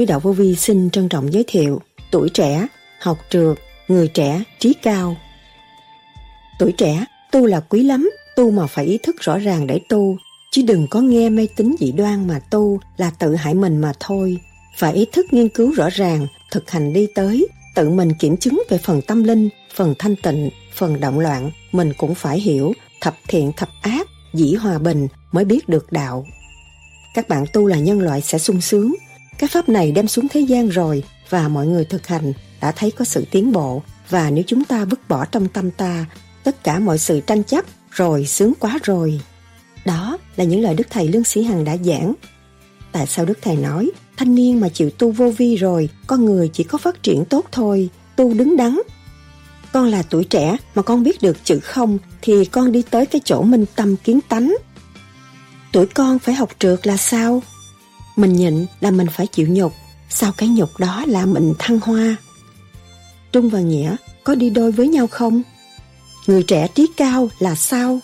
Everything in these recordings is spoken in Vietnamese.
sứ đạo vô vi xin trân trọng giới thiệu tuổi trẻ, học trượt, người trẻ, trí cao. Tuổi trẻ, tu là quý lắm, tu mà phải ý thức rõ ràng để tu, chứ đừng có nghe mê tín dị đoan mà tu là tự hại mình mà thôi. Phải ý thức nghiên cứu rõ ràng, thực hành đi tới, tự mình kiểm chứng về phần tâm linh, phần thanh tịnh, phần động loạn, mình cũng phải hiểu thập thiện thập ác, dĩ hòa bình mới biết được đạo. Các bạn tu là nhân loại sẽ sung sướng. Các pháp này đem xuống thế gian rồi và mọi người thực hành đã thấy có sự tiến bộ và nếu chúng ta vứt bỏ trong tâm ta tất cả mọi sự tranh chấp rồi sướng quá rồi. Đó là những lời Đức Thầy Lương Sĩ Hằng đã giảng. Tại sao Đức Thầy nói thanh niên mà chịu tu vô vi rồi con người chỉ có phát triển tốt thôi, tu đứng đắn. Con là tuổi trẻ mà con biết được chữ không thì con đi tới cái chỗ minh tâm kiến tánh. Tuổi con phải học trượt là sao? Mình nhịn là mình phải chịu nhục, sau cái nhục đó là mình thăng hoa? Trung và Nghĩa có đi đôi với nhau không? Người trẻ trí cao là sao?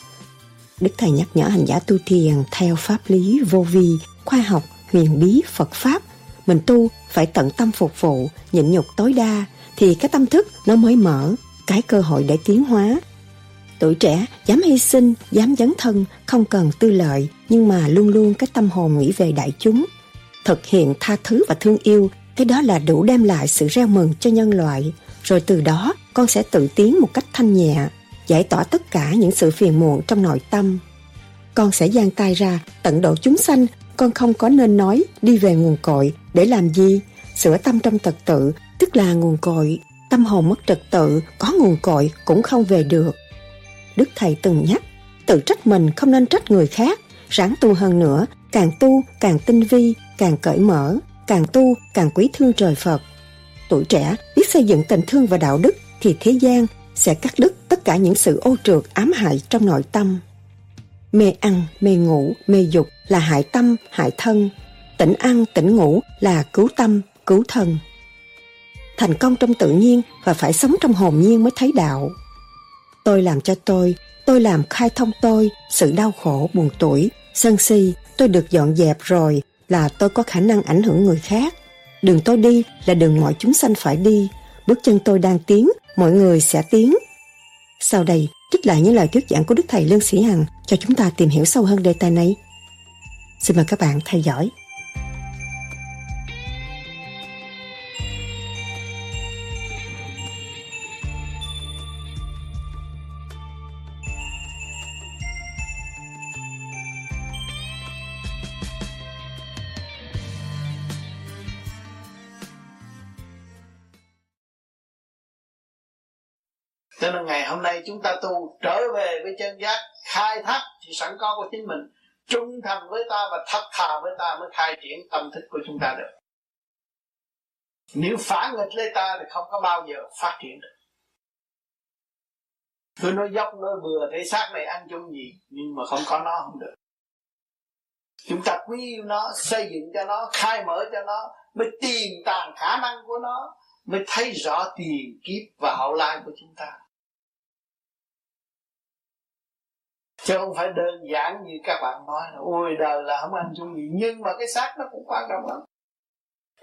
Đức Thầy nhắc nhở hành giả tu thiền theo pháp lý vô vi, khoa học, huyền bí, Phật Pháp. Mình tu phải tận tâm phục vụ, nhịn nhục tối đa, thì cái tâm thức nó mới mở, cái cơ hội để tiến hóa. Tuổi trẻ dám hy sinh, dám dấn thân, không cần tư lợi, nhưng mà luôn luôn cái tâm hồn nghĩ về đại chúng. Thực hiện tha thứ và thương yêu, cái đó là đủ đem lại sự reo mừng cho nhân loại. Rồi từ đó con sẽ tự tiến một cách thanh nhẹ, giải tỏa tất cả những sự phiền muộn trong nội tâm. Con sẽ giang tay ra, tận độ chúng sanh, con không có nên nói đi về nguồn cội để làm gì? Sửa tâm trong trật tự, tức là nguồn cội. Tâm hồn mất trật tự, có nguồn cội cũng không về được. Đức Thầy từng nhắc, tự trách mình không nên trách người khác, ráng tu hơn nữa, càng tu càng tinh vi, càng cởi mở, càng tu càng quý thương trời Phật. Tuổi trẻ biết xây dựng tình thương và đạo đức thì thế gian sẽ cắt đứt tất cả những sự ô trượt ám hại trong nội tâm. Mê ăn, mê ngủ, mê dục là hại tâm, hại thân. Tỉnh ăn, tỉnh ngủ là cứu tâm, cứu thân. Thành công trong tự nhiên và phải sống trong hồn nhiên mới thấy đạo. Tôi làm cho tôi, tôi làm khai thông tôi, sự đau khổ, buồn tuổi, sân si, tôi được dọn dẹp rồi là tôi có khả năng ảnh hưởng người khác. Đường tôi đi là đường mọi chúng sanh phải đi. Bước chân tôi đang tiến, mọi người sẽ tiến. Sau đây, trích lại những lời thuyết giảng của Đức Thầy Lương Sĩ Hằng cho chúng ta tìm hiểu sâu hơn đề tài này. Xin mời các bạn theo dõi. Hôm nay chúng ta tu trở về với chân giác, khai thác thì sẵn có của chính mình, trung thành với ta và thật thà với ta mới khai triển tâm thức của chúng ta được. Nếu phản nghịch lấy ta thì không có bao giờ phát triển được. Cứ nói dốc nói bừa thể xác này ăn chung gì, nhưng mà không có nó không được. Chúng ta quý yêu nó, xây dựng cho nó, khai mở cho nó, mới tìm tàng khả năng của nó, mới thấy rõ tiền kiếp và hậu lai của chúng ta. Chứ không phải đơn giản như các bạn nói là, ôi, đời là không ăn chung gì. Nhưng mà cái xác nó cũng quan trọng lắm.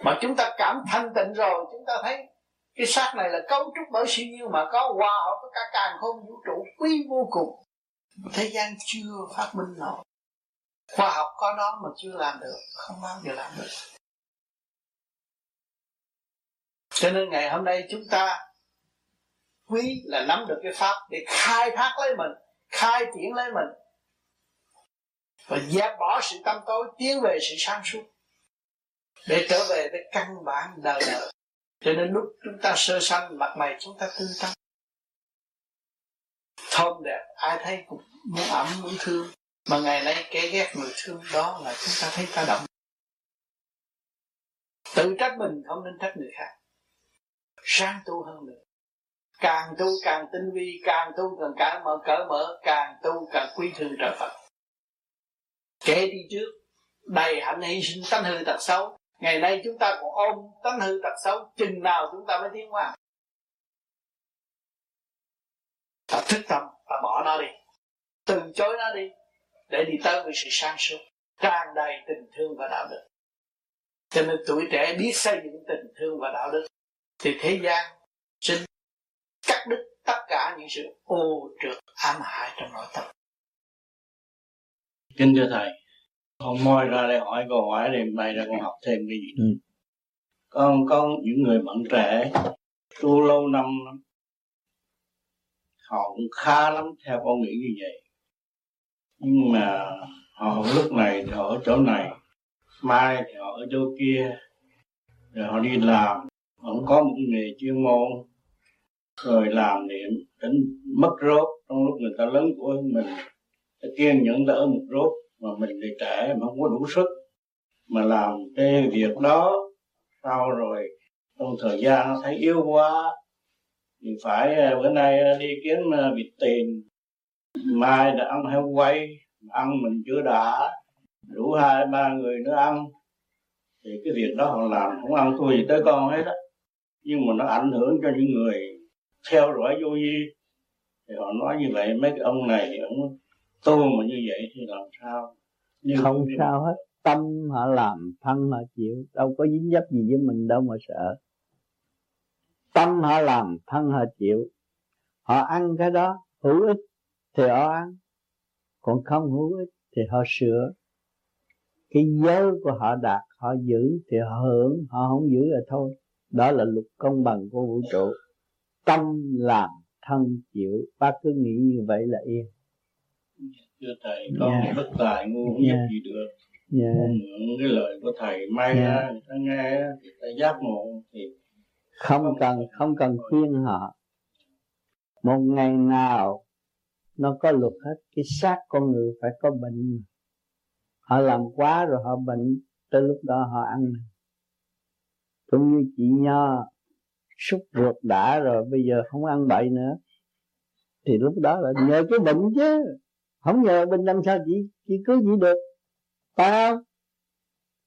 Mà chúng ta cảm thanh tịnh rồi, chúng ta thấy cái xác này là cấu trúc bởi siêu nhiên mà có hòa hợp với cả càng không vũ trụ quý vô cùng. Thế gian chưa phát minh nổi khoa học có nó mà chưa làm được, không bao giờ làm được. Cho nên ngày hôm nay chúng ta quý là nắm được cái pháp để khai thác lấy mình khai triển lấy mình. Và dẹp bỏ sự tâm tối, tiến về sự sáng suốt. Để trở về với căn bản đời đời. Cho nên lúc chúng ta sơ sanh, mặt mày chúng ta tươi tắn thơm đẹp, ai thấy cũng muốn ẩm, muốn thương. Mà ngày nay kẻ ghét người thương, đó là chúng ta thấy ta động tự trách mình không nên trách người khác. Sáng tu hơn nữa càng tu càng tinh vi, càng tu càng cởi mở cởi mở, càng tu càng quý thương trời phật. Kể đi trước, đầy hạnh hy sinh tánh hư tật xấu. Ngày nay chúng ta còn ôm tánh hư tật xấu, chừng nào chúng ta mới tiến hóa? Ta thức tâm, ta bỏ nó đi. Từ chối nó đi, để đi tới với sự sáng suốt, tràn đầy tình thương và đạo đức. Cho nên tuổi trẻ biết xây dựng tình thương và đạo đức, thì thế gian sinh cắt đứt tất cả những sự ô trượt ám hại trong nội tâm. Kính thưa thầy con moi ra đây hỏi câu hỏi để mai ra con học thêm cái gì? Ừ. con có những người bận trẻ tu lâu năm họ cũng khá lắm theo con nghĩ như vậy. Nhưng mà họ lúc này thì họ ở chỗ này mai thì họ ở chỗ kia rồi họ đi làm vẫn có một nghề chuyên môn rồi làm niệm, đến mất rốt. Trong lúc người ta lớn của mình ta kiên nhẫn đỡ một rốt. Mà mình thì trẻ, mà không có đủ sức. Mà làm cái việc đó, sau rồi, trong thời gian nó thấy yếu quá, thì phải à, bữa nay à, đi kiếm à, vịt tiền mai đã ăn heo quay, ăn mình chưa đã. Đủ hai, ba người nữa ăn. Thì cái việc đó họ làm, không ăn thua gì tới con hết á. Nhưng mà nó ảnh hưởng cho những người theo dõi vô vi. Thì họ nói như vậy mấy cái ông này ông tu mà như vậy thì làm sao? Nhưng không thì... sao hết. Tâm họ làm thân họ chịu. Đâu có dính dấp gì với mình đâu mà sợ. Tâm họ làm thân họ chịu. Họ ăn cái đó hữu ích thì họ ăn. Còn không hữu ích thì họ sửa. Cái giới của họ đạt họ giữ thì họ hưởng. Họ không giữ là thôi. Đó là luật công bằng của vũ trụ tâm làm thân chịu bác cứ nghĩ như vậy là yên thưa thầy con yeah. Dạ. bất tài ngu không yeah. gì được yeah. Dạ. cái lời của thầy may yeah. Dạ. ra người ta nghe thì ta giác ngộ thì không cần không cần khuyên họ một ngày nào nó có luật hết cái xác con người phải có bệnh họ làm quá rồi họ bệnh tới lúc đó họ ăn cũng như chị nho xúc ruột đã rồi, bây giờ không ăn bậy nữa. Thì lúc đó là nhờ cái bệnh chứ. Không nhờ bệnh làm sao chị chị cứ gì được. Tao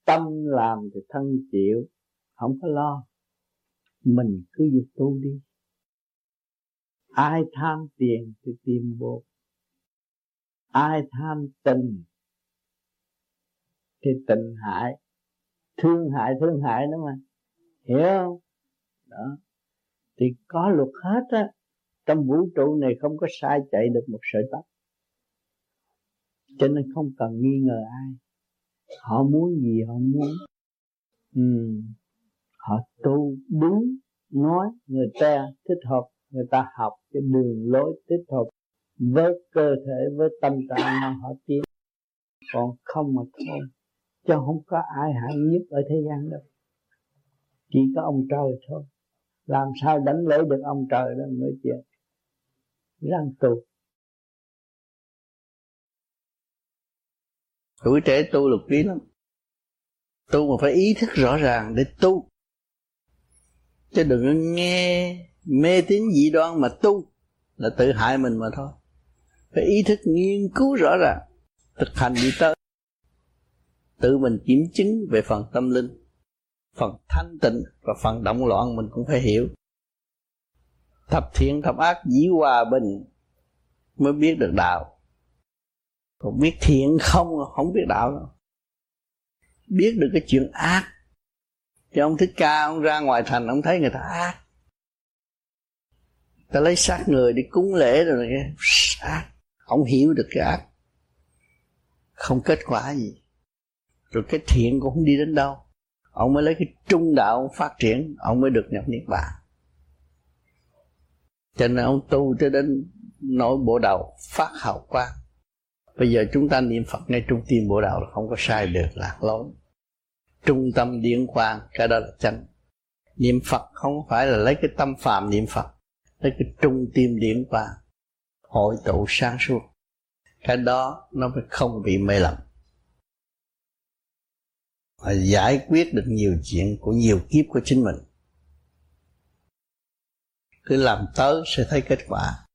tâm làm thì thân chịu, không có lo. Mình cứ việc tu đi. Ai tham tiền thì tìm bộ ai tham tình thì tình hại. Thương hại thương hại đó mà. Hiểu không? Đó. Thì có luật hết á, trong vũ trụ này không có sai chạy được một sợi tóc. Cho nên không cần nghi ngờ ai. Họ muốn gì họ muốn. Ừ. họ tu đúng, nói, người ta thích hợp, người ta học cái đường lối thích hợp với cơ thể, với tâm trạng mà họ tiến. Còn không mà thôi, chứ không có ai hại nhất ở thế gian đâu. Chỉ có ông trời thôi làm sao đánh lấy được ông trời đó nói chuyện. Răng tu tuổi trẻ tu lục lý lắm. Tu mà phải ý thức rõ ràng để tu. Chứ đừng có nghe mê tín dị đoan mà tu là tự hại mình mà thôi. Phải ý thức nghiên cứu rõ ràng, thực hành đi tới. Tự mình kiểm chứng về phần tâm linh phần thanh tịnh và phần động loạn mình cũng phải hiểu. Thập thiện, thập ác, dĩ hòa bình mới biết được đạo. Còn biết thiện không không biết đạo đâu. Biết được cái chuyện ác. Thì ông thích ca, ông ra ngoài thành, ông thấy người ta ác. Ta lấy xác người đi cúng lễ rồi cái ác. Ông hiểu được cái ác. Không kết quả gì. Rồi cái thiện cũng không đi đến đâu ông mới lấy cái trung đạo phát triển, ông mới được nhập niết bàn. Cho nên ông tu cho đến nỗi bộ đầu phát hào quang bây giờ chúng ta niệm phật ngay trung tim bộ đầu là không có sai được, lạc lối. Trung tâm điển quang, cái đó là chân niệm phật không phải là lấy cái tâm phàm niệm phật, lấy cái trung tim điển quang, hội tụ sáng suốt. Cái đó nó mới không bị mê lầm và giải quyết được nhiều chuyện của nhiều kiếp của chính mình. Cứ làm tới sẽ thấy kết quả.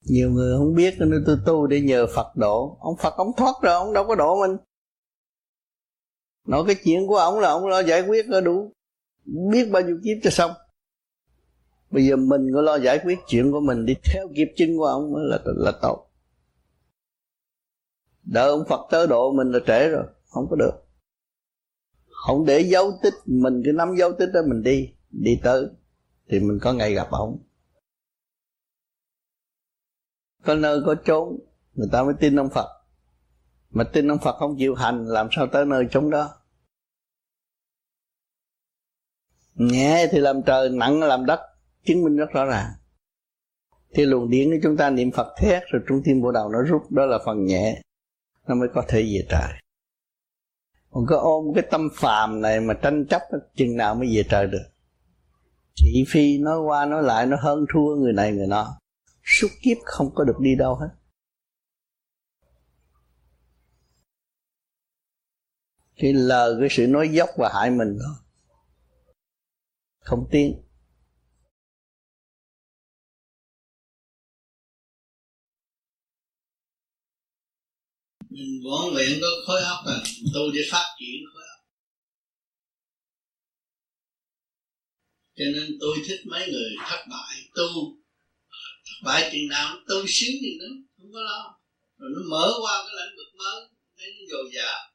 Nhiều người không biết nên tôi tu để nhờ Phật độ. Ông Phật ông thoát rồi, ông đâu có độ mình. Nói cái chuyện của ông là ông lo giải quyết là đủ. Biết bao nhiêu kiếp cho xong bây giờ mình có lo giải quyết chuyện của mình, đi theo kịp chân của ông là là tốt. Đợi ông Phật tới độ mình là trễ rồi, không có được. Không để dấu tích, mình cứ nắm dấu tích đó mình đi đi tới, thì mình có ngày gặp ông. Có nơi có chốn, người ta mới tin ông Phật. Mà tin ông Phật không chịu hành, làm sao tới nơi chốn đó? Nhẹ thì làm trời, nặng làm đất chứng minh rất rõ ràng. Thì luồng điển của chúng ta niệm Phật thét, rồi trung tim bộ đầu nó rút, đó là phần nhẹ, nó mới có thể về trời. Còn có ôm cái tâm phàm này mà tranh chấp, chừng nào mới về trời được. Thị phi nói qua nói lại, nó hơn thua người này người nọ. Suốt kiếp không có được đi đâu hết. Chỉ lờ cái sự nói dốc và hại mình thôi không tiến mình võ luyện có khối óc à. Tu để phát triển khối óc. Cho nên tôi thích mấy người thất bại, tu. Thất bại chừng nào tu xíu gì nó không có lo. Rồi nó mở qua cái lĩnh vực mới, thấy nó dồi dào.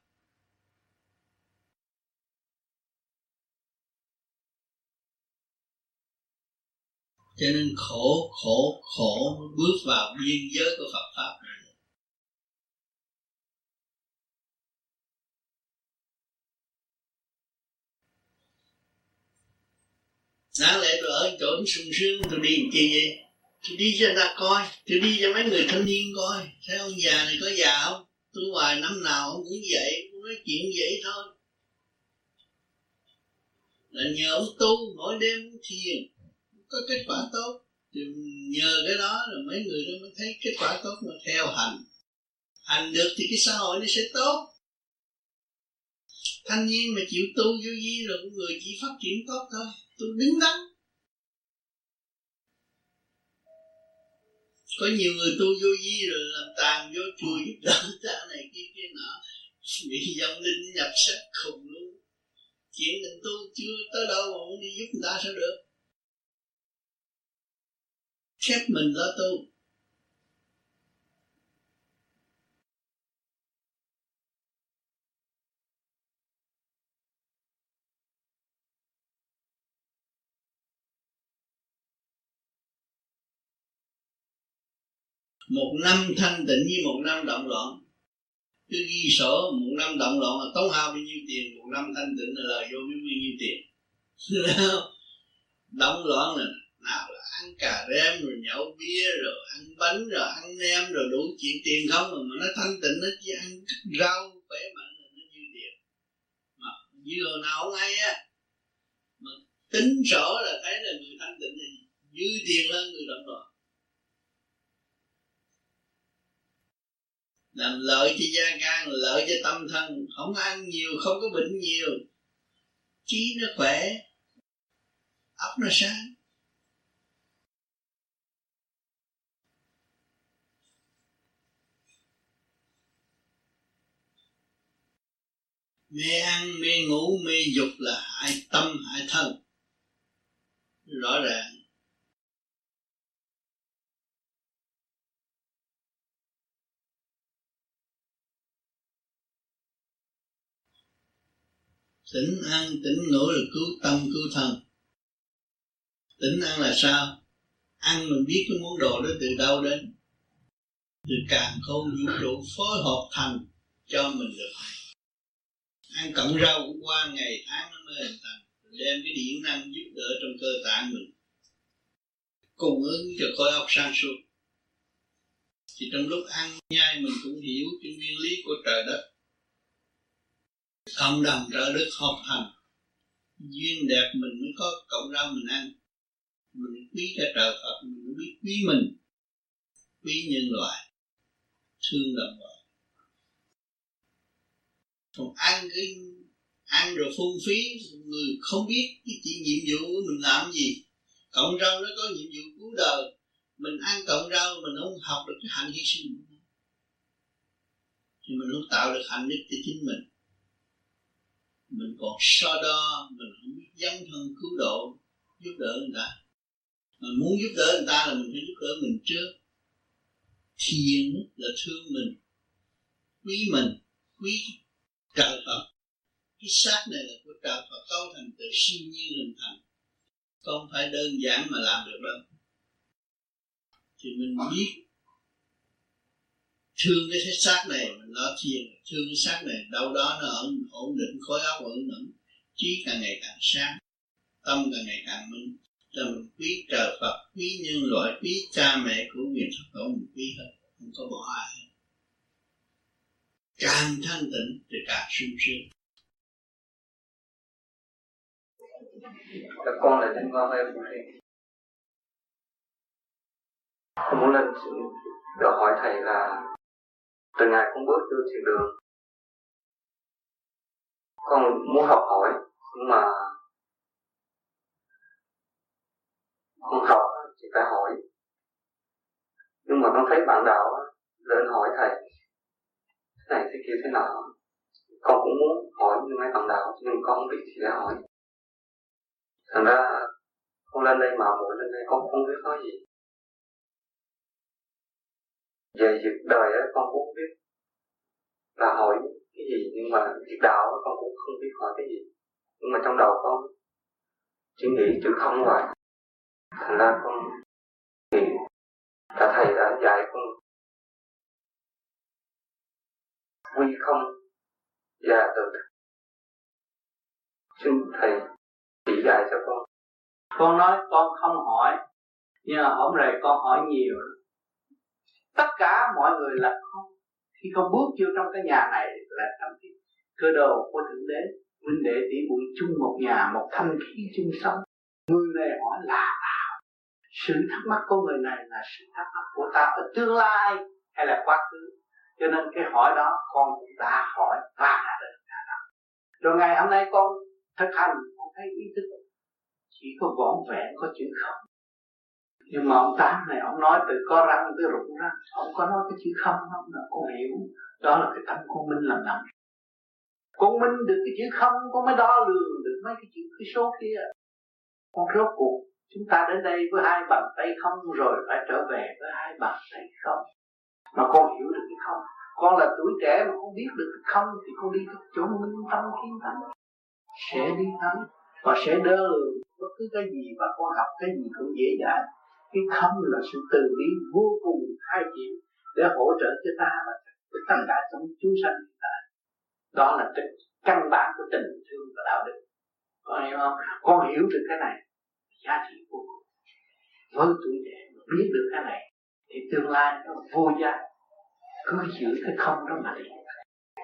Cho nên khổ khổ khổ bước vào biên giới của Phật pháp sáng lẽ tôi ở chỗ sung sướng, tôi đi làm chi vậy? Tôi đi cho người ta coi, tôi đi cho mấy người thanh niên coi. Thấy ông già này có già không? Tôi hoài năm nào ông cũng vậy cũng nói chuyện vậy thôi. Là nhờ ông tu, mỗi đêm thiền có kết quả tốt. Thì nhờ cái đó là mấy người đó mới thấy kết quả tốt mà theo hành. Hành được thì cái xã hội nó sẽ tốt thanh niên mà chịu tu vô vi rồi người chỉ phát triển tốt thôi. Tôi đứng đắn. Có nhiều người tu vô vi rồi làm tàn vô chùa giúp đỡ ta này kia kia nọ. Bị dòng linh nhập sắc khùng luôn. Chuyện mình tu chưa tới đâu mà muốn đi giúp người ta sao được? Khép mình lo tu. Một năm thanh tịnh như một năm động loạn. Cứ ghi sổ một năm động loạn là tốn hao bao nhiêu tiền một năm thanh tịnh là lời vô biết bao nhiêu tiền. Động loạn là nào là ăn cà rem rồi nhậu bia rồi ăn bánh rồi ăn nem rồi đủ chuyện tiền không mà, mà nó thanh tịnh nó chỉ ăn rau khỏe mạnh là nó dư tiền mà dừa hồi nào không hay á. Mà tính sổ là thấy là người thanh tịnh thì dư tiền hơn người động loạn. Làm lợi cho da gan, lợi cho tâm thân. Không ăn nhiều, không có bệnh nhiều. Trí nó khỏe, óc nó sáng. Mê ăn, mê ngủ, mê dục là hại tâm hại thân. Rõ ràng. Tỉnh ăn tỉnh ngủ là cứu tâm, cứu thân. Tỉnh ăn là sao? Ăn mình biết cái món đồ đó từ đâu đến? Từ càng khôn vũ trụ phối hợp thành cho mình được. Ăn cộng rau cũng qua ngày tháng nó mới hình thành, đem cái điện năng giúp đỡ trong cơ tạng mình. Cung ứng cho khối óc sang suốt. Thì trong lúc ăn, nhai mình cũng hiểu cái nguyên lý của trời đất cộng đồng trợ đức hợp thành duyên đẹp mình mới có cộng rau mình ăn. Mình quý cho trời Phật, mình mới biết quý mình. Quý nhân loại, thương đồng loại. Còn ăn cái, ăn rồi phung phí, người không biết cái chuyện nhiệm vụ của mình làm gì. Cộng rau nó có nhiệm vụ cứu đời. Mình ăn cộng rau mình không học được cái hạnh hy sinh. Thì mình không tạo được hạnh đức cho chính mình mình còn so đo, mình không biết dấn thân cứu độ, giúp đỡ người ta. Mình muốn giúp đỡ người ta là mình phải giúp đỡ mình trước. Thiền là thương mình, quý mình, quý trời Phật. Cái xác này là của trời Phật, cấu thành từ siêu nhiên hình thành. Không phải đơn giản mà làm được đâu. Thì mình biết thương cái xác này mình lo thiền thương cái xác này, đâu đó nó ổn ổn định, khối óc ổn định. Trí càng ngày càng sáng, tâm càng ngày càng minh. Cho mình quý trời Phật, quý nhân loại, quý cha mẹ của nguyện Phật tổ mình quý hết, không có bỏ ai càng thanh tịnh thì càng sung sướng. Các con là chân con không con muốn lên được hỏi thầy là từ ngày con bước vô thiền đường. Con muốn học hỏi, nhưng mà con học thì phải hỏi. Nhưng mà con thấy bạn đạo lên hỏi thầy, thế này thế kia thế nào con cũng muốn hỏi như mấy bạn đạo, nhưng con không biết thì để hỏi. Thành ra con lên đây mà muội lên đây, con không biết nói gì về việc đời ấy, con cũng biết. Là hỏi cái gì nhưng mà việc đạo ấy, con cũng không biết hỏi cái gì. Nhưng mà trong đầu con chỉ nghĩ chữ không hoài thành ra con thì cả thầy đã dạy con quy không và từ xin thầy chỉ dạy cho con. Con nói con không hỏi nhưng mà hôm nay con hỏi nhiều tất cả mọi người là không. Khi con bước vô trong cái nhà này là trong cái cơ đồ của thượng đế, huynh đệ tỷ muội chung một nhà, một thanh khí chung sống. Người này hỏi là nào? Sự thắc mắc của người này là sự thắc mắc của ta ở tương lai hay là quá khứ? Cho nên cái hỏi đó con cũng đã hỏi và đã được trả lời. Rồi ngày hôm nay con thực hành con thấy ý thức. Chỉ có vỏn vẹn có chữ không nhưng mà ông tám này, ông nói từ có răng tới rụng răng ông có nói cái chữ không? Không là con hiểu. Đó là cái tâm con minh làm nằm con minh được cái chữ không, con mới đo lường được mấy cái chữ, cái số kia. Con rốt cuộc, chúng ta đến đây với hai bàn tay không rồi phải trở về với hai bàn tay không? Mà con hiểu được cái không? Con là tuổi trẻ mà con biết được cái không thì con đi cái chỗ minh tâm kiến thắng sẽ đi thắng và sẽ đỡ lường bất cứ cái gì và con học cái gì cũng dễ dàng cái không là sự từ bi vô cùng khai triển để hỗ trợ cho ta và cho tất cả chúng chúng sanh hiện tại. Đó là cái căn bản của tình thương và đạo đức. Con hiểu không? Con hiểu được cái này, giá trị vô cùng. Với tuổi trẻ biết được cái này, thì tương lai nó vô giá. Cứ giữ cái không đó mà đi.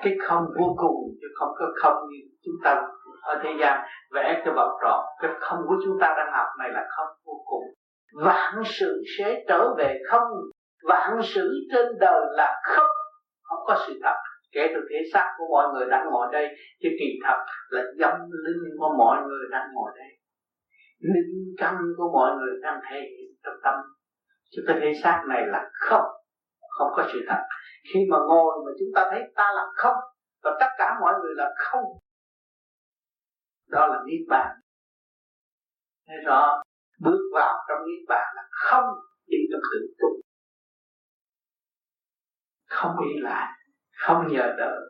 Cái không vô cùng, chứ không có không như chúng ta ở thế gian. Vẽ cho bảo tròn, cái không của chúng ta đang học này là không vô cùng vạn sự sẽ trở về không? Vạn sự trên đời là không. Không có sự thật. Kể từ thể xác của mọi người đang ngồi đây, chứ kỳ thật là dâm linh của mọi người đang ngồi đây. Linh căn của mọi người đang thể hiện trong tâm. Chứ cái thể xác này là không. Không có sự thật. Khi mà ngồi mà chúng ta thấy ta là không, và tất cả mọi người là không, đó là niết bàn. Thấy rõ bước vào trong niết bàn là không đi trong tự tu không đi lại, không nhờ đợi,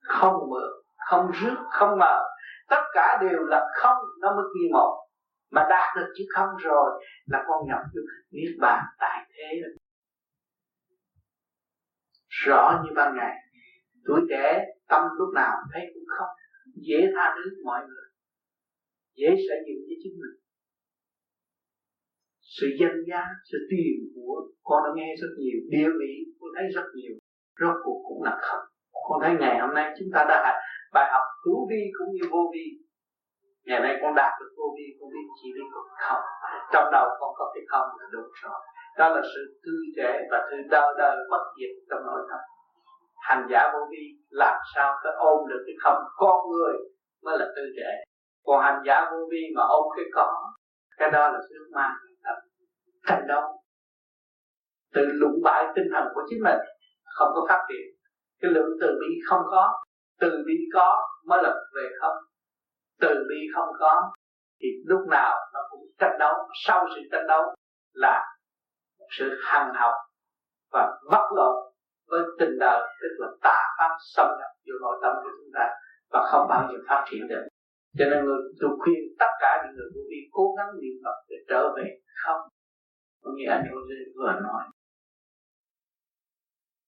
không mượn, không rước, không mờ. Tất cả đều là không, nó mới quy một. Mà đạt được chữ không rồi là con nhập được niết bàn tại thế rồi. Rõ như ban ngày, tuổi trẻ tâm lúc nào thấy cũng không. Dễ tha thứ mọi người. Dễ xây dựng với chính mình sự danh giá sự tiền của con đã nghe rất nhiều, địa vị con thấy rất nhiều. Rốt cuộc cũng là không con thấy ngày hôm nay chúng ta đã học bài học hữu vi cũng như vô vi. Ngày nay con đạt được vô vi, con biết chỉ biết còn không. Trong đầu con có cái không là đúng rồi. Đó là sự tươi trẻ và sự đau đời bất diệt trong nội tâm. Hành giả vô vi làm sao tới ôm được cái không con người mới là tư trẻ còn hành giả vô vi mà ôm cái có, cái đó là sự ma thành đâu từ lũng bại tinh thần của chính mình, không có phát triển. Cái lượng từ bi không có, từ bi có mới là về không. Từ bi không có thì lúc nào nó cũng tranh đấu, sau sự tranh đấu là một sự hằng học và vắt lộn với tình đời, tức là tà pháp xâm nhập vô nội tâm của chúng ta và không bao giờ phát triển được. Cho nên người tôi khuyên tất cả những người vô vi cố gắng niệm phật để trở về không như anh vừa nói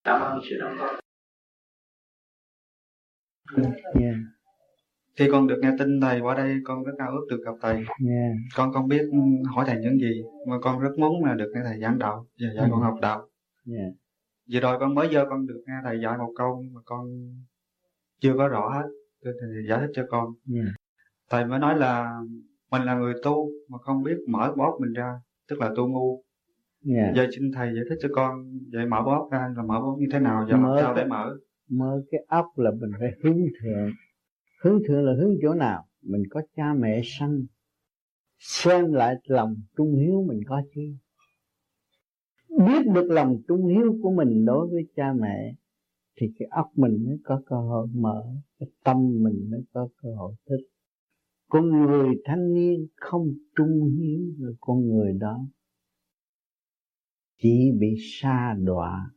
cảm ơn sự đóng góp yeah. khi con được nghe tin thầy qua đây con rất ao ước được gặp thầy yeah. con không biết hỏi thầy những gì mà con rất muốn là được nghe thầy giảng đạo và dạy ừ. con học đạo yeah. vừa rồi con mới giờ con được nghe thầy dạy một câu mà con chưa có rõ hết thầy giải thích cho con yeah. thầy mới nói là mình là người tu mà không biết mở bóp mình ra tức là tu ngu yeah. giờ xin thầy giải thích cho con vậy mở bóp ra là mở bóp như thế nào và mở sao để mở? mở cái óc là mình phải hướng thượng. Hướng thượng là hướng chỗ nào? Mình có cha mẹ sanh. Xem lại lòng trung hiếu mình có chứ biết được lòng trung hiếu của mình đối với cha mẹ thì cái óc mình mới có cơ hội mở cái tâm mình mới có cơ hội thích con người thanh niên không trung hiếu là con người đó chỉ bị sa đọa,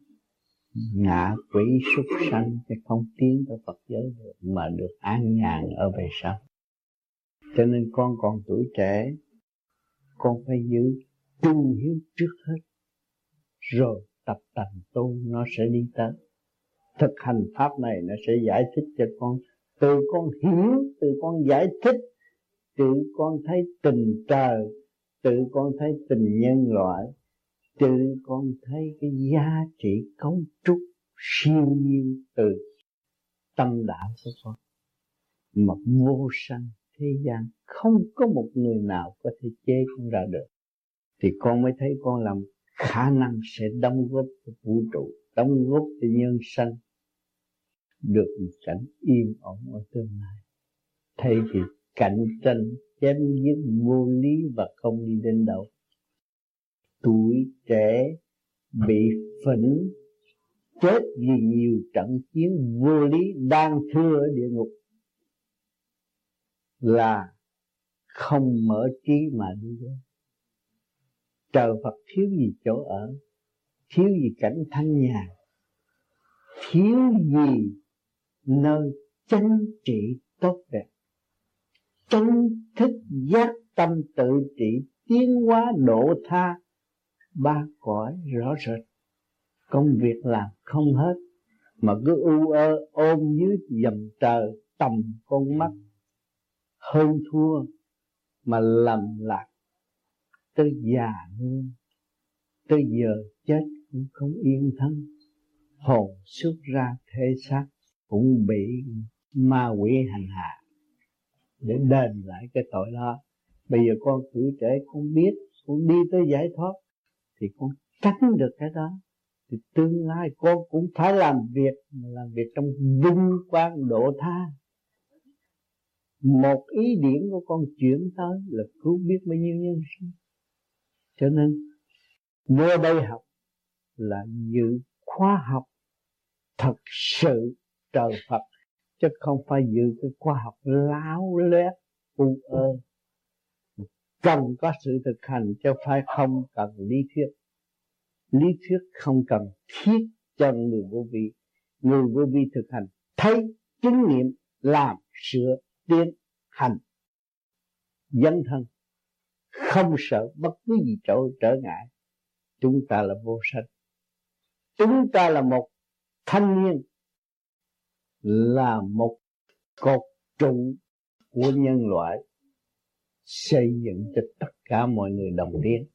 ngã quỷ súc sanh chứ không tiến tới Phật giới được, mà được an nhàn ở về sau. Cho nên con còn tuổi trẻ, con phải giữ tu hiếu trước hết, rồi tập tành tu, nó sẽ đi tới. Thực hành pháp này nó sẽ giải thích cho con, từ con hiểu, từ con giải thích, tự con thấy tình trời tự con thấy tình nhân loại tự con thấy cái giá trị cấu trúc siêu nhiên từ tâm đạo của con. Mà vô sanh thế gian không có một người nào có thể chế con ra được. Thì con mới thấy con làm khả năng sẽ đóng góp cho vũ trụ, đóng góp cho nhân sanh được một cảnh yên ổn ở tương lai. Thay vì cạnh tranh chém giết vô lý và không đi đến đâu tuổi trẻ bị phỉnh, chết vì nhiều trận chiến vô lý đang thưa ở địa ngục, là không mở trí mà đi đến. Trời Phật thiếu gì chỗ ở, thiếu gì cảnh thanh nhàn, thiếu gì nơi chánh trị tốt đẹp. Chánh thức giác tâm tự trị tiến hóa độ tha ba cõi rõ rệt. Công việc làm không hết, mà cứ u ơ ôm dưới dầm trời tầm con mắt. Hơn thua mà lầm lạc, tới già luôn tới giờ chết cũng không yên thân. Hồn xuất ra thể xác cũng bị ma quỷ hành hạ. Để đền lại cái tội đó, bây giờ con tuổi trẻ con biết, con đi tới giải thoát thì con tránh được cái đó. Thì tương lai con cũng phải làm việc, mà làm việc trong vinh quang độ tha. Một ý điển của con chuyển tới là cứu biết bao nhiêu nhân sinh. Cho nên vô đây học là dự khóa học thật sự trời Phật, chứ không phải dự cái khoa học láo lét, u ơ cần có sự thực hành chứ phải không cần lý thuyết. Lý thuyết không cần thiết cho người vô vi. Người vô vi thực hành thấy chứng nghiệm làm sửa tiến hành. Dân thân không sợ bất cứ gì trở trở ngại. Chúng ta là vô sanh. Chúng ta là một thanh niên, là một cột trụ của nhân loại xây dựng cho tất cả mọi người đồng tiến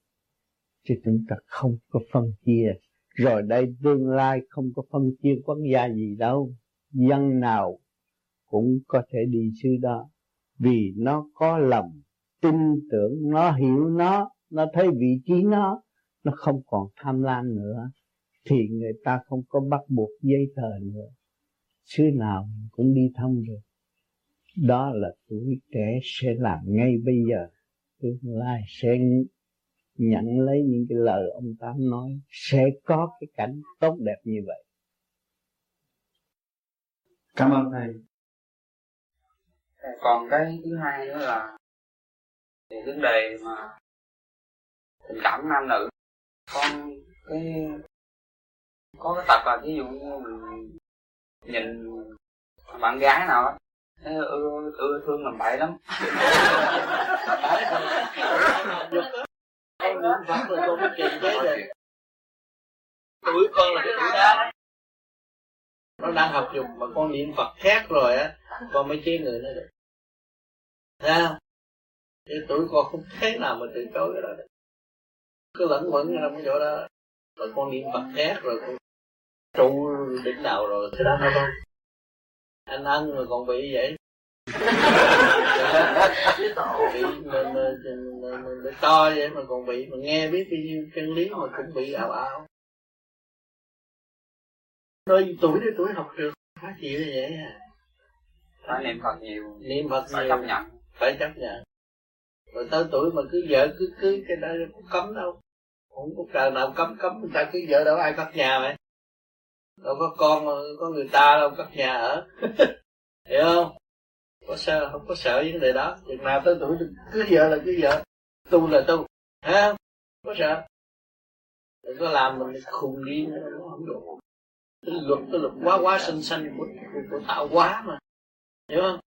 chứ chúng ta không có phân chia. Rồi đây tương lai không có phân chia quốc gia gì đâu. Dân nào cũng có thể đi sư đó. Vì nó có lòng, tin tưởng, nó hiểu nó nó thấy vị trí nó nó không còn tham lam nữa. Thì người ta không có bắt buộc giấy tờ nữa. Xứ nào cũng đi thăm được đó là tuổi trẻ sẽ làm ngay bây giờ. Tương lai sẽ nhận lấy những cái lời ông tám nói sẽ có cái cảnh tốt đẹp như vậy. Cảm ơn thầy. Còn cái thứ hai nữa là thì vấn đề mà tình cảm nam nữ. Con cái có cái tập là ví dụ như mình nhìn bạn gái nào á ưa ưa thương làm bậy lắm. Con niệm phật rồi con mới kiềm chế được tuổi con là cái tuổi đó. Nó đang học dục mà con niệm phật khác rồi á con mới chế người nó được. Thấy không? Cái tuổi con không thế nào mà từ chối cái đó được. Cứ lẫn quẩn trong cái chỗ đó. Rồi con niệm phật khác rồi con trụ đỉnh nào rồi cái đó. Không anh ăn rồi còn bị vậy bị mình, mình, mình, mình to vậy mà còn bị mà nghe biết bao nhiêu chân lý mà cũng bị ảo ảo nói tuổi đến tuổi học được phải chịu như vậy à phải niệm phật nhiều niệm phật phải nhiều, chấp nhận phải chấp nhận rồi tới tuổi mà cứ vợ cứ cưới cái đó cũng cấm đâu không có trời nào cấm cấm người ta cứ vợ đâu ai cất nhà mày đâu có con có người ta đâu cất nhà ở hiểu không có sợ không có sợ vấn đề đó. Chừng nào tới tuổi cứ vợ là cứ vợ tu là tu. Ha có sợ. Đừng có làm mình khùng đi nữa không được. Cái luật cái luật quá quá xanh xanh của, của, của tạo quá mà. Hiểu không?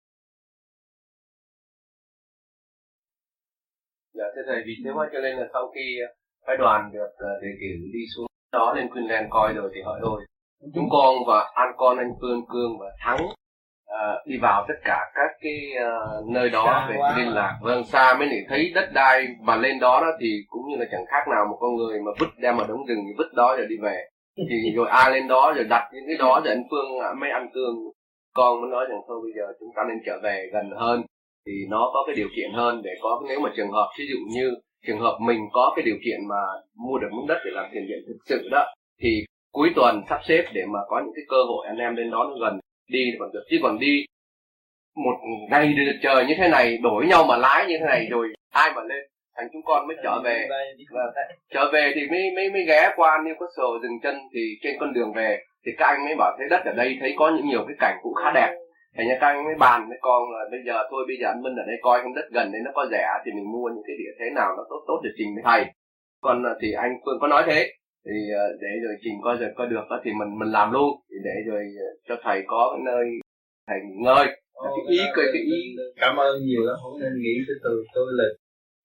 Dạ thưa thầy vì thế mà cho nên là sau khi phái đoàn được ờ, đề cử đi xuống đó lên Queensland coi rồi thì hỏi rồi chúng con và an con anh Phương Cương và Thắng uh, đi vào tất cả các cái uh, nơi đó Xa về quá. liên lạc vâng xa mới để thấy đất đai mà lên đó đó thì cũng như là chẳng khác nào một con người mà vứt đem vào đống rừng thì vứt đó rồi đi về thì rồi ai lên đó rồi đặt những cái đó rồi anh Phương à, mới ăn cương con mới nói rằng thôi bây giờ chúng ta nên trở về gần hơn thì nó có cái điều kiện hơn để có nếu mà trường hợp ví dụ như trường hợp mình có cái điều kiện mà mua được miếng đất để làm tiền viện thực sự đó thì cuối tuần sắp xếp để mà có những cái cơ hội anh em lên đó nó gần đi thì được. Chứ còn đi một ngày trời như thế này, đổi nhau mà lái như thế này rồi ai mà lên thằng chúng con mới trở về. Trở về thì mới mới mới ghé qua Newcastle dừng chân thì trên con đường về thì các anh mới bảo thấy đất ở đây thấy có những nhiều cái cảnh cũng khá đẹp. Thì nhà các anh mới bàn với con là bây giờ thôi, bây giờ anh Minh ở đây coi không đất gần đấy nó có rẻ thì mình mua những cái địa thế nào nó tốt tốt để trình với thầy. Còn à, thì anh Phương có nói thế thì ờ, để rồi trình coi rồi coi được đó thì mình mình làm luôn. Thì để rồi ờ, cho thầy có cái nơi thầy nghỉ ngơi. Cái ý cười cái ý. Cảm ơn nhiều lắm không nên nghĩ tới từ tôi là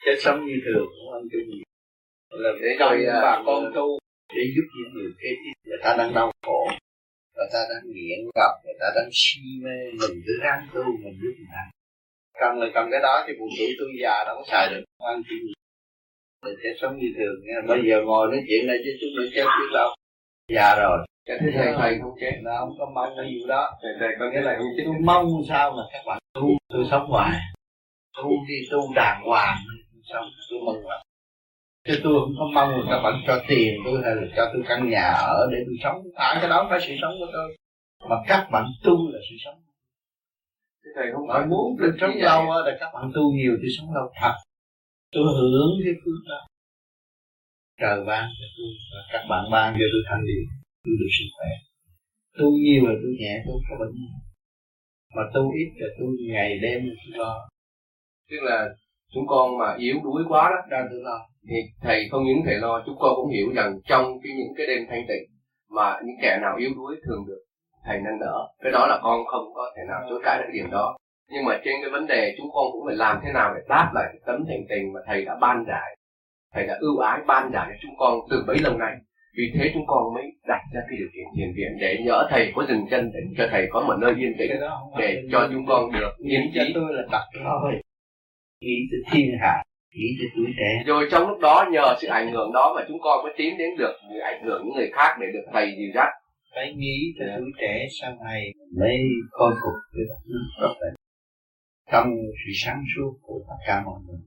chết sống như thường không ăn chung gì. Là để rồi à, bà con tu để giúp những người kế tiếp người ta đang đau khổ người ta đang nghiện gặp người ta đang si mê mình cứ ráng tu mình giúp người ta. Cầm là cầm cái đó thì buồn tuổi tôi già đâu có xài được không ăn chung gì để chết sống như thường nha. Bây giờ ngồi nói chuyện này chứ chúng nó chết biết đâu. Già rồi. Cái thứ thầy thầy không chết nó không có mong cái gì đó. Thầy thầy có nghĩa là không chết. Tôi mong sao mà các bạn tu tôi sống hoài. Tu đi tu đàng hoàng sống tôi mừng lắm. Chứ tôi không có mong là các bạn cho tiền tôi hay là cho tôi căn nhà ở để tôi sống. Phải cái đó phải sự sống của tôi. Mà các bạn tu là sự sống. Thầy không bạn muốn tôi sống lâu là các bạn tu nhiều tôi sống lâu thật tôi hưởng cái phước đó. Trời ban cho tôi và các bạn ban cho tôi thanh điển tôi được sức khỏe. Tu nhiều là tôi nhẹ tôi có bệnh. Mà tu ít là tôi ngày đêm tôi lo. Tức là chúng con mà yếu đuối quá đó ra tôi lo. thì thầy không những thầy lo chúng con cũng hiểu rằng trong cái những cái đêm thanh tịnh mà những kẻ nào yếu đuối thường được thầy nâng đỡ. Cái đó là con không có thể nào chối cãi được điểm đó nhưng mà trên cái vấn đề chúng con cũng phải làm thế nào để đáp lại cái tấm thành tình mà thầy đã ban giải thầy đã ưu ái ban giải cho chúng con từ bấy lâu nay vì thế chúng con mới đặt ra cái điều kiện thiền viện để nhỡ thầy có dừng chân để cho thầy có một nơi yên tĩnh để cho chúng con được yên trí. tôi là đặt thôi. Nghĩ cho thiên hạ nghĩ cho tuổi trẻ. Rồi trong lúc đó nhờ sự ảnh hưởng đó mà chúng con mới tiến đến được ảnh hưởng những người khác để được thầy dìu dắt. Phải nghĩ cho tuổi trẻ sau này mới khôi phục nước tốt đẹp trong sự sáng suốt của tất cả mọi người.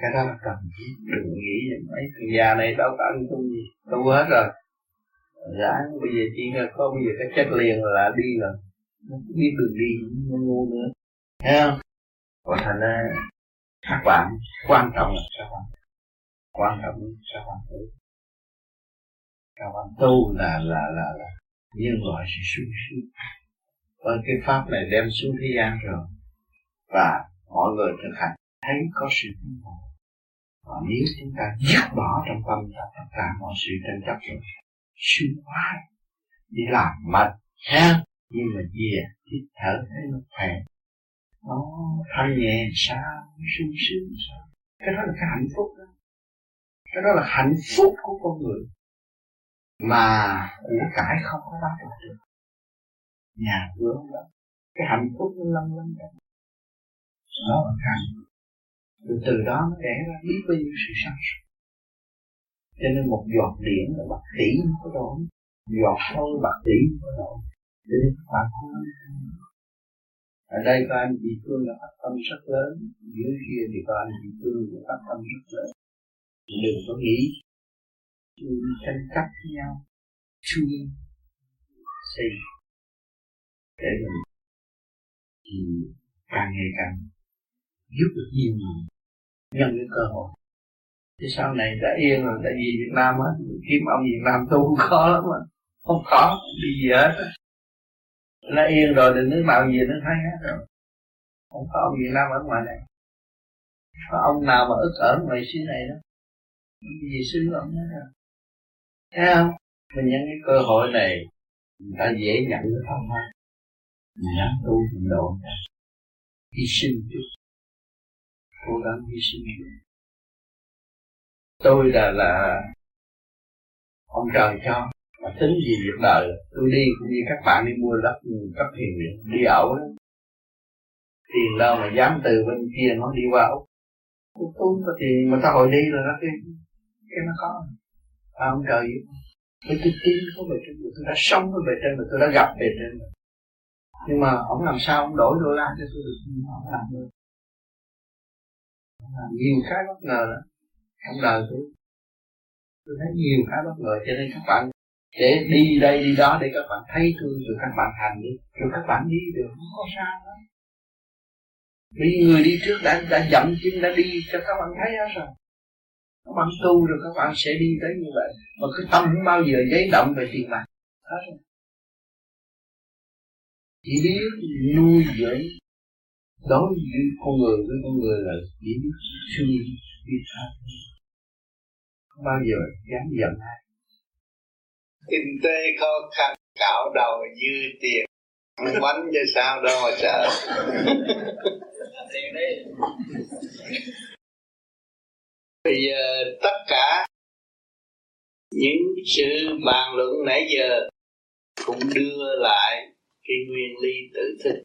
Cái đó là cần thiết. Đừng nghĩ rằng mấy thằng già này đâu có ăn tu gì. Tu hết rồi. Ráng bây giờ chỉ là có bây giờ cái chết liền là đi rồi. Nó biết đường đi, nó ngu nữa. Thấy không? Còn thành ra, các bạn, quan trọng là các bạn. Quan trọng là các bạn tu. Các bạn tu là là là là nhân loại sự sung sướng và cái pháp này đem xuống thế gian rồi và mọi người thực hành. Thấy có sự tiến bộ. Và nếu chúng ta dứt bỏ trong tâm ta tất cả mọi sự tranh chấp rồi suy quá đi làm mệt ha. Nhưng mà về thì thở thấy nó khỏe. Nó thanh nhẹ sao sung sướng sao. Cái đó là cái hạnh phúc đó. Cái đó là hạnh phúc của con người. Mà của cải không có bán được. Nhà cửa đó cái hạnh phúc nó lân lân đó đó là cái từ từ đó nó đẻ ra biết bao nhiêu sự sáng suốt. Cho nên một giọt điện là bạc tỷ có đó giọt sâu bạc tỷ có đó cho nên các bạn ở đây có anh chị Phương là phát tâm rất lớn. Dưới kia thì có anh chị Phương cũng phát tâm rất lớn. Đừng có nghĩ tranh chấp với nhau. Chui xây. Để mình thì càng ngày càng giúp được nhiều người nhân cái cơ hội. Thì sau này đã yên rồi, tại vì Việt Nam á kiếm ông Việt Nam tu không khó lắm mà không khó đi gì hết nó yên rồi thì nước nào gì nó thấy hết rồi. Không có ông Việt Nam ở ngoài này. Có ông nào mà ức ở ngoài xứ này đó gì xứ ông hết rồi thấy không? Mình nhận cái cơ hội này, người ta dễ nhận cái thông hơn mình dám tu mình độ đi sinh chút cố gắng hy sinh. Chút tôi là là ông trời cho mà tính gì việc đời? Tôi đi cũng như các bạn đi mua đất cấp hiền đi ẩu đó. Tiền đâu mà dám từ bên kia nó đi qua úc. Tôi không có tiền mà tao hồi đi rồi đó cái cái nó có. À, ông trời giúp. Tôi tôi tin có bề trên tôi đã sống với bề trên rồi tôi đã gặp bề trên rồi nhưng mà ông làm sao ông đổi đô la cho tôi được? Ông làm được. À, nhiều cái bất ngờ đó. Trong đời tôi tôi thấy nhiều cái bất ngờ cho nên các bạn để đi đây đi đó để các bạn thấy tôi, rồi các bạn hành đi, rồi các bạn đi được, không có sao đó. Vì người đi trước đã đã dậm chân, đã đi cho các bạn thấy hết rồi. Các bạn tu rồi các bạn sẽ đi tới như vậy. Mà cái tâm không bao giờ giấy động về tiền bạc. Hết rồi. Chỉ biết nuôi dưỡng đối với con người, với con người là chỉ biết thương biết tha không bao giờ dám giận ai? Kinh tế khó khăn, cạo đầu dư tiền. Bánh cho sao đâu mà sợ. Bây giờ tất cả những sự bàn luận nãy giờ cũng đưa lại cái nguyên lý tự thức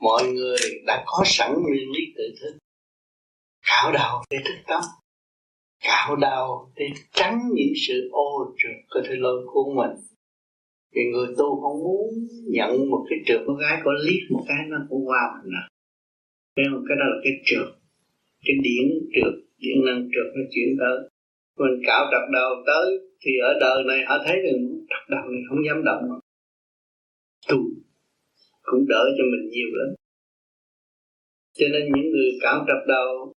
mọi người đã có sẵn nguyên lý tự thức. Cạo đầu để thức tâm. Cạo đầu để tránh những sự ô trượt có thể lôi của mình. Thì người tu không muốn nhận một cái trượt. Con gái có liếc một cái nó cũng qua mình rồi nên cái đó là cái trượt. Cái điển trượt điện năng trượt nó chuyển tới. Mình cạo trật đầu tới thì ở đời này họ thấy rằng trật đầu này không dám động. Tu cũng đỡ cho mình nhiều lắm. Cho nên những người cạo trập đầu,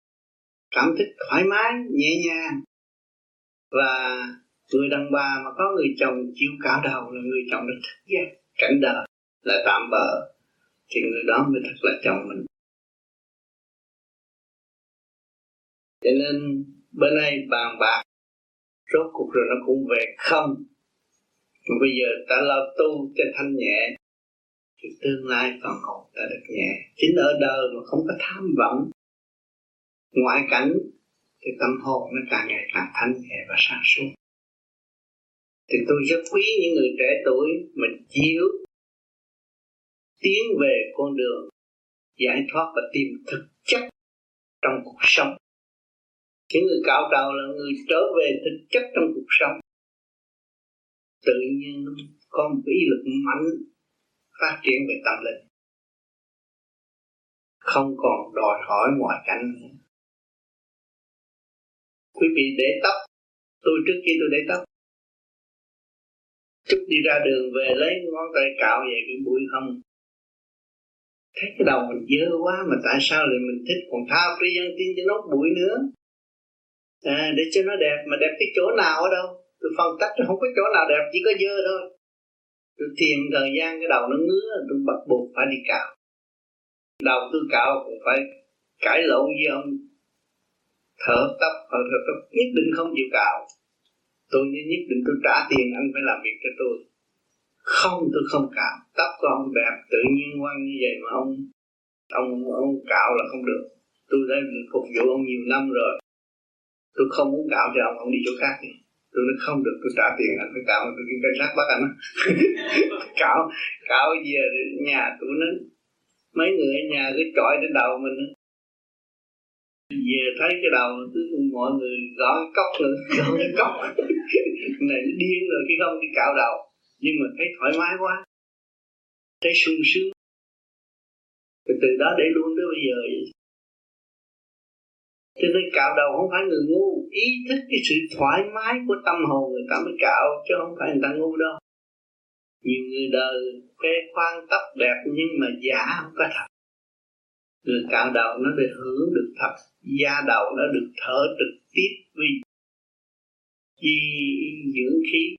cảm thích thoải mái, nhẹ nhàng, và người đàn bà mà có người chồng chịu cạo đầu là người chồng được thức giác, cảnh đời là tạm bỡ thì người đó mới thật là chồng mình. Cho nên bên này bàn bạc, rốt cuộc rồi nó cũng về không. Bây giờ ta lo tu cho thanh nhẹ thì tương lai còn còn ta được nhẹ. Chính ở đời mà không có tham vọng. Ngoại cảnh thì tâm hồn nó càng ngày càng thanh nhẹ và sáng suốt. Thì tôi rất quý những người trẻ tuổi mình chiếu tiến về con đường giải thoát và tìm thực chất trong cuộc sống. Những người cạo đầu là người trở về thực chất trong cuộc sống. Tự nhiên có một ý lực mạnh phát triển về tâm linh. Không còn đòi hỏi ngoại cảnh nữa. Quý vị để tóc. Tôi trước khi tôi để tóc. Chút đi ra đường về lấy ngón tay cạo vậy cái bụi không. Thấy cái đầu mình dơ quá mà tại sao lại mình thích còn tha pri dân tin cho nó bụi nữa? À, để cho nó đẹp mà đẹp cái chỗ nào ở đâu? Tôi phân tách không có chỗ nào đẹp chỉ có dơ thôi tôi tìm thời gian cái đầu nó ngứa tôi bắt buộc phải đi cạo. Đầu tôi cạo cũng phải cãi lộn với ông. Thở tóc thở, thở tóc nhất định không chịu cạo. Tôi nhất định tôi trả tiền anh phải làm việc cho tôi. Không tôi không cạo. Tóc của ông đẹp tự nhiên quăng như vậy mà ông ông ông cạo là không được. Tôi đã phục vụ ông nhiều năm rồi. Tôi không muốn cạo cho ông ông đi chỗ khác đi tôi nói, không được, tôi trả tiền anh phải cạo, tôi cảnh sát bắt anh. Cạo cạo về nhà tôi nói mấy người ở nhà cứ chọi đến đầu mình. Về thấy cái đầu, cứ mọi người gõ cốc nữa gõ cốc. Này, nó điên rồi, khi không đi cạo đầu. Nhưng mà thấy thoải mái quá. Thấy sung sướng. Từ từ đó để luôn tới bây giờ vậy cho nên cạo đầu không phải người ngu. Ý thức cái sự thoải mái của tâm hồn người ta mới cạo, chứ không phải người ta ngu đâu. Nhiều người đời khoe khoang tóc đẹp nhưng mà giả không có thật. Người cạo đầu nó được hưởng được thật, da đầu nó được thở trực tiếp vì chi dưỡng khí.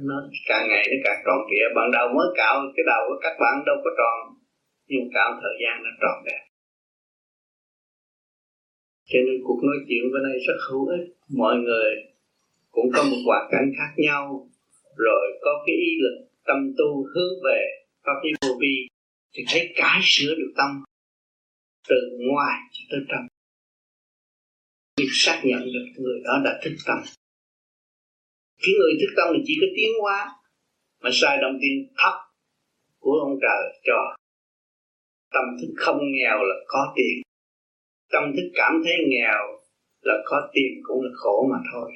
Nó càng ngày nó càng tròn trịa. Ban đầu mới cạo, cái đầu của các bạn đâu có tròn. Nhưng cạo thời gian nó tròn đẹp cho nên cuộc nói chuyện bên đây rất hữu ích. Mọi người cũng có một hoàn cảnh khác nhau, rồi có cái ý lực tâm tu hướng về pháp lý vô vi, thì thấy cái sửa được tâm, từ ngoài cho tới trong. Việc xác nhận được người đó đã thức tâm. Cái người thức tâm thì chỉ có tiến hóa, mà sai đồng tiền thấp của ông trời cho. Tâm thức không nghèo là có tiền tâm thức cảm thấy nghèo là có tiền cũng là khổ mà thôi.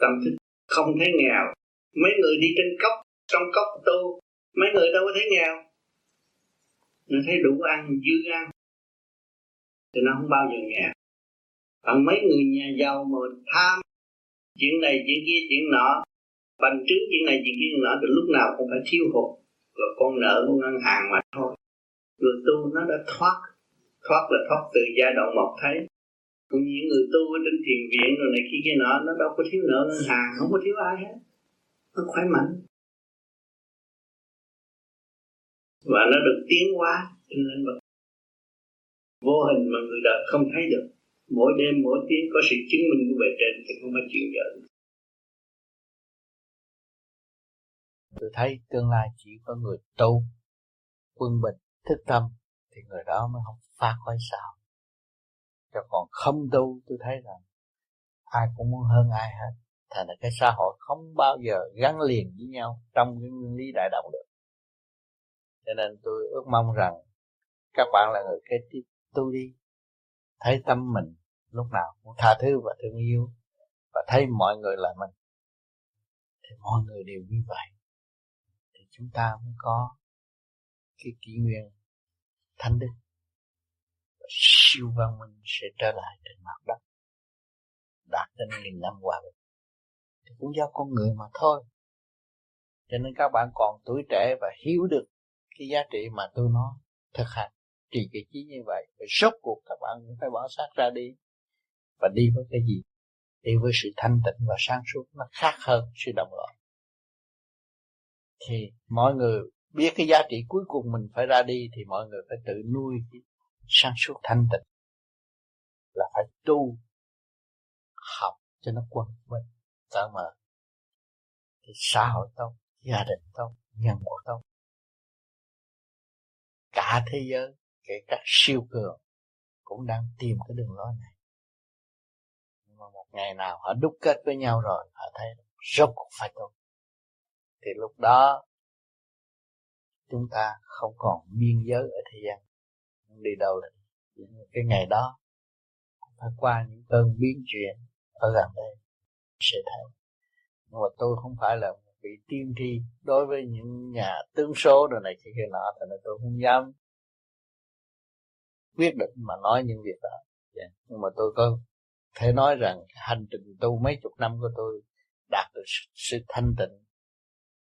Tâm thức không thấy nghèo. Mấy người đi trên cốc, trong cốc tu, mấy người đâu có thấy nghèo. Nó thấy đủ ăn, dư ăn. Thì nó không bao giờ nghèo. Còn mấy người nhà giàu mà tham, chuyện này, chuyện kia, chuyện nọ, bành trướng chuyện này, chuyện kia, chuyện nọ, thì lúc nào cũng phải thiếu hụt. Rồi con nợ của ngân hàng mà thôi. Người tu nó đã thoát thoát là thoát từ giai đoạn một thấy. Cũng những người tu ở trên thiền viện rồi này kia kia nọ, nó đâu có thiếu nợ ngân hàng, không có thiếu ai hết. Nó khỏe mạnh. Và nó được tiến hóa trên lĩnh vực. Vô hình mà người đời không thấy được. Mỗi đêm, mỗi tiếng có sự chứng minh của bề trên thì không có chuyện giỡn. Tôi thấy tương lai chỉ có người tu, quân bình thức tâm thì người đó mới không phá khỏi sao. Cho còn không tu, tôi thấy rằng ai cũng muốn hơn ai hết. Thành là cái xã hội không bao giờ gắn liền với nhau trong cái nguyên lý đại đồng được. Cho nên tôi ước mong rằng các bạn là người kế tiếp tu đi. Thấy tâm mình lúc nào cũng tha thứ và thương yêu và thấy mọi người là mình, thì mọi người đều như vậy. Thì chúng ta mới có cái kỷ nguyên thánh đức siêu văn minh sẽ trở lại trên mặt đất. Đạt đến nghìn năm hòa bình thì cũng do con người mà thôi. Cho nên các bạn còn tuổi trẻ và hiểu được cái giá trị mà tôi nói thực hành. Trì cái trí như vậy và rốt cuộc các bạn cũng phải bỏ xác ra đi. Và đi với cái gì? Đi với sự thanh tịnh và sáng suốt. Nó khác hơn sự đồng loạn thì mọi người biết cái giá trị cuối cùng mình phải ra đi, thì mọi người phải tự nuôi cái sáng suốt thanh tịnh là phải tu, học cho nó quân bình cỡ mở thì xã hội tốt gia đình tốt nhân quả tốt cả thế giới, kể cả siêu cường cũng đang tìm cái đường lối này. Nhưng mà một ngày nào họ đúc kết với nhau rồi, họ thấy rốt cuộc phải tốt thì lúc đó chúng ta không còn biên giới ở thế gian không đi đâu được. Cái ngày đó phải qua những cơn biến chuyển ở gần đây sẽ thấy nhưng mà tôi không phải là một vị tiên tri đối với những nhà tướng số rồi này kia kia nọ thì tôi không dám quyết định mà nói những việc đó. Yeah. Nhưng mà tôi có thể nói rằng hành trình tu mấy chục năm của tôi đạt được sự thanh tịnh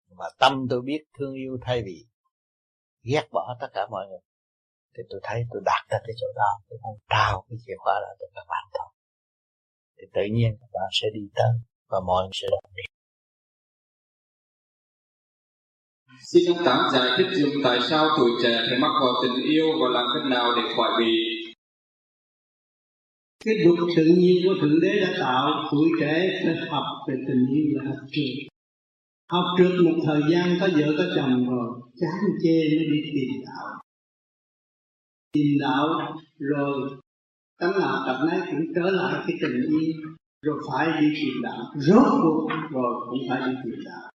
mà tâm tôi biết thương yêu thay vì ghét bỏ tất cả mọi người thì tôi thấy tôi đạt ra cái chỗ đó tôi muốn trao cái chìa khóa đó cho các bạn thôi. Thì tự nhiên các bạn sẽ đi tới và mọi người sẽ đồng đi Xin ông Tám giải thích dùm tại sao tuổi trẻ phải mắc vào tình yêu và làm cách nào để khỏi bị cái luật tự nhiên của thượng đế đã tạo tuổi trẻ phải học về tình yêu là học trượt học trượt một thời gian có vợ có chồng rồi chán chê mới đi tìm đạo tìm đạo, rồi tánh nào tập nấy cũng trở lại cái tình yêu, rồi phải đi tìm đạo. Rốt cuộc rồi cũng phải đi tìm đạo.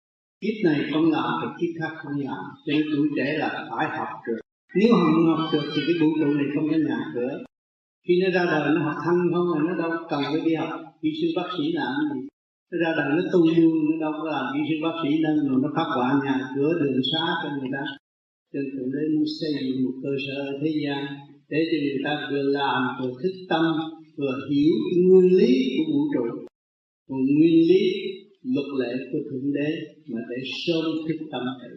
Kiếp này không làm thì kiếp khác không làm. Cho nên tuổi trẻ là phải học được. Nếu không học được thì cái vũ trụ này không có nhà cửa. Khi nó ra đời, nó học thân không là nó đâu cần phải đi học. Kỹ sư bác sĩ làm gì? Nó ra đời, nó tu du nó đâu có làm. Kỹ sư bác sĩ đâu mà nó phát họa nhà cửa, đường xá cho người ta cho thượng đế muốn xây dựng một cơ sở ở thế gian để cho người ta vừa làm vừa thức tâm vừa hiểu nguyên lý của vũ trụ. Một nguyên lý luật lệ của thượng đế mà để sớm thức tâm thầy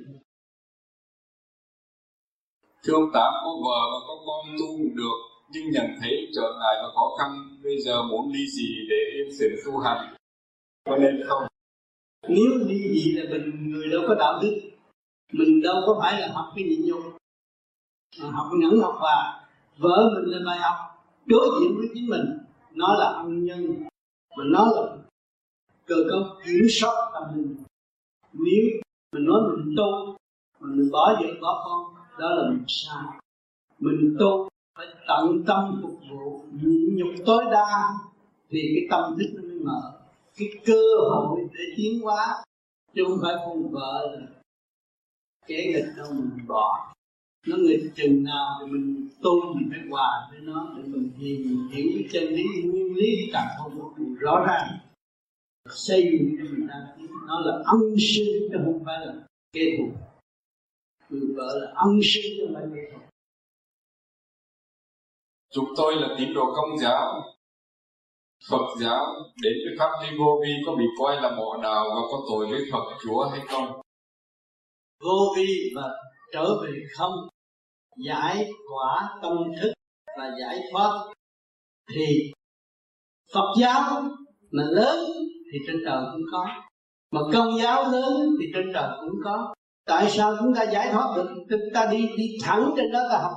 thưa ông tám có vợ và có con tu được nhưng nhận thấy trở ngại và khó khăn bây giờ muốn đi gì để yên sự tu hành? Có nên không? Nếu đi gì là mình người đâu có đạo đức mình đâu có phải là học cái nhịn nhục. À, học nhẫn học và vợ mình là bài học. Đối diện với chính mình, nó là ân nhân mà nó là cơ cấu kiểm soát tâm linh. Nếu mình nói mình tu mình bỏ vợ, bỏ con, đó là mình sai. Mình tu phải tận tâm phục vụ, nhịn nhục tối đa thì cái tâm thức nó mới mở. Cái cơ hội để tiến hóa, chứ không phải con vợ là kẻ nghịch đâu mình bỏ. Nó nghịch chừng nào thì mình tu mình phải hòa với nó để mình hiểu, hiểu cái chân lý nguyên lý càng không có rõ ràng. Xây dựng cho người ta nó là ân sư chứ không phải là kẻ thù. Người vợ là ân sư chứ không phải kẻ thù. Chúng tôi là tín đồ công giáo Phật giáo đến với pháp lý vô vi có bị coi là mộ đạo và có tội với Phật Chúa hay không? Vô vi và trở về không, giải quả tâm thức và giải thoát. Thì Phật giáo mà lớn thì trên trời cũng có, mà công giáo lớn thì trên trời cũng có. Tại sao chúng ta giải thoát được? Chúng ta đi đi thẳng trên đó ta học.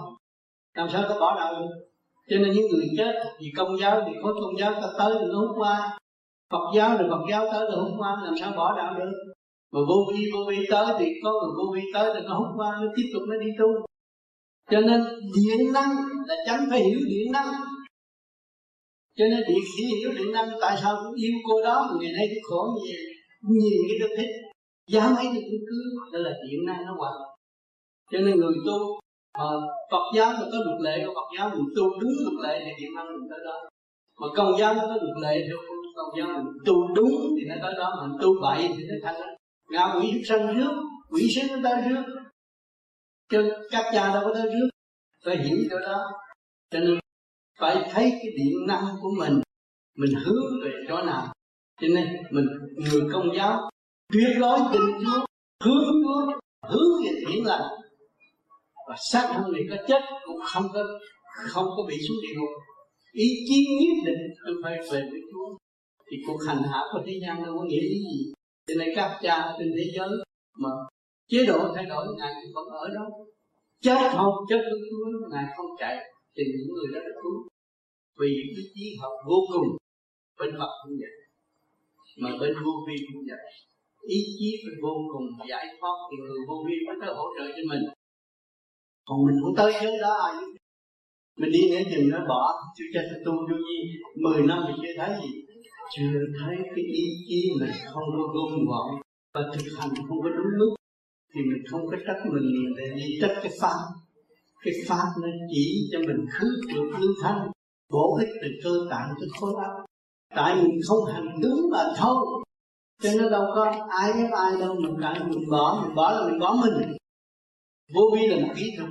Làm sao ta bỏ đạo được? Cho nên những người chết vì công giáo thì khối công giáo ta tới từ hôm qua. Phật giáo rồi Phật giáo tới từ hôm qua, làm sao bỏ đạo được? Mà vô vi vô vi tới thì có người vô vi tới thì nó hút qua, nó tiếp tục nó đi tu. Cho nên điện năng là chẳng phải hiểu điện năng. Cho nên điện khi hiểu điện năng, tại sao cũng yêu cô đó mà ngày nay cũng khổ như vậy? Nhìn cái đức thích. Dám ấy thì cũng cứ, đó là điện năng nó hoạt cho nên người tu mà Phật giáo mà có luật lệ của Phật giáo mình tu đúng luật lệ thì điện năng mình tới đó. Mà công giáo nó có luật lệ thì công giáo mình tu đúng thì nó tới đó. Mình tu bậy thì nó thành ngạ quỷ chúng sanh trước, quỷ sinh chúng ta trước. Chứ các cha đâu có tới trước. Phải hiểu chỗ đó. Cho nên phải thấy cái điện năng của mình. Mình hướng về chỗ nào. Cho nên mình, người công giáo, tuyệt đối tình chúa, hướng chúa, hướng về thiện lành. Và xác thân này có chết, cũng không có không có bị xuống địa ngục. Ý chí nhất định tôi phải về với chúa. Thì cuộc hành hạ của thế gian đâu có nghĩa gì cho nên các cha trên thế giới mà chế độ thay đổi ngài vẫn ở đó. Chết không, chết với chúa ngài không chạy thì những người đó được cứu. Vì cái trí học vô cùng, bên Phật cũng vậy. Mà bên vô vi cũng vậy. Ý chí bên vô cùng, giải thoát thì người vô vi mới tới hỗ trợ cho mình. Còn mình không tới giới đó ai mình đi nửa chừng nó bỏ chưa cho tôi tu vô gì mười năm thì chưa thấy gì chưa thấy cái ý chí mình không có gom gọn và thực hành không có đúng mức thì mình không có trách mình để đi trách cái pháp. Cái pháp nó chỉ cho mình khứ được lưu thanh, bổ ích từ cơ tạng tới khối óc. Tại mình không hành đúng mà thôi, cho nên đâu có ai với ai đâu, mình cả mình bỏ mình bỏ là mình bỏ mình. Vô vi là một kỹ thuật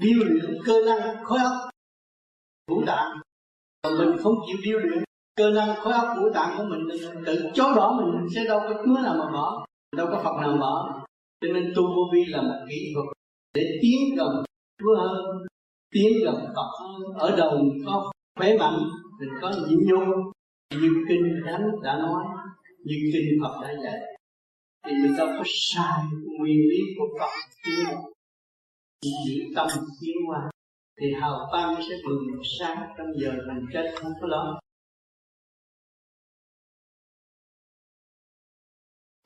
điêu luyện cơ năng, khối óc ngũ tạng. Mà mình không chịu điêu luyện cơ năng khối óc ngũ tạng của mình tự chối bỏ mình, sẽ đâu có chúa nào mà bỏ đâu có phật nào bỏ. Cho nên tu vô vi là một kỹ thuật để tiến gần chúa hơn tiến gần phật hơn ở đầu mình có khỏe mạnh mình có nhịn nhục. Như kinh thánh đã nói như kinh phật đã dạy thì mình đâu có sai nguyên lý của phật tiến giữ tâm tiến qua thì hào quang sẽ bừng sáng trong giờ mình chết không có lo.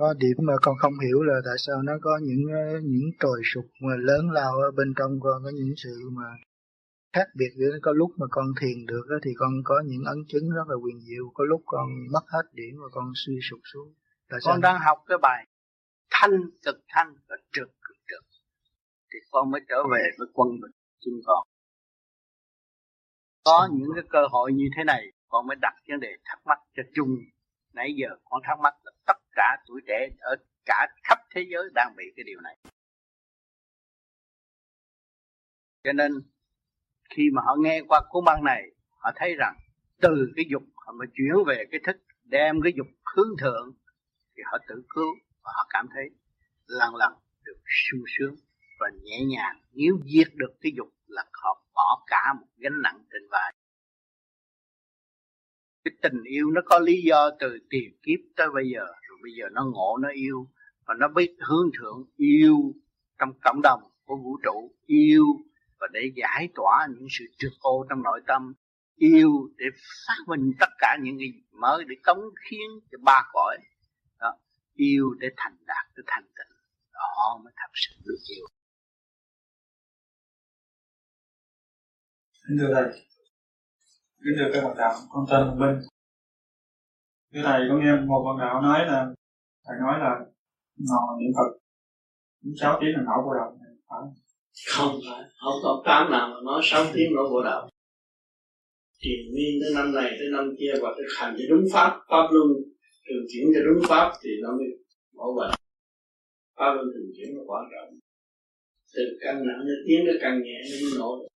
Có điểm mà con không hiểu là tại sao nó có những những trồi sụp mà lớn lao ở bên trong con có những sự mà khác biệt giữa có lúc mà con thiền được thì con có những ấn chứng rất là quyền diệu có lúc con mất hết điểm và con suy sụp xuống. Tại con đang học cái bài thanh cực thanh và trực cực trực thì con mới trở về với quân bình chúng con. Có những cái cơ hội như thế này con mới đặt vấn đề thắc mắc cho chung nãy giờ con thắc mắc là tất cả tuổi trẻ ở cả khắp thế giới đang bị cái điều này. Cho nên, khi mà họ nghe qua cuốn băng này, họ thấy rằng từ cái dục họ mới chuyển về cái thức, đem cái dục hướng thượng, thì họ tự cứu và họ cảm thấy lần lần được sung sướng và nhẹ nhàng. Nếu diệt được cái dục là họ bỏ cả một gánh nặng trên vai. Cái tình yêu nó có lý do từ tiền kiếp tới bây giờ bây giờ nó ngộ nó yêu và nó biết hướng thượng yêu trong cộng đồng của vũ trụ yêu và để giải tỏa những sự trượt ô trong nội tâm yêu để phát minh tất cả những gì mới để cống khiến cho ba cõi. Đó yêu để thành đạt để thành tịnh. Đó mới thật sự được yêu. Kính thưa thầy, kính thưa các bạn đạo, con tên là Minh. Thưa thầy, có nghe một bạn đạo nói là thầy nói là ngồi niệm Phật. Cũng sáu tiếng là nổ bộ đầu phải không? Phải không có tám nào mà nói sáu tiếng nổ bộ đầu thì nguyên tới năm này tới năm kia và thực hành cho đúng pháp pháp luân thường chuyển cho đúng pháp thì nó mới bảo vệ. Pháp luân thường chuyển nó quan trọng. Từ căn nặng nó tiến tới căn nhẹ nó mới nổ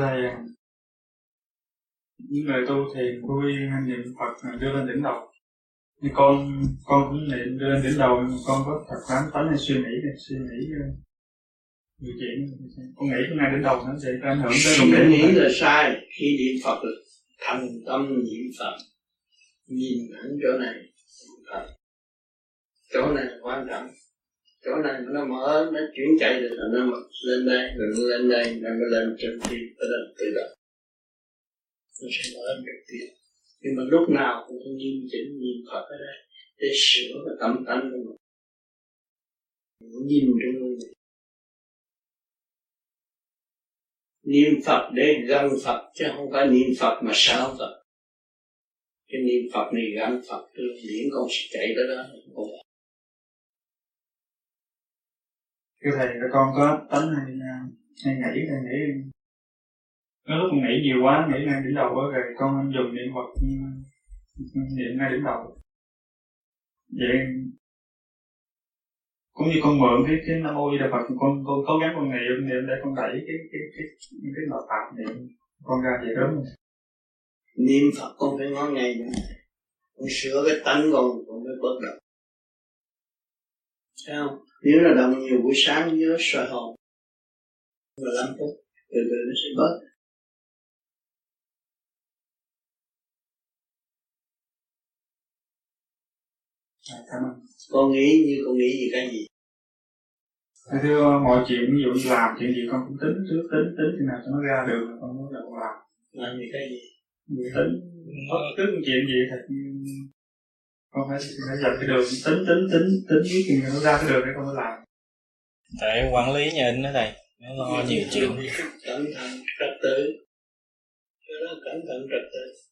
thầy những người tu thiền vui niệm Phật đưa lên đỉnh đầu. Thì con con cũng niệm đưa lên đỉnh đầu con có thật quán tánh hay suy nghĩ này suy nghĩ nhiều chuyện con nghĩ cái ngay đỉnh đầu nó sẽ ảnh hưởng tới suy nghĩ là sai. Khi niệm Phật là thành tâm niệm Phật. Nhìn hẳn chỗ này Phật. Chỗ này quan trọng chỗ này nó mở, nó chuyển chạy được là nó lên đây, rồi nó lên đây rồi mới lên trên tim nó lên tự động nó sẽ mở được tiền nhưng mà lúc nào cũng phải nghiêm chỉnh nhìn Phật ở đây để sửa cái tâm tánh của mình. Nhìn trong người này. niệm Phật để gần Phật, chứ không phải niệm Phật mà sao Phật. Cái niệm Phật này gần Phật tương điển con sẽ chạy tới đó, không kêu thầy là con có tánh hay hay nghĩ hay nghĩ có lúc nghĩ nhiều quá nghĩ ngay đỉnh đầu quá rồi con dùng niệm phật niệm ngay đỉnh đầu. Vậy cũng như con mượn cái cái nam mô di đà phật con con cố gắng con niệm niệm để con đẩy cái cái cái cái, cái nội tạp niệm. Con ra vậy đúng không niệm phật con phải ngó ngay con sửa cái tánh con con mới bớt động Thấy không? Nếu là động nhiều buổi sáng nhớ soi hồn 15 phút từ từ nó sẽ bớt À, cảm ơn. Con nghĩ như con nghĩ gì cái gì? Thưa mọi chuyện ví dụ như làm chuyện gì con cũng tính trước tính tính khi nào cho nó ra được con mới đầu làm. Làm gì cái gì? Tính bất cứ chuyện gì thật con phải phải dành cái đường tính tính tính tính biết khi nó ra cái đường để con mới làm. Tại quản lý nhà in đó thầy, nó lo nhiều chuyện. Cẩn thận trật tự. Cái đó cẩn thận trật tự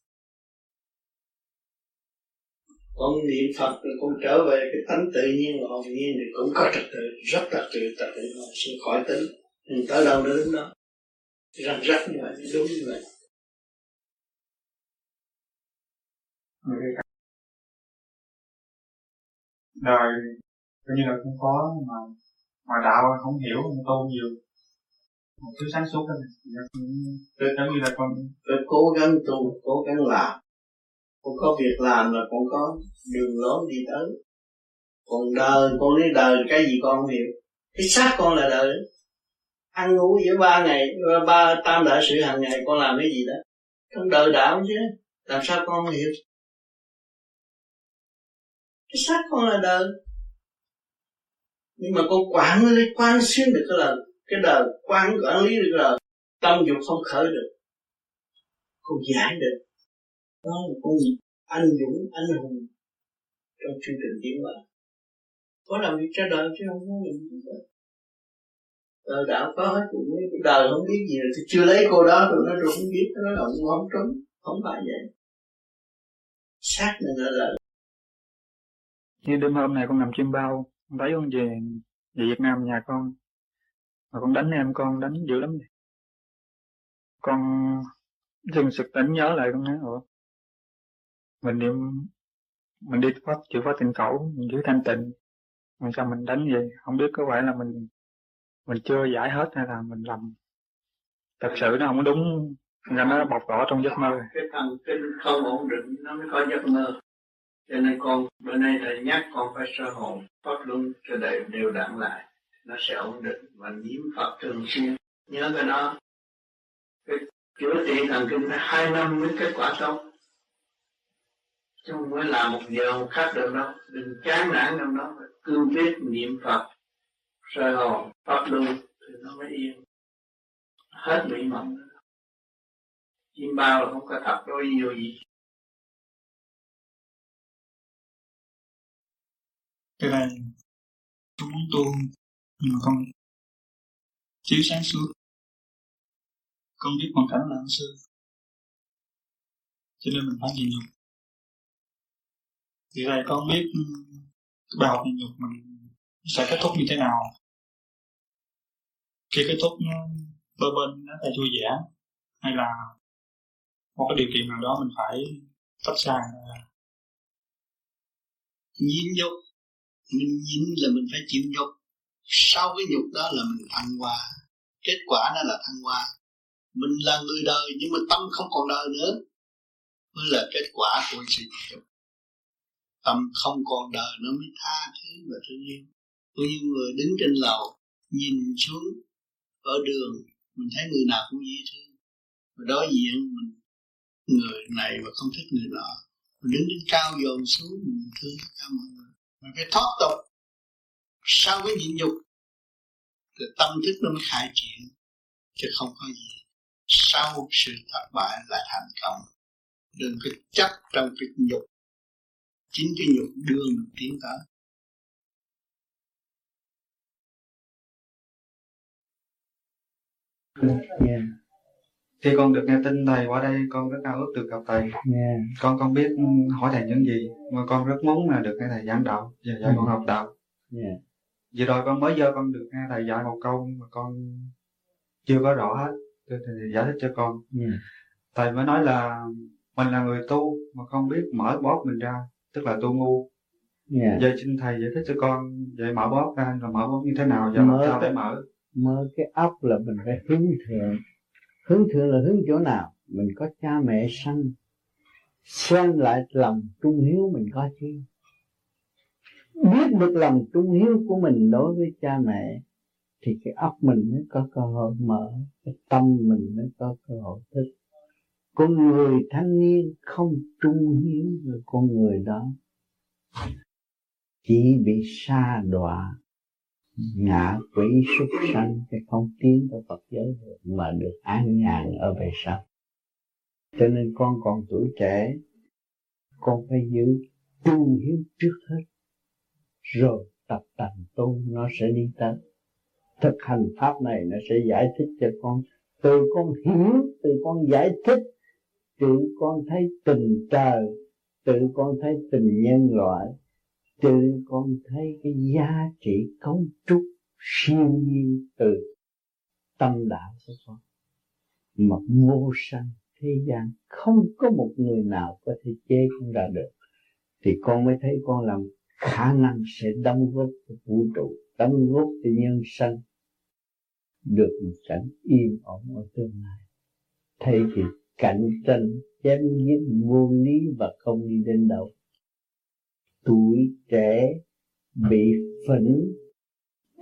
con niệm phật rồi con trở về cái tánh tự nhiên và hồn nhiên thì cũng có trật tự rất trật tự trật tự rồi sẽ khỏi tính mình tới đâu đến đó răng rắc như vậy đúng như vậy đời coi như là không có mà mà đạo không hiểu, không tu nhiều. Một thứ sáng suốt đó tôi giống như là con tôi cố gắng tu, cố gắng làm. Con có việc làm là con có đường lối đi tới. Còn đời, con lấy đời cái gì con không hiểu. Cái xác con là đời. Ăn ngủ giữa ba ngày, ba tam đại sự hàng ngày, con làm cái gì đó? Trong đời đạo chứ, làm sao con không hiểu? Cái xác con là đời. Nhưng mà con quản lý, quan xuyên được cái đời cái đời, quan quản lý được cái đời tâm dục không khởi được. Con giải được. Đó là con anh dũng, anh hùng, trong chương trình tiến hóa. Có làm việc cho đời chứ không có mình đời đạo có hết cũng cái đời không biết gì rồi, thì chưa lấy cô đó rồi nó rồi không biết, nó là không trúng, không phải vậy. Xác nên là đời như đêm hôm này con nằm trên bao, con thấy con về về Việt Nam nhà con. Mà con đánh em, con đánh dữ lắm con dừng sực tỉnh nhớ lại con nói, ủa, mình đi mình đi phát chịu phát tình khẩu mình giữ thanh tịnh. Mà sao mình đánh vậy? Không biết có phải là mình mình chưa giải hết hay là mình làm, thật sự nó không đúng. Nên nó bộc rõ trong giấc mơ. Cái thần kinh không ổn định, nó mới có giấc mơ cho nên con, bữa nay thầy nhắc con phải sơ hồn. Pháp luân cho đều đều đặn lại. Nó sẽ ổn định và niệm phật thường xuyên. Nhớ cái đó. Cái chữa trị thần kinh phải hai năm mới kết quả tốt chứ không mới làm một giờ một khắc được đâu. Đừng chán nản trong đó. Cương quyết niệm phật. Sơ hồn, pháp luân, thì nó mới yên. Hết bị mộng. Chim bao là không có tập đôi nhiều gì. Cái này tôi muốn tu nhưng mà con thiếu sáng suốt. Con biết hoàn cảnh là ông sư. Cho nên mình phải nhịn nhục. Vì vậy con biết cái bài học nhịn nhục mình sẽ kết thúc như thế nào? Khi kết thúc nó, bơ bên nó là vui vẻ, hay là một cái điều kiện nào đó mình phải tách xa dính à, nhục? Mình nhịn là mình phải chịu nhục. Sau cái nhục đó là mình thăng hoa. Kết quả đó là thăng hoa. Mình là người đời nhưng mà tâm không còn đời nữa. Mới là kết quả của sự nhục. Tâm không còn đời nó mới tha thứ và thương yêu. Có những người đứng trên lầu, nhìn xuống ở đường, mình thấy người nào cũng dễ thương. Và đối diện mình, người này mà không thích người nọ. Mình đứng trên cao dồn xuống, mình thương tất cả mọi người mình phải thoát tục. Sau cái nhịn nhục, thì tâm thức nó mới khai triển, chứ không có gì. Sau sự thất bại là thành công. Đừng có chấp trong cái nhục. Chính cái nhục đưa mình tiến tới. Yeah khi con được nghe tin thầy qua đây con rất ao ước được gặp thầy yeah. con con biết hỏi thầy những gì mà con rất muốn là được nghe thầy giảng đạo và dạy con học đạo yeah. vừa rồi con mới giờ con được nghe thầy dạy một câu mà con chưa có rõ hết thầy giải thích cho con yeah. thầy mới nói là mình là người tu mà không biết mở bóp mình ra tức là tu ngu yeah. vậy xin thầy giải thích cho con vậy mở bóp ra là mở bóp như thế nào và mở sao để mở mở cái óc là mình phải hướng thượng hướng thượng là hướng chỗ nào? Mình có cha mẹ sanh, xem lại lòng trung hiếu mình có chứ biết được lòng trung hiếu của mình đối với cha mẹ, thì cái óc mình mới có cơ hội mở, cái tâm mình mới có cơ hội thức. Con người thanh niên không trung hiếu với con người đó. Chỉ bị sa đọa ngạ quỷ súc sanh, cái không tiến tới Phật giới được mà được an nhàn ở về sau. Cho nên con còn tuổi trẻ, con phải giữ tu hiếu trước hết. Rồi tập tành tu, nó sẽ đi tới. Thực hành pháp này nó sẽ giải thích cho con. Từ con hiểu, từ con giải thích, tự con thấy tình trời, tự con thấy tình nhân loại tự con thấy cái giá trị cấu trúc siêu nhiên từ tâm đạo của con mà vô sanh thế gian không có một người nào có thể chế con ra được. Thì con mới thấy con làm khả năng sẽ đóng góp cho vũ trụ, đóng góp cho nhân sanh được một cảnh yên ổn ở tương lai. Thay vì cạnh tranh chém giết vô lý và không đi đến đâu tuổi trẻ bị phẫn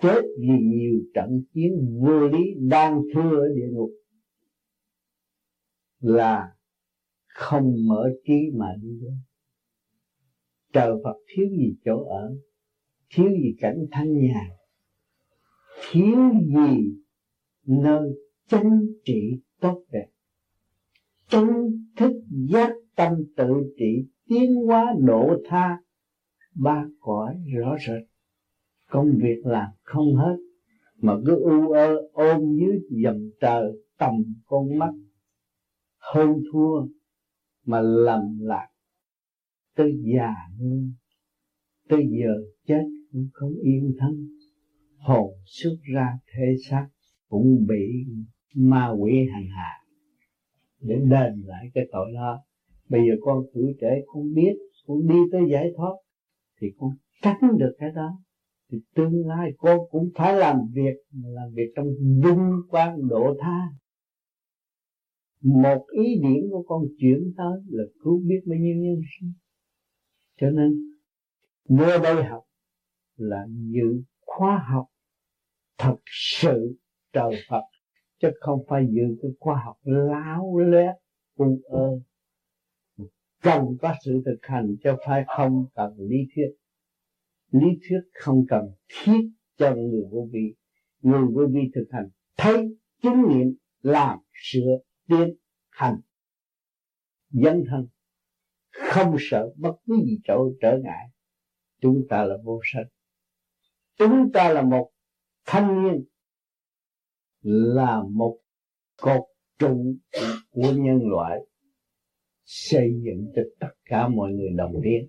chết vì nhiều trận chiến vô lý đang thưa ở địa ngục là không mở trí mà đi đến. Trời Phật thiếu gì chỗ ở, thiếu gì cảnh thanh nhàn, thiếu gì nơi chánh trị tốt đẹp. Chánh thức giác tâm tự trị tiến hóa độ tha ba cõi rõ rệt. Công việc làm không hết, mà cứ u ơ ôm dưới dầm trời tầm con mắt. Hơn thua mà lầm lạc, tới già nương tới giờ chết cũng không yên thân. Hồn xuất ra thể xác cũng bị ma quỷ hành hạ để đền lại cái tội đó. Bây giờ con tuổi trẻ con biết, con đi tới giải thoát thì con tránh được cái đó. Thì tương lai con cũng phải làm việc làm việc trong vinh quang độ tha. Một ý điểm của con chuyển tới là cứu biết bao nhiêu nhân sinh. Cho nên vô đây học là dự khóa học thật sự trời Phật, chứ không phải dự cái khoa học láo lét u ơ cần có sự thực hành cho phải không cần lý thuyết. Lý thuyết không cần thiết cho người vô vi. Người vô vi thực hành thấy chứng nghiệm làm sửa tiến hành. Dân thân. Không sợ bất cứ gì chỗ trở ngại. Chúng ta là vô sanh. Chúng ta là một thanh niên. Là một cột trụ của nhân loại xây dựng cho tất cả mọi người đồng tiến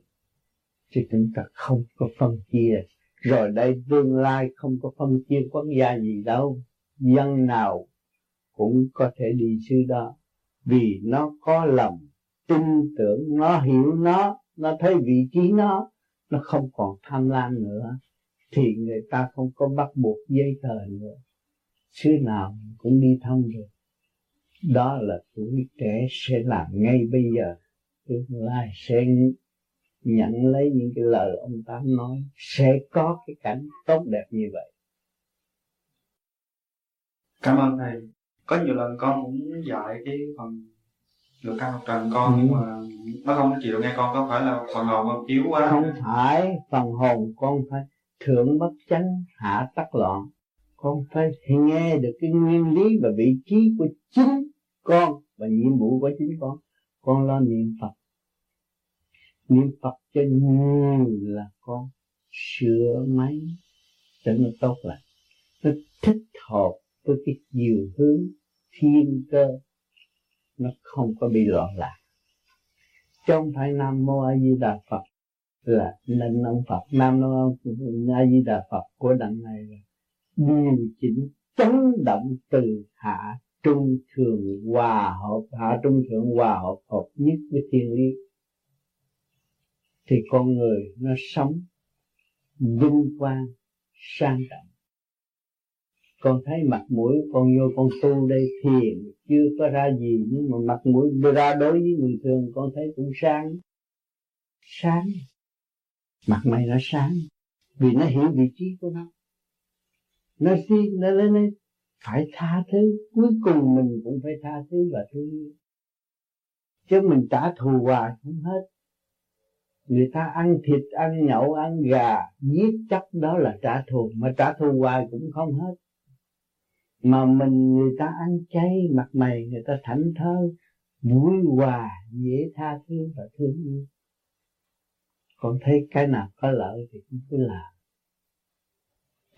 chứ chúng ta không có phân chia. Rồi đây tương lai không có phân chia quốc gia gì đâu. Dân nào cũng có thể đi xứ đó. Vì nó có lòng, tin tưởng, nó hiểu nó nó thấy vị trí nó nó không còn tham lam nữa. Thì người ta không có bắt buộc giấy tờ nữa. Xứ nào cũng đi thông được đó là tuổi trẻ sẽ làm ngay bây giờ. Tương lai sẽ nhận lấy những cái lời ông tám nói sẽ có cái cảnh tốt đẹp như vậy. Cảm ơn thầy. Có nhiều lần con cũng dạy cái phần được căn học trần con ừ. nhưng mà nó không chịu nghe con có phải là phần hồn con chiếu quá? Không phải phần hồn con phải thượng bất chánh hạ tắc loạn. Con phải nghe được cái nguyên lý và vị trí của chính con và nhiệm vụ của chính con. Con lo niệm phật. Niệm phật cho nhiều là con sửa máy cho nó tốt lại. Nó thích hợp với cái chiều hướng thiên cơ. Nó không có bị loạn lạc. Trong phải nam mô a di đà phật là nên ông phật. Nam mô a di đà phật của đặng này là điều chỉnh chấn động từ hạ trung thường hòa hợp hạ trung thượng hòa hợp hợp nhất với thiên lý. Thì con người nó sống vinh quang, sang trọng. Con thấy mặt mũi con vô con tu đây thiền chưa có ra gì nhưng mà mặt mũi ra đối với người thường con thấy cũng sáng. Sáng. Mặt mày nó sáng vì nó hiểu vị trí của nó. Nó xin, nó lên phải tha thứ. Cuối cùng mình cũng phải tha thứ và thương yêu. Chứ mình trả thù hoài không hết. Người ta ăn thịt, ăn nhậu, ăn gà, giết chắc đó là trả thù. Mà trả thù hoài cũng không hết. Mà mình, người ta ăn chay, mặt mày người ta thảnh thơ vui hòa dễ tha thứ và thương yêu. Còn thấy cái nào có lợi thì cũng cứ làm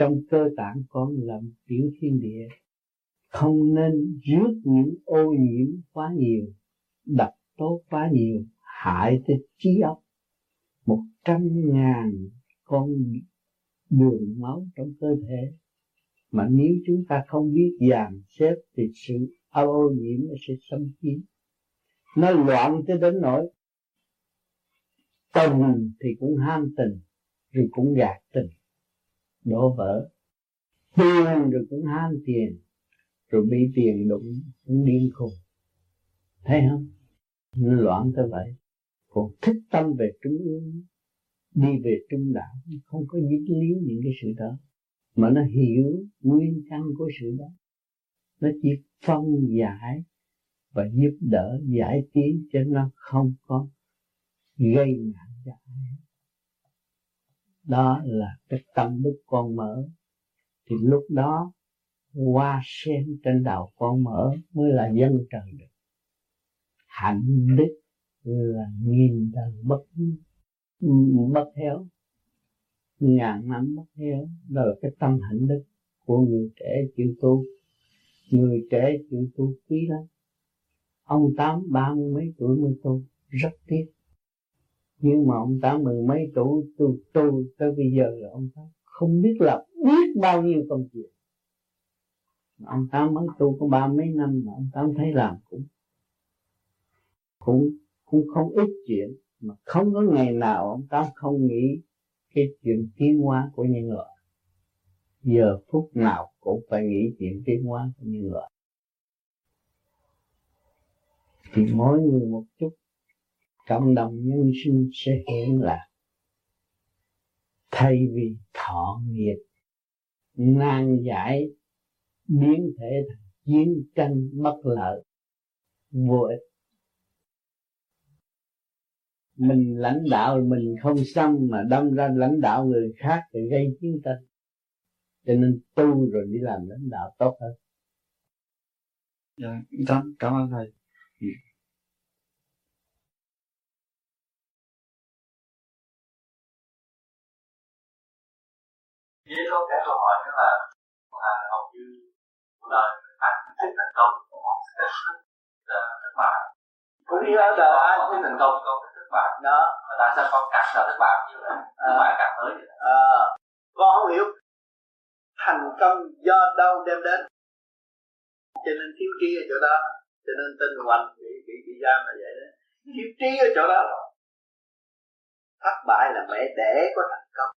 trong cơ tạng con làm tiểu thiên địa, không nên rước những ô nhiễm quá nhiều, đập tốt quá nhiều, hại tới trí óc. Một trăm ngàn con đường máu trong cơ thể mà nếu chúng ta không biết dàn xếp thì sự ô nhiễm nó sẽ xâm chiếm. Nó loạn tới đến nỗi tình thì cũng ham tình, rồi cũng gạt tình đổ vỡ. Tiền rồi cũng ham tiền, rồi bị tiền đụng cũng điên khùng. Thấy không? Nó loạn tới vậy. Còn thích tâm về trung ương, đi về trung đạo không có dính líu những cái sự đó. Mà nó hiểu nguyên căn của sự đó. Nó chỉ phân giải và giúp đỡ, giải tiến cho nó không có gây nạn cho ai đó là cái tâm đức con mở. Thì lúc đó hoa sen trên đầu con mở mới là dân trời được. Hạnh đức là nghìn đời bất bất héo ngàn năm bất héo đó là cái tâm hạnh đức của người trẻ chịu tu. Người trẻ chịu tu quý lắm. Ông tám ba mươi mấy tuổi mới tu. Rất tiếc nhưng mà ông tám mười mấy tuổi tu tu tới bây giờ là ông tám không biết là biết bao nhiêu công chuyện ông tám mới tu có ba mấy năm mà ông tám thấy làm cũng cũng cũng không ít chuyện. Mà không có ngày nào ông tám không nghĩ cái chuyện tiến hóa của nhân loại. Giờ phút nào cũng phải nghĩ chuyện tiến hóa của nhân loại. Thì mỗi người một chút cộng đồng nhân sinh sẽ hiện là thay vì thọ nghiệp nan giải biến thể thành chiến tranh bất lợi vô ích. Mình lãnh đạo mình không xong mà đâm ra lãnh đạo người khác thì gây chiến tranh. Cho nên tu rồi đi làm lãnh đạo tốt hơn. Dạ cảm, cảm ơn thầy. Với có cái câu hỏi đó là à, hầu như đời anh thích thành công thất bại? Cũng như đời ai cũng thành công con thất bại. Đó. Tại sao con càng sợ thất bại như vậy thất bại càng tới vậy? À, con không hiểu. Thành công do đâu đem đến? Cho nên thiếu trí ở chỗ đó. Cho nên tên hoành bị bị bị giam là vậy đó. Thiếu trí ở chỗ đó rồi. Thất bại là mẹ đẻ của thành công.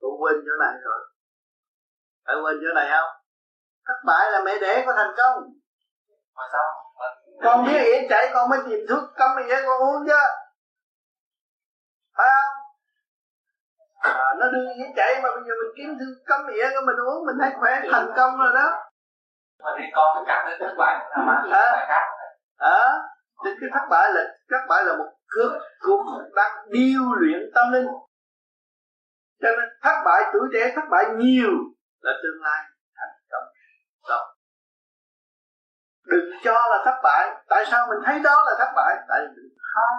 Con quên chỗ này rồi phải quên chỗ này không? Thất bại là mẹ đẻ của thành công. Mà sao? Con biết ỉa chảy con mới tìm thuốc cấm gì vậy con uống chứ. Phải không? À, nó đưa ỉa chảy mà bây giờ mình kiếm thuốc cấm ỉa cái mình uống mình thấy khỏe thành công rồi đó. Mà thì con phải cảm thấy thất bại là mà à, khác. À, thì cái thất bại là thất bại là một cước cuộc đang điêu luyện tâm linh. Cho nên thất bại tuổi trẻ thất bại nhiều là tương lai thành công. Rồi đừng cho là thất bại. Tại sao mình thấy đó là thất bại? Tại vì mình ham.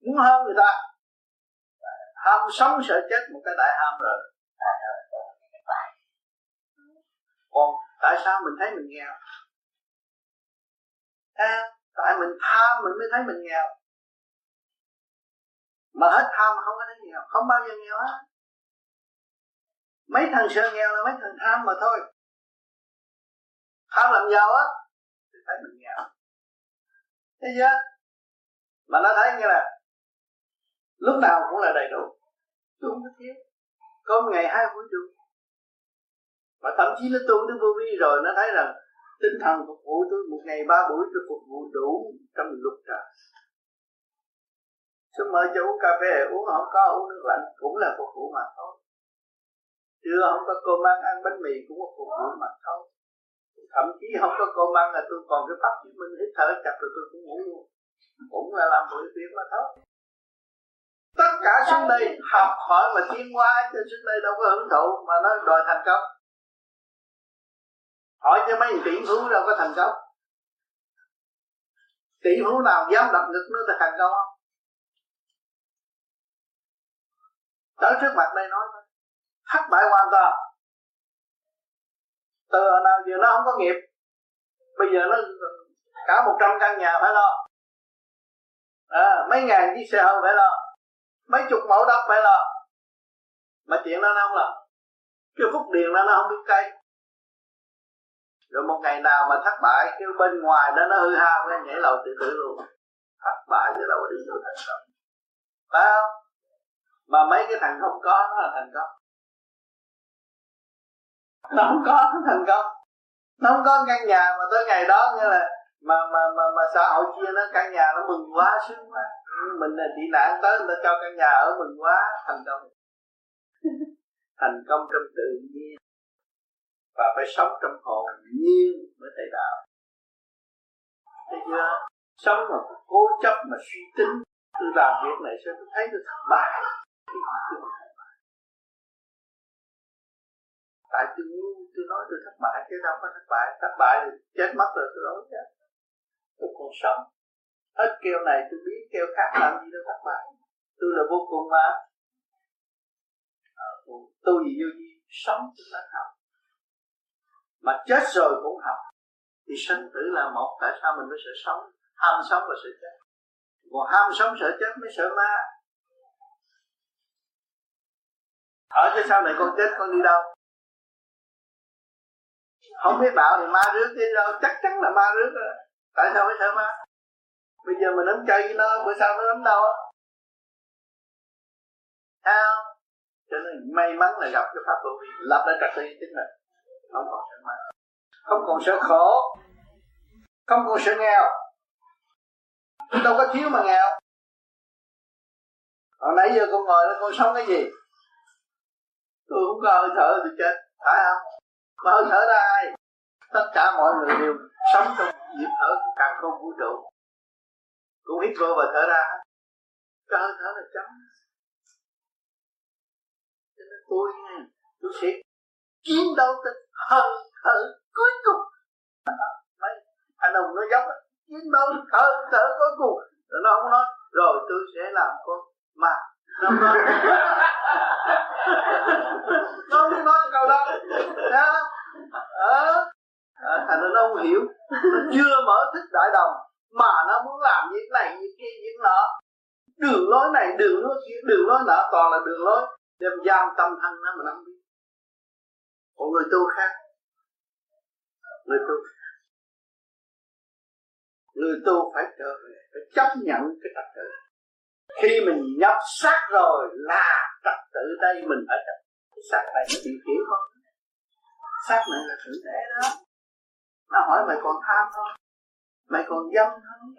Muốn hơn người ta. Ham sống sợ chết một cái đại ham rồi. Còn tại sao mình thấy mình nghèo? À, tại mình tham mình mới thấy mình nghèo. Mà hết tham mà không có thấy nghèo. Không bao giờ nghèo hết mấy thằng sợ nghèo là mấy thằng tham mà thôi. Tham làm giàu á, thì thấy mình nghèo. Thế chưa mà nó thấy như là lúc nào cũng là đầy đủ. Tôi không có thiếu. Có một ngày hai buổi đủ mà thậm chí nó tu đến vô vi rồi, nó thấy rằng tinh thần phục vụ tôi một ngày ba buổi tôi phục vụ đủ trong lúc trời Chứ mời cho uống cà phê, uống không có, uống nước lạnh, cũng là phục vụ mà thôi chưa không có cơm ăn ăn bánh mì cũng có phục vụ mà thôi. Thậm chí không có cơm ăn là tôi còn cái pháp chứng minh hít thở chặt rồi tôi cũng ngủ luôn. Cũng là làm buổi việc mà thôi. Tất cả xuống đây học hỏi mà tiến hóa cho xuống đây đâu có hưởng thụ mà nó đòi thành công. Hỏi cho mấy tỷ phú đâu có thành công. Tỷ phú nào dám đập ngực nó thì thành công không? Tới trước mặt đây nói thất bại hoàn toàn từ hồi nào giờ nó không có nghiệp? Bây giờ nó cả một trăm căn nhà phải lo. À, mấy ngàn chiếc xe hơi phải lo. Mấy chục mẫu đất phải lo. Mà chuyện đó nó không lo cái phúc điền đó nó không biết cây. Rồi một ngày nào mà thất bại cái bên ngoài đó nó hư hao cái nhảy lầu tự tử luôn. Thất bại thì đâu có đi được thành công phải không? Mà mấy cái thằng không có nó là thành công nó không có, nó thành công. Nó không có căn nhà mà tới ngày đó như là mà mà mà mà xã hội chia nó, căn nhà nó mừng quá, sướng quá. Mình là tị nạn tới, người ta cho căn nhà ở mừng quá, thành công. Thành công trong tự nhiên. Và phải sống trong hồn nhiên mới thấy đạo. Thấy chưa? Sống mà cố chấp mà suy tính. Tôi làm việc này sao tôi thấy tôi thất bại tại tôi ngu tôi nói tôi thất bại chứ đâu có thất bại. Thất bại thì chết mất rồi tôi nói chứ. Tôi còn sống. Hết kêu này tôi biết kêu khác làm gì đâu thất bại. Tôi là vô cùng mà. À, tôi gì vô gì sống chúng ta học. Mà chết rồi cũng học. Thì sinh tử là một tại sao mình mới sợ sống? Ham sống và sợ chết. Còn ham sống sợ chết mới sợ ma. Ở cái sau này con chết con đi đâu? Không biết đạo thì ma rước đi đâu. Chắc chắn là ma rước đó. tại sao phải sợ ma? Bây giờ mình nắm chơi với nó, bữa sau nó nắm đâu á. Sao? Cho nên may mắn là gặp cái pháp vô vi lập lại trật tự chính mình. Không còn sợ ma. Không còn sợ khổ. Không còn sợ nghèo. Đâu có thiếu mà nghèo. Hồi nãy giờ con ngồi đó, con sống cái gì? Tôi không có hơi thở, tôi chết. Phải không? Mà hơi thở ra ai? Tất cả mọi người đều sống trong nhịp thở của càng không vũ trụ. Cũng hít vô và thở ra. Cái hơi thở là chấm cho nên tôi tôi sẽ chiến đấu tới hơi thở cuối cùng. Mấy anh ông nó giống, chiến đấu hơi thở cuối cùng. Rồi nó không nói, rồi tôi sẽ làm con mà nó nói. Nó không nói câu đó. Thấy không? Ờ, à, thành ra nó không hiểu. Nó chưa mở thức đại đồng mà nó muốn làm việc này việc kia việc nọ. Đường lối này đường lối kia đường lối nọ toàn là đường lối đem giam tâm thân nó mà nó không biết. Còn người tu khác. Người tu người tu phải trở về phải chấp nhận cái trật tự. Khi mình nhập xác rồi là trật tự đây mình phải trật xác này nó chịu khiển không? Xác này là thượng đế đó. Nó hỏi mày còn tham không? Mày còn dâm không?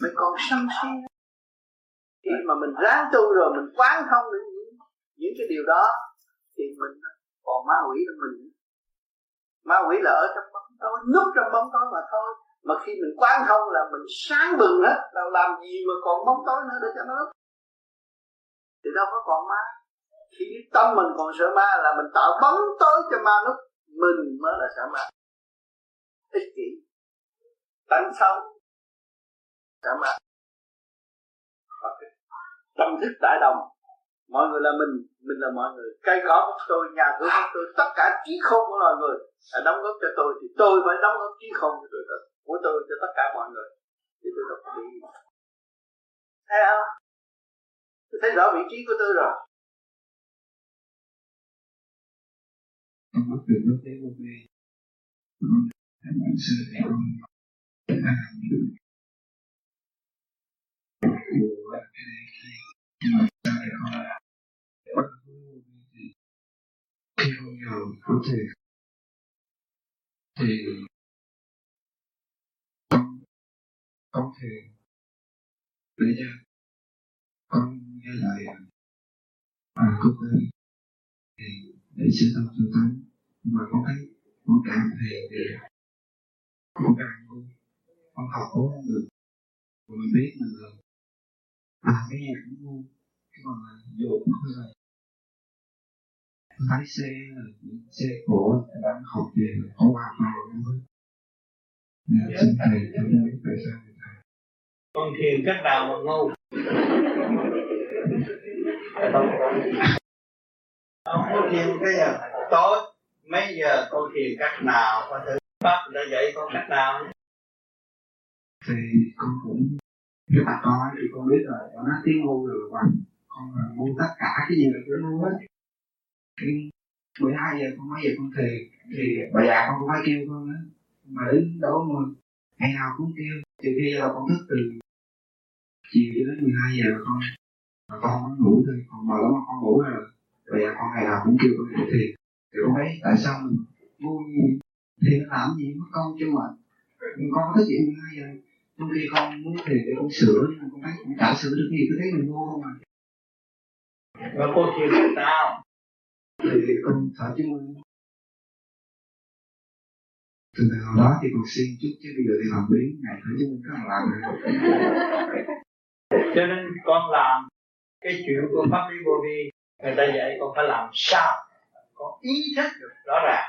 Mày còn sân si khi mà mình ráng tu rồi mình quán thông được những, những cái điều đó thì mình còn ma quỷ trong mình. Ma quỷ là ở trong bóng tối núp trong bóng tối mà thôi. Mà khi mình quán thông là mình sáng bừng hết là làm gì mà còn bóng tối nữa để cho nó thì đâu có còn ma. Khi tâm mình còn sợ ma là mình tạo bóng tối cho ma núp mình mới là xả mạng ích kỷ. Tánh xấu. Xả mạng tâm thức đại đồng. Mọi người là mình mình là mọi người. Cây cỏ của tôi, nhà cửa của tôi, tất cả trí khôn của loài người là đóng góp cho tôi, thì tôi phải đóng góp trí khôn của tôi của tôi cho tất cả mọi người. Thì tôi đâu có bị thấy không? Tôi thấy rõ vị trí của tôi rồi. Con mất từ lúc đấy vô vi các bạn sư thì con đã làm được của cái này kia nhưng mà sao lại không làm? Bắt vô vi thì khi không vào có thể. Thì con con thể để cho con nghe lại à câu tên thì để sửa tâm sửa tánh nhưng mà con thấy con càng thiền thì con càng ngu con học cố không được. Rồi mình biết mình là à cái gì cũng ngu. Cái còn là vô cũng hơi là lái xe những xe cổ đang học về có ba vào không biết xin thầy cho con biết tại sao con thiền cách nào mà ngu không có thiền cái giờ tối mấy giờ con thiền cách nào, con thử bắt đã dạy con cách nào? Thì con cũng, nếu mà con thì con biết rồi, con nói tiếng ngu rồi mà. Con là ngu tất cả cái gì được nó ngu hết. Nhưng mười hai giờ con mới về con thiền, thì bà già con cũng phải kêu con á. Mà đến đó mà ngày nào cũng kêu. Trừ khi là con thức từ chiều cho đến 12 giờ con, mà con không ngủ thôi. Còn bà lắm mà con ngủ rồi bây giờ con ngày nào cũng kêu con ngủ thì thì con thấy tại sao mình gì thì làm gì mất con chứ mà. Con có thức dậy 12 giờ trong khi con muốn thì để con sửa nhưng mà con thấy cũng chả sửa được gì cứ thấy mình ngu không à. Và cô thiền cách nào? Thì con thở chứng minh từ ngày hồi đó thì còn xin chút chứ bây giờ thì làm biến ngày thở chứng minh bạn làm rồi cho nên con làm cái chuyện của pháp lý vô vi người ta dạy con phải làm sao con ý thức được rõ ràng.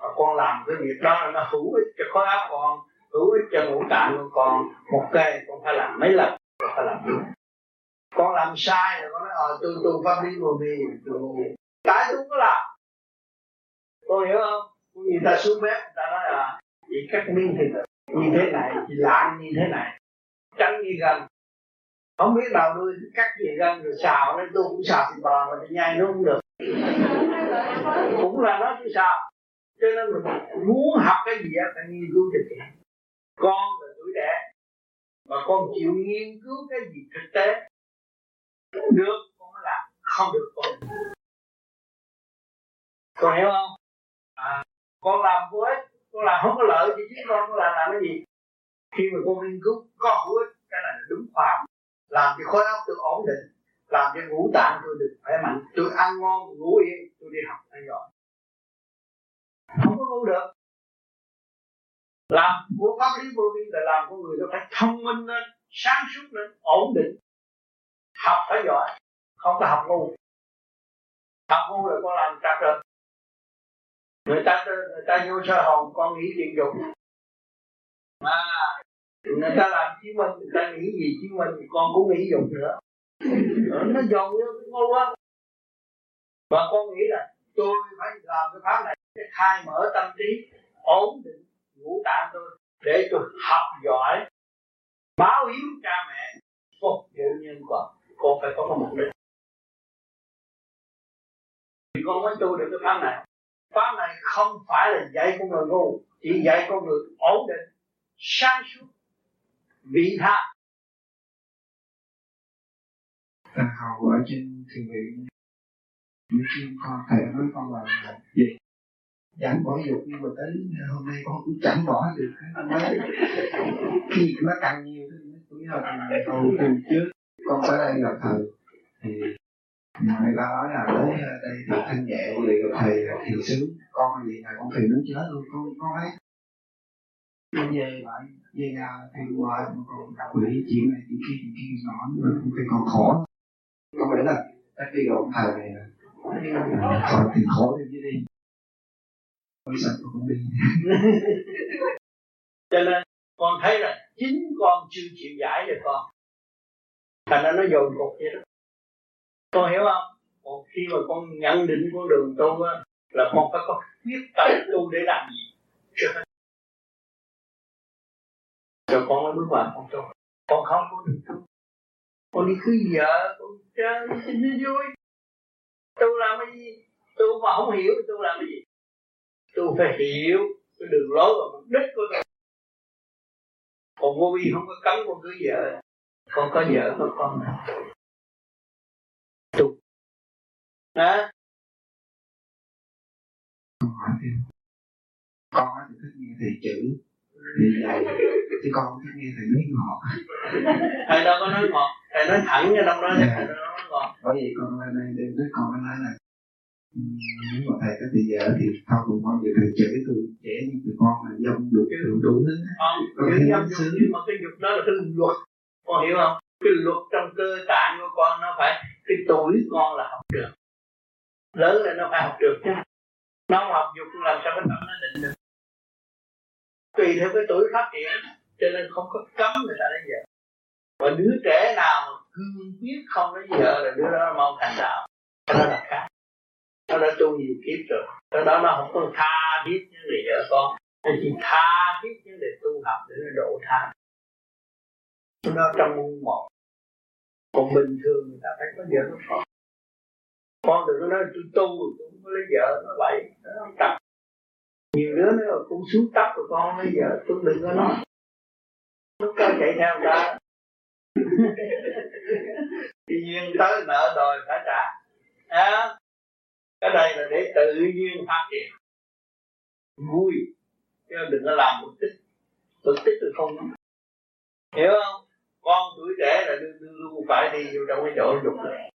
Và con làm cái việc đó là nó hữu ích cho khối óc con, hữu ích cho ngũ tạng của con. Một cây con phải làm mấy lần, con phải làm đúng con làm sai rồi con nói ờ tôi tu, pháp lý vô vi tôi cái tôi có làm. Con hiểu không? Người ta xuống bếp, người ta nói là chỉ cắt miếng thịt như thế này chỉ lạng như thế này. Tránh như gần không biết đầu đuôi cắt gì gân rồi xào nên tôi cũng xào thịt bò mà nhai nó cũng được. Cũng là nó chứ sao. Cho nên mình muốn học cái gì á phải nghiên cứu thực tế con là tuổi trẻ mà con chịu nghiên cứu cái gì thực tế. Được con mới làm không được con con hiểu không? À, con làm vô ích con làm không có lợi thì chính con con làm làm cái gì? Khi mà con nghiên cứu có hữu ích cái này là đúng khoa làm cho khối óc tôi ổn định, làm cho ngũ tạng tôi được khỏe mạnh. Tôi ăn ngon ngủ yên, tôi đi học hay giỏi. Không có ngủ được. Làm của pháp lý vô vi là làm con người nó phải thông minh lên, sáng suốt lên, ổn định. Học phải giỏi, không có học ngu. Học ngu là con làm trật rồi người ta người ta vô sơ hồn, con nghĩ chuyện dục. Mà người ta làm chứng minh, người ta nghĩ gì chứng minh con cũng nghĩ dùng nữa. Ờ, nó dồn như cái ngu quá. Và con nghĩ là tôi phải làm cái pháp này để khai mở tâm trí, ổn định, ngũ tạng tôi, để tôi học giỏi, báo hiếu cha mẹ. Phục vụ nhân quả con phải có cái mục đích. Thì con mới tu được cái pháp này. Pháp này không phải là dạy con người ngu, chỉ dạy con người ổn định, sáng suốt vị tha à, hầu ở trên thiền viện. Những khi con thầy nói con là gì giảm bỏ dục nhưng mà tới hôm nay con cũng chẳng bỏ được. Nói khi nó càng nhiều thì cũng là cầu từ trước. Con tới đây gặp thầy. Thì người ta nói là tới đây thì thanh nhẹ của gặp thầy thì sướng. Con gì là con thì muốn chết luôn con con ấy con về lại, về nhà thì hoài mà còn quỷ chuyện này chuyện kia chuyện kia nhỏ nữa cũng phải còn khó. Con phải là các cái gặp thờ này còn thì khó thêm chứ đi. Con sợ con đi. Cho nên con thấy là chính con chưa chịu giải được con. Thành ra nó dồn cục vậy đó. Con hiểu không? Còn khi mà con nhận định con đường tu á, là con phải có quyết tâm tu để làm gì. chưa rồi con mới bước vào. Con tu con. Không có được tu con đi cưới vợ con chơi xin vui tu làm cái gì? Tu mà không hiểu tu làm cái gì? Tu phải hiểu cái đường lối và mục đích của tôi. Còn vô vi không có cấm con cưới vợ con có vợ có con nào tu hả? Con thì thích nghe thầy chữ thì vậy thì con thích nghe thầy nói ngọt. Thầy đâu có nói ngọt. Thầy nói thẳng cho trong đó dạ. thầy nói ngọt. Bởi vì con lên đây đêm tới con nói là nếu mà thầy có thì giờ thì thôi cùng con về thầy chửi tôi trẻ như tụi con là dâm dục đủ đủ thứ. Không Con cái nó dục nhưng mà cái dục đó là cái luật. Con hiểu không? Cái luật trong cơ tạng của con nó phải cái tuổi con là học được. Lớn lên nó phải học được chứ. Nó không học dục làm sao cái tâm nó định được tùy theo cái tuổi phát triển, cho nên không có cấm người ta lấy vợ. Và đứa trẻ nào mà cương quyết không lấy vợ là đứa đó mong mau thành đạo. Cái đó là khác. Nó đã tu nhiều kiếp rồi. Cái đó nó không có tha thiết những người vợ con. Nó chỉ tha thiết những để tu học để nó độ tha. Nó trong môn một. Còn bình thường người ta phải có vợ có con. Con đừng có nói tôi tu tôi không có lấy vợ, nó vậy nó không tập nhiều đứa nó cũng xuống tóc của con bây giờ tôi đừng có nói. Lúc con chạy theo người ta. Tự nhiên tới nợ đòi phải trả. À, cái đây là để tự nhiên phát triển. Vui. Chứ đừng có làm mục tích. Mục tích tôi không hiểu không? Con tuổi trẻ là đưa đưa luôn phải đi vô trong cái chỗ dục này.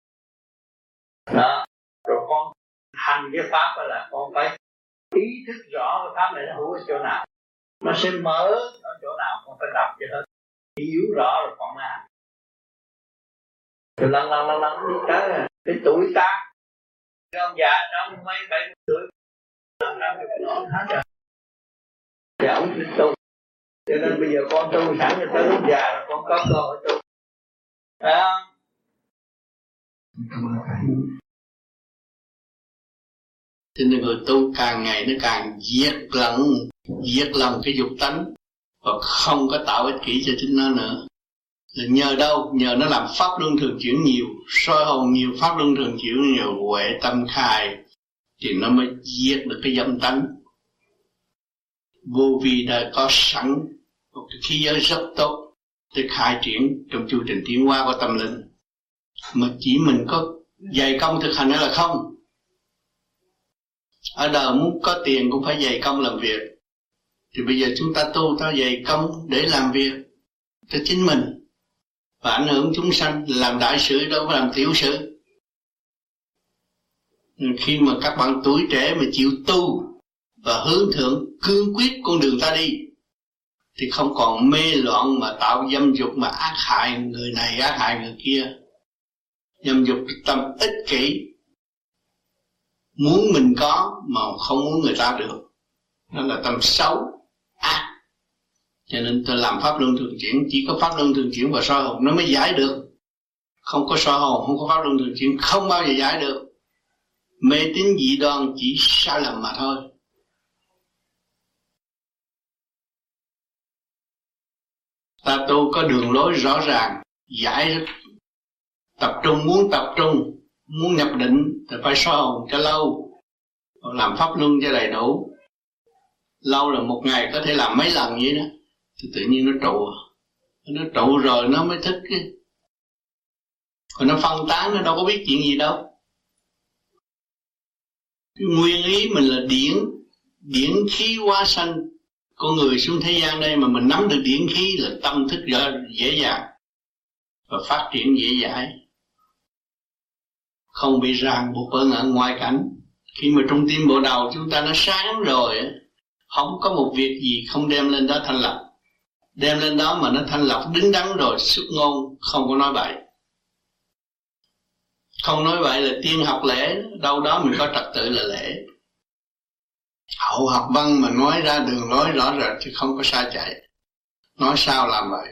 Đó. Rồi con hành cái pháp là con phải ý thức rõ cái pháp này nó hữu ở chỗ nào. Nó sẽ mở ở chỗ nào con phải đọc cho hết. Hiểu rõ rồi con mới rồi lần lần lần lần đi tới cái tuổi tác. Cái ông già trong mấy, bảy tuổi. Loạn hết rồi. Thì ông tu. Cho nên bây giờ con tu sẵn cho tới lúc già rồi con có cơ hội tu. Phải không? Cảm ơn cho nên người tu càng ngày nó càng diệt lẫn diệt lòng cái dục tánh, và không có tạo ích kỷ cho chính nó nữa. Là nhờ đâu? Nhờ nó làm pháp luân thường chuyển nhiều, soi hồn nhiều, pháp luân thường chuyển nhiều, huệ tâm khai, thì nó mới diệt được cái dâm tánh. Vô vi đã có sẵn một cái khí giới rất tốt để khai triển trong chu trình tiến hóa của tâm linh. Mà chỉ mình có dày công thực hành hay là không ở đời muốn có tiền cũng phải dày công làm việc. Thì bây giờ chúng ta tu ta dày công để làm việc cho chính mình. Và ảnh hưởng chúng sanh làm đại sự đâu có làm tiểu sự. Khi mà các bạn tuổi trẻ mà chịu tu và hướng thượng cương quyết con đường ta đi, thì không còn mê loạn mà tạo dâm dục mà ác hại người này, ác hại người kia. Dâm dục tâm ích kỷ muốn mình có mà không muốn người ta được. Đó là tâm xấu. Ác cho nên tôi làm pháp luân thường chuyển. Chỉ có pháp luân thường chuyển và soi hồn nó mới giải được. Không có soi hồn, không có pháp luân thường chuyển, không bao giờ giải được. Mê tín dị đoan chỉ sai lầm mà thôi. Ta tu có đường lối rõ ràng, giải tập trung, muốn tập trung muốn nhập định thì phải soi hồn cho lâu. Làm pháp luân cho đầy đủ. Lâu là một ngày có thể làm mấy lần vậy đó. Thì tự nhiên nó trụ. Nó trụ rồi nó mới thích cái. Còn nó phân tán, nó đâu có biết chuyện gì đâu. Cái nguyên lý mình là điển điển khí hóa sanh. Con người xuống thế gian đây mà mình nắm được điển khí là tâm thức dễ dàng và phát triển dễ dãi không bị ràng buộc bởi ở ngoại cảnh. Khi mà trong tim bộ đầu chúng ta nó sáng rồi không có một việc gì không đem lên đó thanh lập đem lên đó mà nó thanh lập đứng đắn rồi, xuất ngôn, không có nói bậy. Không nói vậy là tiên học lễ, đâu đó mình có trật tự là lễ. Hậu học văn mà nói ra đường lối rõ rệt thì không có sai chạy. Nói sao làm vậy?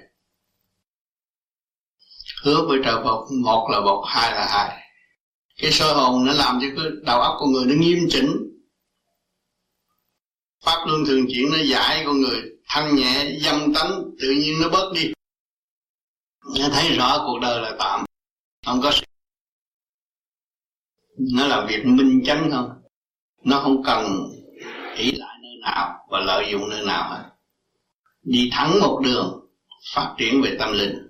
Hứa với trời bột một là bột hai là hai cái sơ hồn nó làm cho cái đầu óc con người nó nghiêm chỉnh. Pháp luân thường chuyển nó giải con người, thanh nhẹ, dâm tánh, tự nhiên nó bớt đi. Nó thấy rõ cuộc đời là tạm. Không có nó là việc minh chánh không? Nó không cần ý lại nơi nào và lợi dụng nơi nào hết. Đi thẳng một đường, phát triển về tâm linh.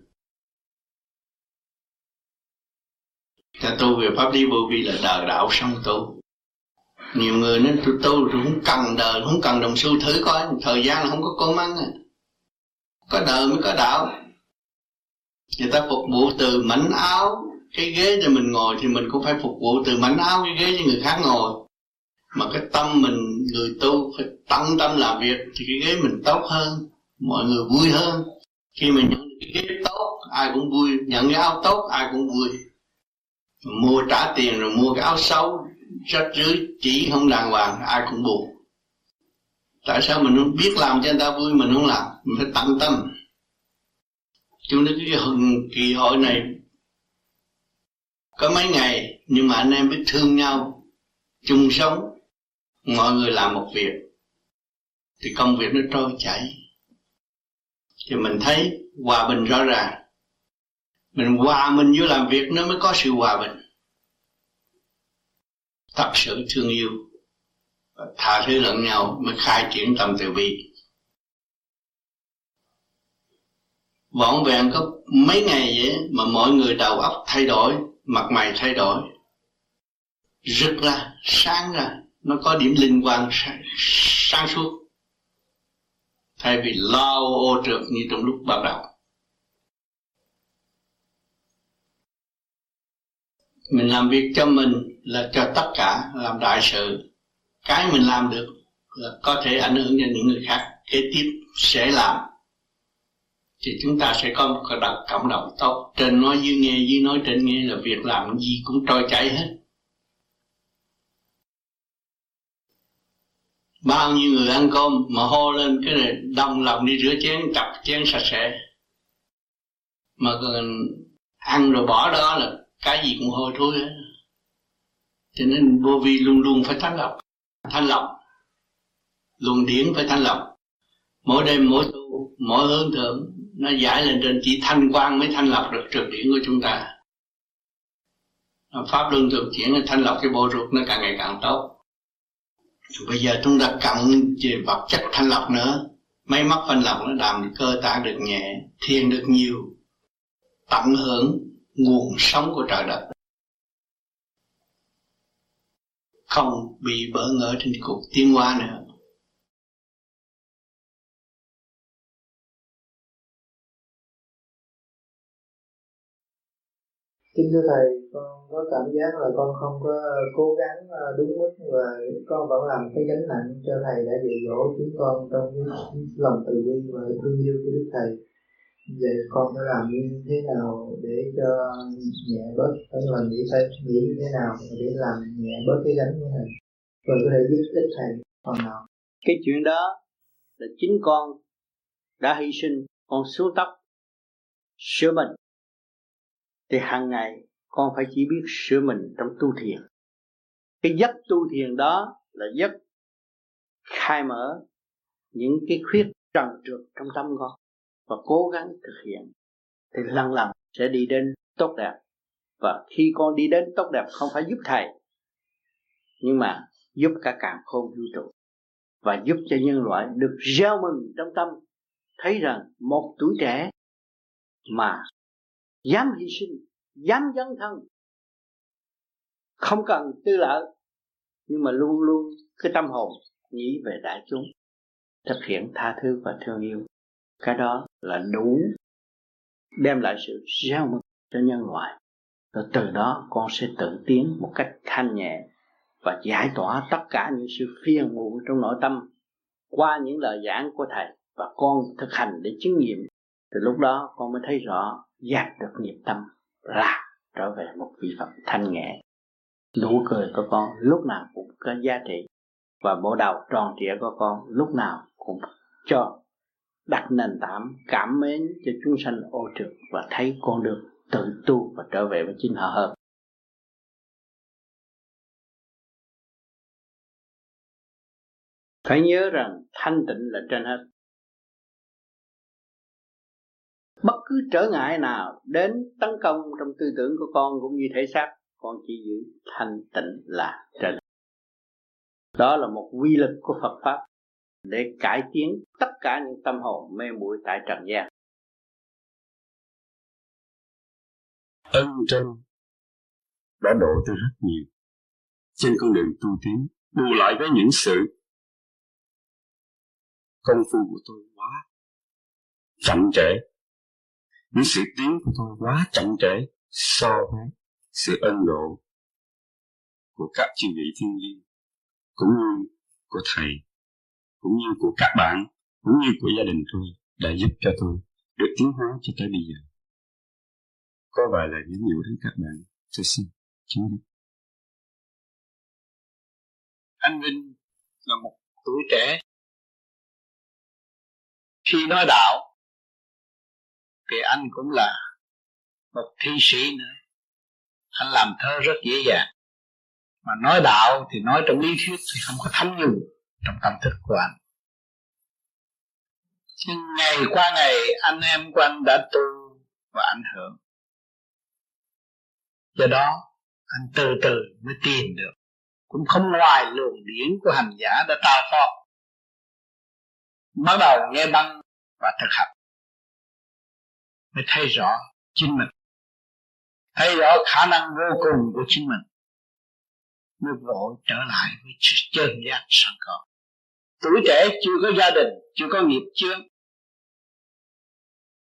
Ta tu về pháp lý vô vi là đời đạo song tu nhiều người nói tôi tu tôi không cần đời không cần đồng xu thử coi. Thời gian là không có cơm ăn à. có đời mới có đạo người ta phục vụ từ mảnh áo cái ghế cho mình ngồi thì mình cũng phải phục vụ từ mảnh áo cái ghế cho người khác ngồi. Mà cái tâm mình, người tu phải tăng tâm làm việc thì cái ghế mình tốt hơn, mọi người vui hơn. Khi mình nhận cái ghế tốt, ai cũng vui. Nhận cái áo tốt, ai cũng vui mua trả tiền rồi mua cái áo xấu rách rưới chỉ không đàng hoàng, ai cũng buồn. Tại sao mình không biết làm cho người ta vui, mình không làm? Mình phải tận tâm. Chúng ta cái hừng kỳ hội này. Có mấy ngày, nhưng mà anh em biết thương nhau, chung sống, mọi người làm một việc, thì công việc nó trôi chảy. Thì mình thấy hòa bình rõ ràng mình hòa mình vô làm việc nó mới có sự hòa bình. Thật sự thương yêu. Và tha thứ lẫn nhau mới khai triển tâm từ bi. Vỏn vẹn có mấy ngày vậy mà mọi người đầu óc thay đổi mặt mày thay đổi. Rực ra sáng ra nó có điểm linh quan sáng, sáng suốt. Thay vì lo ô trượt như trong lúc ban đầu. Mình làm việc cho mình là cho tất cả, làm đại sự. Cái mình làm được là có thể ảnh hưởng cho những người khác, kế tiếp sẽ làm. Thì chúng ta sẽ có một cái đặc cộng đồng tốt. Trên nói dưới nghe, dưới nói trên nghe là việc làm gì cũng trôi chảy hết. Bao nhiêu người ăn cơm mà hô lên cái này, đồng lòng đi rửa chén cặp chén sạch sẽ. Mà còn ăn rồi bỏ đó là cái gì cũng hôi thối hết. Cho nên vô vi luôn luôn phải thanh lọc. Thanh lọc. Luồng điển phải thanh lọc. Mỗi đêm, mỗi tu, mỗi hướng thượng, nó giải lên trên chỉ thanh quan mới thanh lọc được trực điển của chúng ta. Pháp luân thường chuyển thanh lọc cái bộ ruột nó càng ngày càng tốt. Bây giờ chúng ta cộng về vật chất thanh lọc nữa. Máy móc thanh lọc nó làm cơ tạng được nhẹ, thiền được nhiều, tận hưởng nguồn sống của trời đất không bị bỡ ngỡ trên cuộc tiến hóa nữa Kính thưa Thầy, con có cảm giác là con không có cố gắng à, đúng mức và con vẫn làm cái gánh nặng cho Thầy đã dạy dỗ chúng con trong cái lòng từ bi và thương yêu của Đức Thầy. Vậy con phải làm như thế nào để cho nhẹ bớt? Phải là nghĩ, phải nghĩ như thế nào để làm nhẹ bớt cái gánh của Thầy rồi có thể giúp ích Thầy phần nào. Cái chuyện đó là chính con đã hy sinh. Con xuống tóc sửa mình. Thì hàng ngày con phải chỉ biết sửa mình trong tu thiền. Cái giấc tu thiền đó là giấc khai mở những cái khuyết trần trượt trong tâm con và cố gắng thực hiện, thì lần lần sẽ đi đến tốt đẹp. Và khi con đi đến tốt đẹp không phải giúp thầy, nhưng mà giúp cả càng khôn vũ trụ. Và giúp cho nhân loại được gieo mừng trong tâm, thấy rằng một tuổi trẻ mà dám hy sinh, dám dấn thân, không cần tư lợi, nhưng mà luôn luôn cái tâm hồn nghĩ về đại chúng, thực hiện tha thứ và thương yêu cái đó là đủ đem lại sự gieo mừng cho nhân loại. Rồi từ đó con sẽ tự tiến một cách thanh nhẹ và giải tỏa tất cả những sự phiền muộn trong nội tâm qua những lời giảng của thầy và con thực hành để chứng nghiệm. Thì lúc đó con mới thấy rõ dạt được nghiệp tâm là trở về một vị Phật thanh nhẹ. Nụ cười của con lúc nào cũng có giá trị và bộ đầu tròn trịa của con lúc nào cũng cho đặt nền tảng cảm mến cho chúng sanh ô trượt và thấy con được tự tu và trở về với chính họ hơn. Phải nhớ rằng thanh tịnh là trên hết. Bất cứ trở ngại nào đến tấn công trong tư tưởng của con cũng như thể xác, con chỉ giữ thanh tịnh là trên. Đó là một quy lực của Phật pháp để cải tiến tất cả những tâm hồn mê muội tại trần gian. Ân trên đã độ tôi rất nhiều. Trên con đường tu tiến, bù lại với những sự công phu của tôi quá chậm trễ. Những sự tiến của tôi quá chậm trễ so với sự ân độ của các chư vị thiên liêng, cũng như của thầy, cũng như của các bạn cũng như của gia đình tôi đã giúp cho tôi được tiến hóa cho tới bây giờ. Có vài lời nhắn nhủ đến các bạn, tôi xin chứng biết anh Vinh là một tuổi trẻ. Khi nói đạo, thì anh cũng là một thi sĩ nữa. Anh làm thơ rất dễ dàng. Mà nói đạo thì nói trong lý thuyết thì không có thấm nhu trong tâm thức của anh nhưng ngày qua ngày, anh em của anh đã tu và ảnh hưởng. Do đó, anh từ từ mới tìm được. Cũng không ngoài luồng điển của hành giả đã trao phó bắt đầu nghe băng và thực hành. Mới thấy rõ chính mình. Thấy rõ khả năng vô cùng của chính mình. Mới vội trở lại với sự chân giác sẵn có. Tuổi trẻ chưa có gia đình, chưa có nghiệp chướng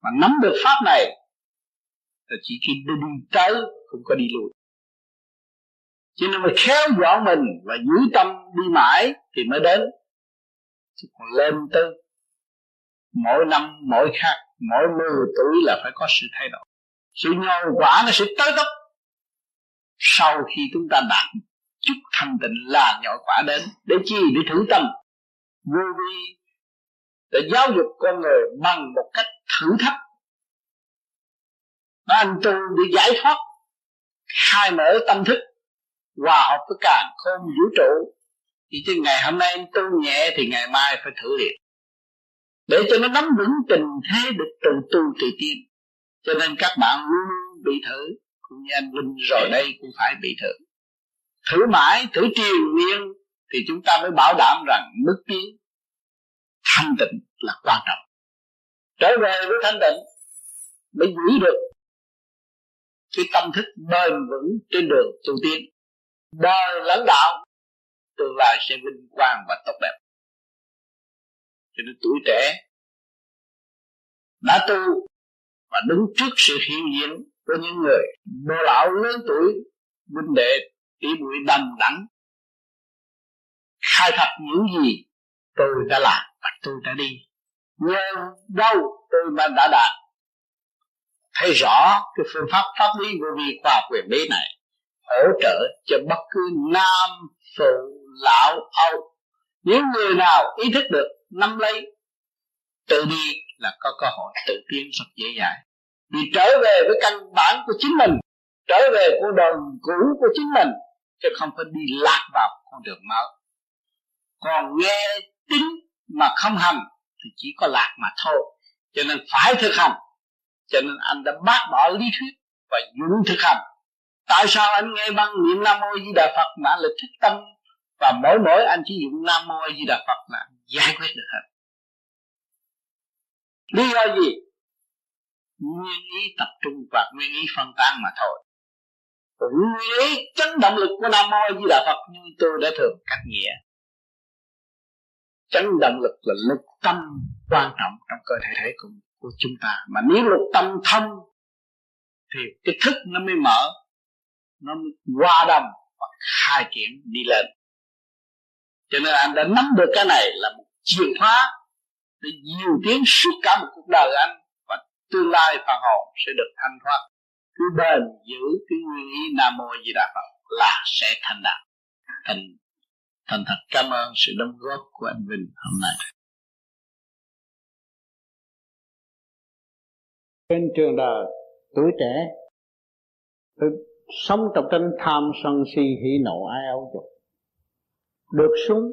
mà nắm được pháp này là chỉ khi đi, đi tới không có đi lùi cho nên mà khéo dõi mình và giữ tâm đi mãi thì mới đến. Chứ còn lên tới mỗi năm mỗi khác mỗi 10 tuổi là phải có sự thay đổi. Sự nhồi quả nó sẽ tới tấp. sau khi chúng ta đạt chút thanh tịnh là nhồi quả đến. Để chi? Để thử tâm. Vô vi để giáo dục con người bằng một cách thử thách. Nó anh tu để giải thoát, khai mở tâm thức, hòa hợp với càng không vũ trụ. Thì chứ ngày hôm nay anh tu nhẹ thì ngày mai phải thử liền. Để cho nó nắm vững tình thế được từ tu từ tiên. Cho nên các bạn luôn bị thử, cũng như anh Vinh rồi đây cũng phải bị thử. Thử mãi, thử triền miên, thì chúng ta mới bảo đảm rằng mức tiến thanh tịnh là quan trọng trở về với thanh tịnh, mới giữ được cái tâm thức bền vững trên đường tu tiên đời lãnh đạo tương lai sẽ vinh quang và tốt đẹp. Cho nên tuổi trẻ đã tu và đứng trước sự hiện diện của những người bồ lão lớn tuổi, huynh đệ, tỷ muội đầm đắng khai thật những gì tôi đã làm và tôi đã đi nhờ đâu tôi mà đã đạt. Thấy rõ cái phương pháp pháp lý vô vi khoa học quyền bí này, hỗ trợ cho bất cứ nam phụ lão âu những người nào ý thức được nắm lấy tự đi là có cơ hội tự tiến rất dễ dàng. Vì trở về với căn bản của chính mình, trở về con đường cũ của chính mình, chứ không phải đi lạc vào con đường mới. Còn nghe tính mà không hành thì chỉ có lạc mà thôi. Cho nên phải thực hành. Cho nên anh đã bác bỏ lý thuyết và dũng thực hành. Tại sao anh nghe băng niệm nam mô di đà phật mà là thích tâm? Và mỗi mỗi anh chỉ dùng nam mô di đà phật là giải quyết được hết. Lý do gì? Nguyên ý tập trung và nguyên ý phân tán mà thôi. Nguyên ý chấn động lực của nam mô di đà phật như tôi đã thường cắt nghĩa chấn động lực là lực tâm quan trọng trong cơ thể thể của, của chúng ta. Mà nếu lực tâm thông thì cái thức nó mới mở nó mới qua đồng và khai triển đi lên. Cho nên anh đã nắm được cái này là một chìa khóa để nhiều tiếng suốt cả một cuộc đời anh và tương lai phần hồn sẽ được thanh thoát. Cứ bền giữ cái nguyên ý nam mô di đà phật là sẽ thành đạt thành thành thật cảm ơn sự đóng góp của anh Vinh hôm nay. Trên trường đời, tuổi trẻ tôi sống trong tranh tham sân si hỉ nộ ai âu dục. Được sống,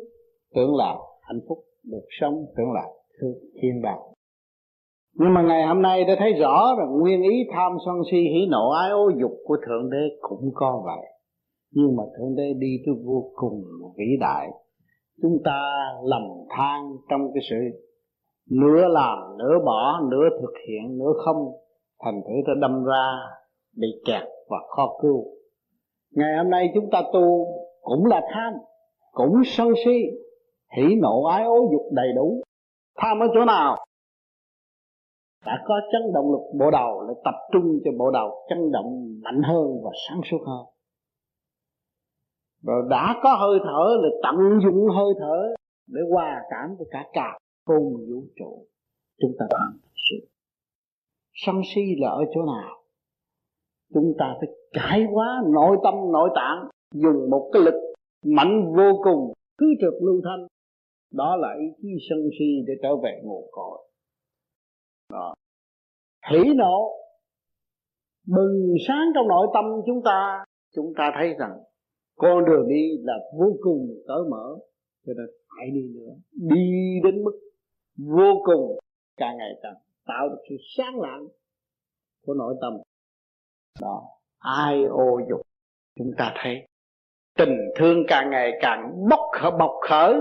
tưởng là hạnh phúc. Được sống, tưởng là thiên bạc. Nhưng mà ngày hôm nay đã thấy rõ rằng nguyên ý tham sân si hỉ nộ ái ô dục của thượng đế cũng có vậy nhưng mà thượng đế đi tới vô cùng vĩ đại. Chúng ta lầm than trong cái sự nửa làm, nửa bỏ, nửa thực hiện, nửa không. Thành thử ta đâm ra bị kẹt và khó cứu. Ngày hôm nay chúng ta tu cũng là tham, cũng sân si, hỉ nộ ái ố dục đầy đủ. Tham ở chỗ nào? Đã có chấn động lực bộ đầu, lại tập trung cho bộ đầu chấn động mạnh hơn và sáng suốt hơn và đã có hơi thở là tận dụng hơi thở để hòa cảm với cả cả cùng vũ trụ. Chúng ta thành sự. Sân si là ở chỗ nào? Chúng ta phải cải hóa nội tâm, nội tạng, dùng một cái lực mạnh vô cùng, cứ trực lưu thanh. Đó là ý chí sân si để trở về nguồn cội. Đó. Hỷ nộ bừng sáng trong nội tâm chúng ta. Chúng ta thấy rằng con đường đi là vô cùng cởi mở, cho nên hãy đi nữa. Đi đến mức vô cùng càng ngày càng tạo được sự sáng lạng của nội tâm. Đó, ai ô dục chúng ta thấy. Tình thương càng ngày càng bốc khởi bộc khởi.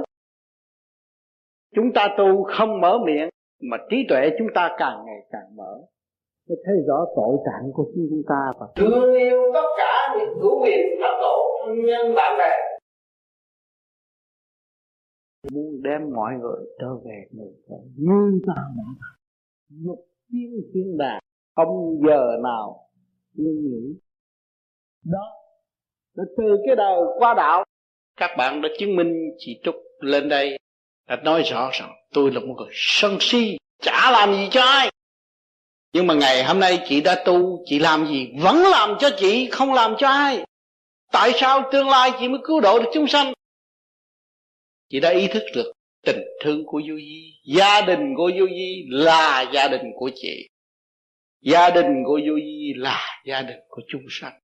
Chúng ta tu không mở miệng, mà trí tuệ chúng ta càng ngày càng mở. Mới thấy rõ tội trạng của chúng ta và thương yêu tất cả những hữu quyền pháp tổ thân nhân bạn bè. Muốn đem mọi người trở về người thân như ta đã dục tiên thiên đàng. Không giờ nào ngưng nghỉ đó rồi từ cái đời qua đạo. Các bạn đã chứng minh chị trúc lên đây đã nói rõ rằng tôi là một người sân si chả làm gì cho ai. Nhưng mà ngày hôm nay chị đã tu chị làm gì vẫn làm cho chị không làm cho ai tại sao tương lai chị mới cứu độ được chúng sanh? Chị đã ý thức được tình thương của vô vi gia đình của vô vi là gia đình của chị. Gia đình của vô vi là gia đình của chúng sanh.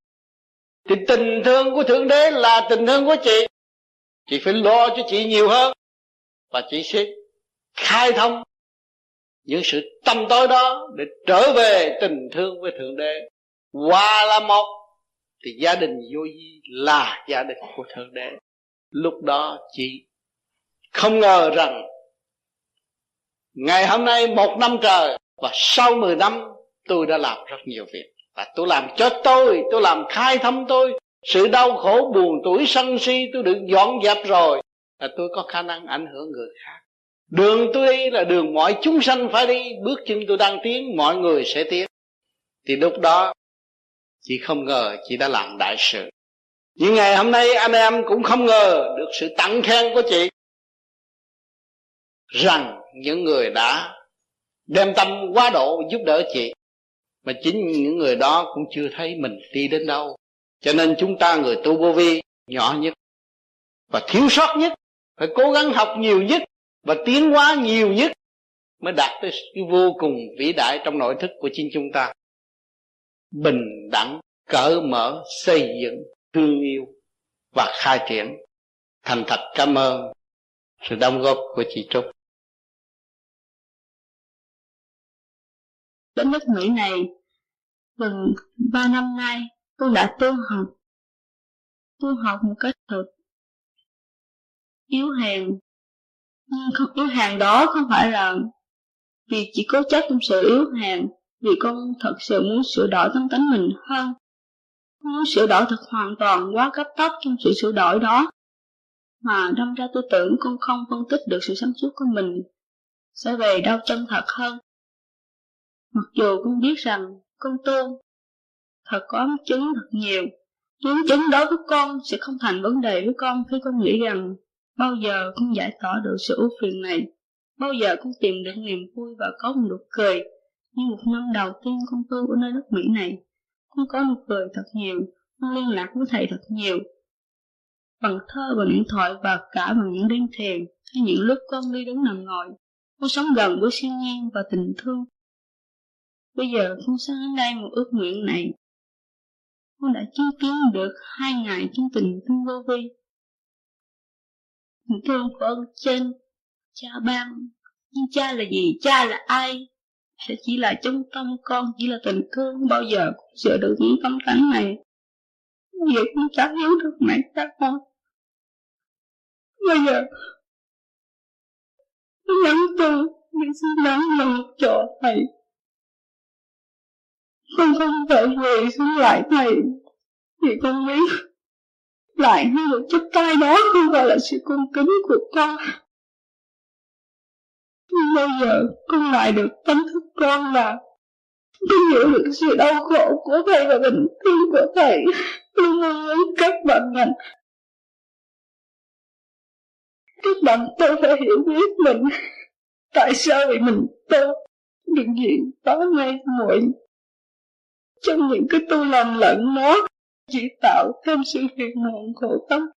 Thì tình thương của thượng đế là tình thương của chị. Chị phải lo cho chị nhiều hơn. Và chị sẽ khai thông những sự tâm tối đó để trở về tình thương với thượng đế. Hòa là một thì gia đình vô vi là gia đình của thượng đế. Lúc đó chị không ngờ rằng ngày hôm nay một năm trời và sau mười năm, tôi đã làm rất nhiều việc. Và tôi làm cho tôi tôi làm khai thông tôi. Sự đau khổ, buồn, tuổi sân si tôi được dọn dẹp rồi. Là tôi có khả năng ảnh hưởng người khác. Đường tôi đi là đường mọi chúng sanh phải đi. Bước chân tôi đang tiến, mọi người sẽ tiến. Thì lúc đó chị không ngờ chị đã làm đại sự. Nhưng ngày hôm nay, anh em cũng không ngờ được sự tặng khen của chị. Rằng những người đã đem tâm quá độ giúp đỡ chị, mà chính những người đó cũng chưa thấy mình đi đến đâu. Cho nên chúng ta người tu vô vi, nhỏ nhất và thiếu sót nhất, phải cố gắng học nhiều nhất và tiến hóa nhiều nhất mới đạt tới cái vô cùng vĩ đại trong nội thức của chính chúng ta bình đẳng, cởi mở, xây dựng, thương yêu và khai triển. Thành thật cảm ơn sự đóng góp của chị Trúc. Đến nước Mỹ này, gần ba năm nay, tôi đã tu học. Tu học một cách thật yếu hèn. Nhưng không yếu hèn đó không phải là vì chỉ cố chấp trong sự yếu hèn vì con thật sự muốn sửa đổi tâm tính mình hơn. Muốn sửa đổi thật hoàn toàn quá cấp tốc trong sự sửa đổi đó. Mà đâm ra tôi tưởng con không phân tích được sự sáng suốt của mình, sẽ về đau chân thật hơn. Mặc dù con biết rằng con tu thật có chứng thật nhiều những chứng đối với con sẽ không thành vấn đề với con khi con nghĩ rằng bao giờ con giải tỏa được sự ưu phiền này, bao giờ con tìm được niềm vui và có một nụ cười như một năm đầu tiên con tu ở nơi đất Mỹ này con có nụ cười thật nhiều con liên lạc với thầy thật nhiều. Bằng thơ, bằng điện thoại và cả bằng những đêm thèm hay những lúc con đi đứng nằm ngồi, con sống gần với siêu nhiên và tình thương. Bây giờ con sang đến đây một ước nguyện này. Con đã chứng kiến được hai ngày chương tình thương vô vi. Tình thương của ơn trên, cha ban. Nhưng cha là gì? Cha là ai? Sẽ chỉ là trong tâm con, chỉ là tình thương, bao giờ cũng sửa được những tâm tánh này. Giờ cũng chả hiểu được mẹ cha con. Bây giờ, nhắn tôi nhưng xin lắng lòng cho chỗ thầy con không thể về xuống lại thầy vì con biết lại hơn một chút tay đó không phải là sự cung kính của con nhưng bao giờ con lại được tâm thức con là con hiểu được sự đau khổ của thầy và tình thương của thầy. Luôn mong muốn các bạn mình các bạn tôi phải hiểu biết mình. Tại sao vì mình tôi đừng hiện tỏ nay muội? Trong những cái tôi làm lẫn nó, chỉ tạo thêm sự phiền muộn khổ tâm.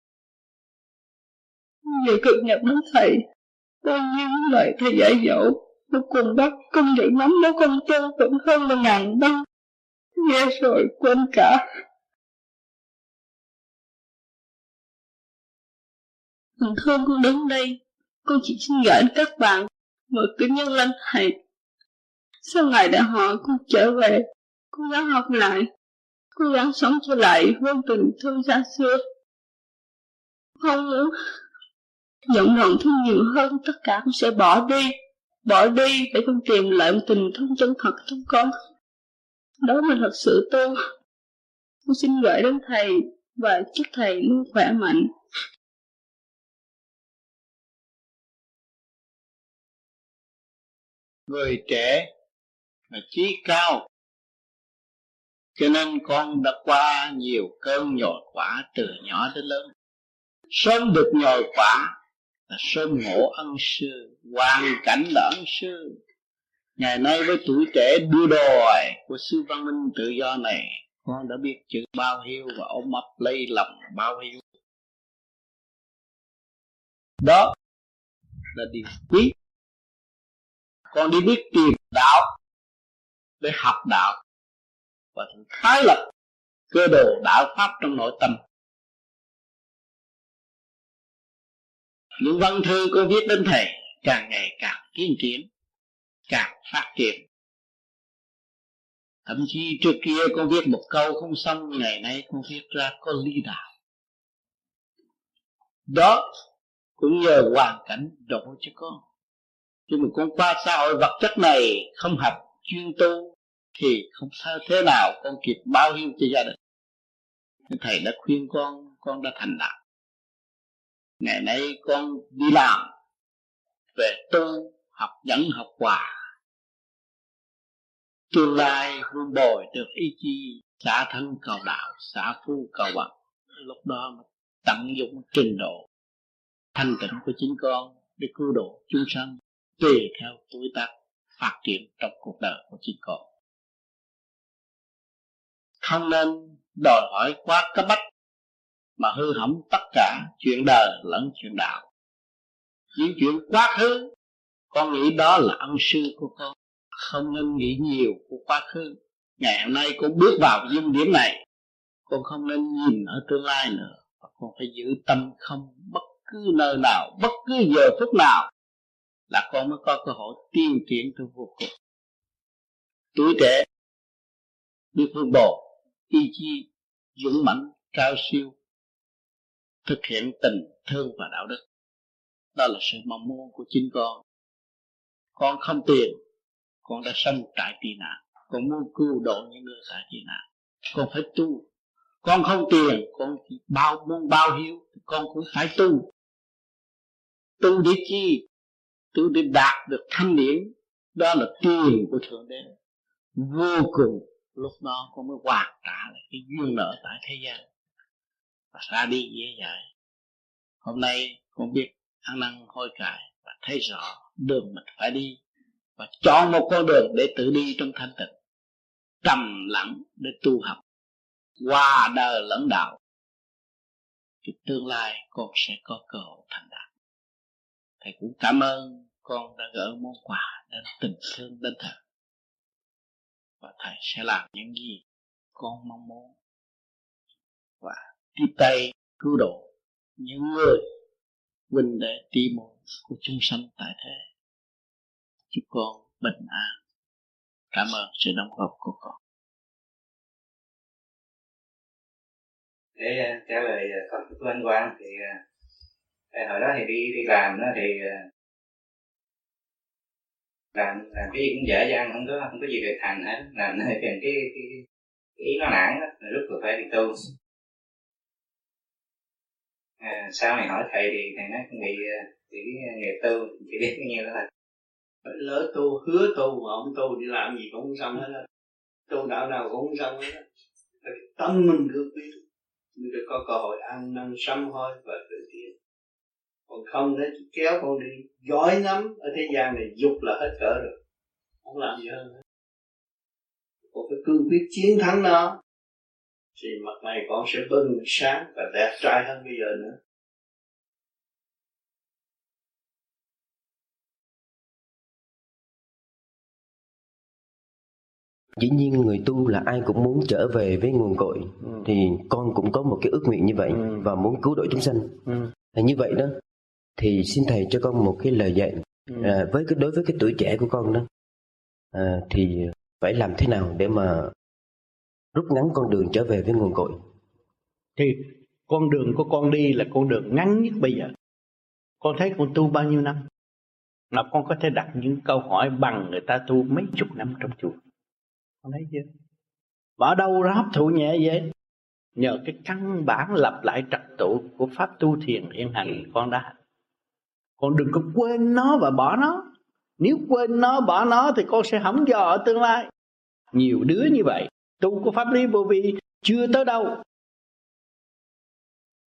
Về cực nhập đến thầy tôi như lời thầy dạy dỗ một cùng bắt con giữ nắm nó con chân vẫn hơn là ngàn năm. Nghe rồi quên cả. Thằng thương con đứng đây, Con chỉ xin gửi các bạn Một kính nhân lên thầy Sau ngày đã hỏi con trở về Cố gắng học lại Cố gắng sống trở lại với tình thương xa xưa. Không muốn giận hận thương nhiều hơn, Tất cả con sẽ bỏ đi. Bỏ đi để con tìm lại một tình thương chân thật trong con. Đó là thật sự tu Con xin gửi đến thầy Và chúc thầy luôn khỏe mạnh. Người trẻ là trí cao. Cho nên con đã qua nhiều cơn nhồi quả từ nhỏ đến lớn. Sớm được nhồi quả là sơn ngộ ân sư, hoàn cảnh là ân sư. Ngày nay với tuổi trẻ đua đòi của sư văn minh tự do này, con đã biết chữ bao hiếu và ôm ấp lấy lòng bao hiếu đó là điều quý. Con đi biết tìm đạo để học đạo và thái lập cơ đồ đạo pháp trong nội tâm. Những văn thư con viết đến thầy càng ngày càng tiến triển càng phát triển. Thậm chí trước kia con viết một câu không xong, ngày nay con viết ra có lý đạo. Đó cũng nhờ hoàn cảnh độ cho con. Nhưng mà con qua xã hội vật chất này không học chuyên tu thì không sao thế nào, con kịp báo hiếu cho gia đình. Thầy đã khuyên con con đã thành đạt ngày nay con đi làm, về tu, học dẫn, học hòa tương lai vun bồi được ý chí xả thân cầu đạo, xả phu cầu bằng lúc đó mà tận dụng trình độ thanh tịnh của chính con để cứu độ chúng sanh, tùy theo tuổi tác phát triển trong cuộc đời của chính con. Không nên đòi hỏi quá cấp bách mà hư hỏng tất cả chuyện đời lẫn chuyện đạo. Những chuyện quá khứ, con nghĩ đó là ân sư của con, không nên nghĩ nhiều của quá khứ. Ngày hôm nay con bước vào dung điểm này, con không nên nhìn ở tương lai nữa, và con phải giữ tâm không bất cứ nơi nào, bất cứ giờ phút nào là con mới có cơ hội tiên triển tới vô cùng. Tuổi trẻ biết phương bồ ý chí dũng mãnh, cao siêu thực hiện tình thương và đạo đức. Đó là sự mong muốn của chính con. Con không tiền, con đã sanh trại tị nạn. Con muốn cứu độ những người tại tị nạn. Con phải tu. Con không tiền, con chỉ bao, muốn bao hiếu con cũng phải tu. Tu để chi? Tu để đạt được thanh điển. Đó là tiền của thượng đế. Vô cùng, lúc đó con mới hoàn trả lại cái duyên nợ tại thế gian và ra đi dễ dàng hôm nay con biết ăn năn hối cải và thấy rõ đường mình phải đi và chọn một con đường để tự đi trong thanh tịnh, trầm lặng để tu học, qua đời lẫn đạo. Thì tương lai con sẽ có cơ hội thành đạt. Thầy cũng cảm ơn con đã gỡ món quà đến tình thương đến thật và thầy sẽ làm những gì con mong muốn tiếp tay cứu độ những người huynh đệ tỷ muội của chúng sanh tại thế. Chúc con bình an. Cảm ơn sự đóng góp của con. Để à, trả lời à, uh, câu của anh Quang thì à, hồi đó thì đi đi làm đó thì làm làm cái gì cũng dễ dàng không có không có gì được thành hết. Làm nơi cái, cái, cái, cái ý nó nản đó rất là phải đi tu à, sau này hỏi thầy thì thầy nói không bị à, à, nghề tu chỉ biết bao nhiêu đó lỡ tu hứa tu mà ông tu đi làm gì cũng không xong hết á. Tu đạo nào cũng không xong hết á. Tâm mình cứ biết mình được có cơ hội ăn năn sám hối và tự tiến còn không để kéo con đi giỏi lắm. Ở thế gian này dục là hết cỡ rồi. Không làm gì hơn hết. Còn phải cương quyết chiến thắng nó thì mặt này con sẽ bừng sáng và đẹp trai hơn bây giờ nữa dĩ nhiên người tu là ai cũng muốn trở về với nguồn cội ừ. thì con cũng có một cái ước nguyện như vậy ừ. và muốn cứu độ chúng sanh ừ. như vậy đó thì xin thầy cho con một cái lời dạy ừ. à, với cái đối với cái tuổi trẻ của con đó à, thì phải làm thế nào để mà rút ngắn con đường trở về với nguồn cội. Thì con đường của con đi là con đường ngắn nhất bây giờ. Con thấy con tu bao nhiêu năm? Là con có thể đặt những câu hỏi bằng người ta tu mấy chục năm trong chùa. Con thấy chưa? Mà ở đâu ra hấp thụ nhẹ vậy? Nhờ cái căn bản lập lại trật tự của pháp tu thiền hiện hành, con đã. Con đừng có quên nó và bỏ nó. Nếu quên nó, bỏ nó thì con sẽ hỏng dò ở tương lai. Nhiều đứa như vậy tu của pháp lý vô vi chưa tới đâu.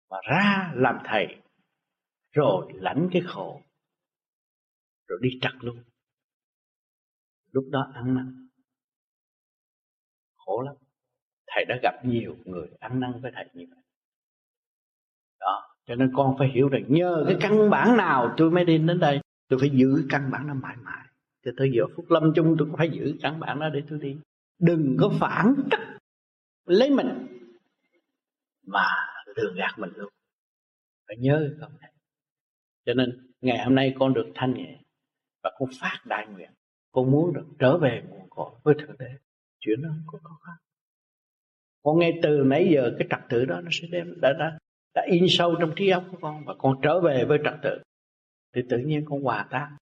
Mà ra làm thầy, rồi lãnh cái khổ, rồi đi trật luôn. Lúc đó ăn năn. Khổ lắm. Thầy đã gặp nhiều người ăn năn với thầy như vậy. Đó, cho nên con phải hiểu rằng nhờ cái căn bản nào tôi mới đi đến đây, tôi phải giữ căn bản nó mãi mãi. Cho tới giờ phút lâm chung tôi cũng phải giữ căn bản đó để tôi đi đừng có phản cách lấy mình mà lừa gạt mình luôn. Phải nhớ không này. Cho nên ngày hôm nay con được thanh nhẹ và con phát đại nguyện. Con muốn được trở về nguồn cội với thượng đế. Chuyện đó không có khó khăn. Con nghe từ nãy giờ cái trật tự đó nó sẽ đem, đã đã đã in sâu trong trí óc của con và con trở về với trật tự. Thì tự nhiên con hòa tan.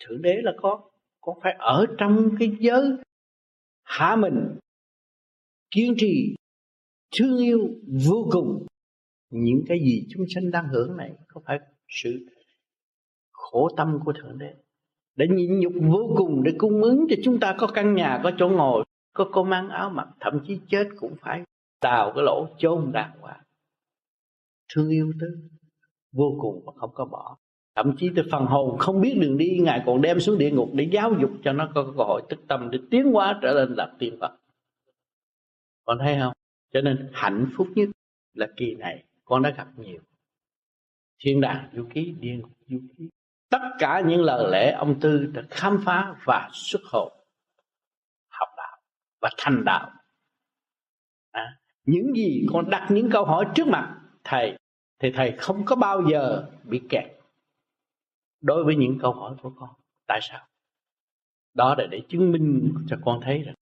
Thượng đế là con con phải ở trong cái giới hạ mình kiên trì, thương yêu vô cùng. Những cái gì chúng sanh đang hưởng này có phải sự khổ tâm của thượng đế? Để nhịn nhục vô cùng, để cung ứng cho chúng ta có căn nhà, có chỗ ngồi, có cô mang áo mặc, thậm chí chết cũng phải đào cái lỗ chôn đàng hoàng. Thương yêu tới vô cùng và không có bỏ thậm chí tới phần hồn không biết đường đi ngài còn đem xuống địa ngục để giáo dục cho nó có cơ hội tức tâm để tiến hóa trở lên làm tiên phật. Con thấy không? Cho nên hạnh phúc nhất là kỳ này con đã gặp nhiều. Thiên đàng du ký địa ngục du ký. Tất cả những lời lẽ ông tư đã khám phá và xuất hồn. Học đạo và thành đạo. À, những gì con đặt những câu hỏi trước mặt thầy thì thầy không có bao giờ bị kẹt đối với những câu hỏi của con, tại sao? Đó là để chứng minh cho con thấy rằng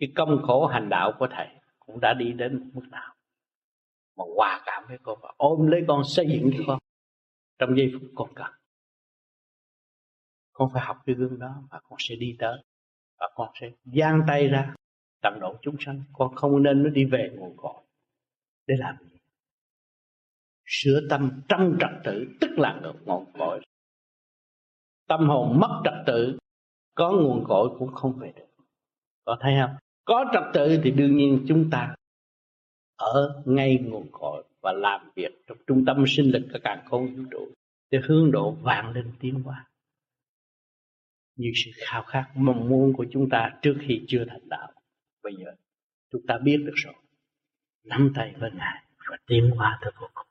cái công khổ hành đạo của thầy cũng đã đi đến mức nào. Mà hòa cảm với con và ôm lấy con xây dựng cho con trong giây phút con cần. Con phải học cái gương đó và con sẽ đi tới và con sẽ giang tay ra tận độ chúng sanh. Con không nên nó đi về nguồn cội. Để làm gì? Sửa tâm trong trật tự, tức là nguồn cội tâm hồn mất trật tự, có nguồn cội cũng không về được. Có thấy không? Có trật tự thì đương nhiên chúng ta ở ngay nguồn cội và làm việc trong trung tâm sinh lực của càng khôn vũ trụ để hướng độ vạn linh tiến hóa. Như sự khao khát mong muốn của chúng ta trước khi chưa thành đạo. Bây giờ, chúng ta biết được rồi. Nắm tay với ngài và tiến hóa tới vô cùng.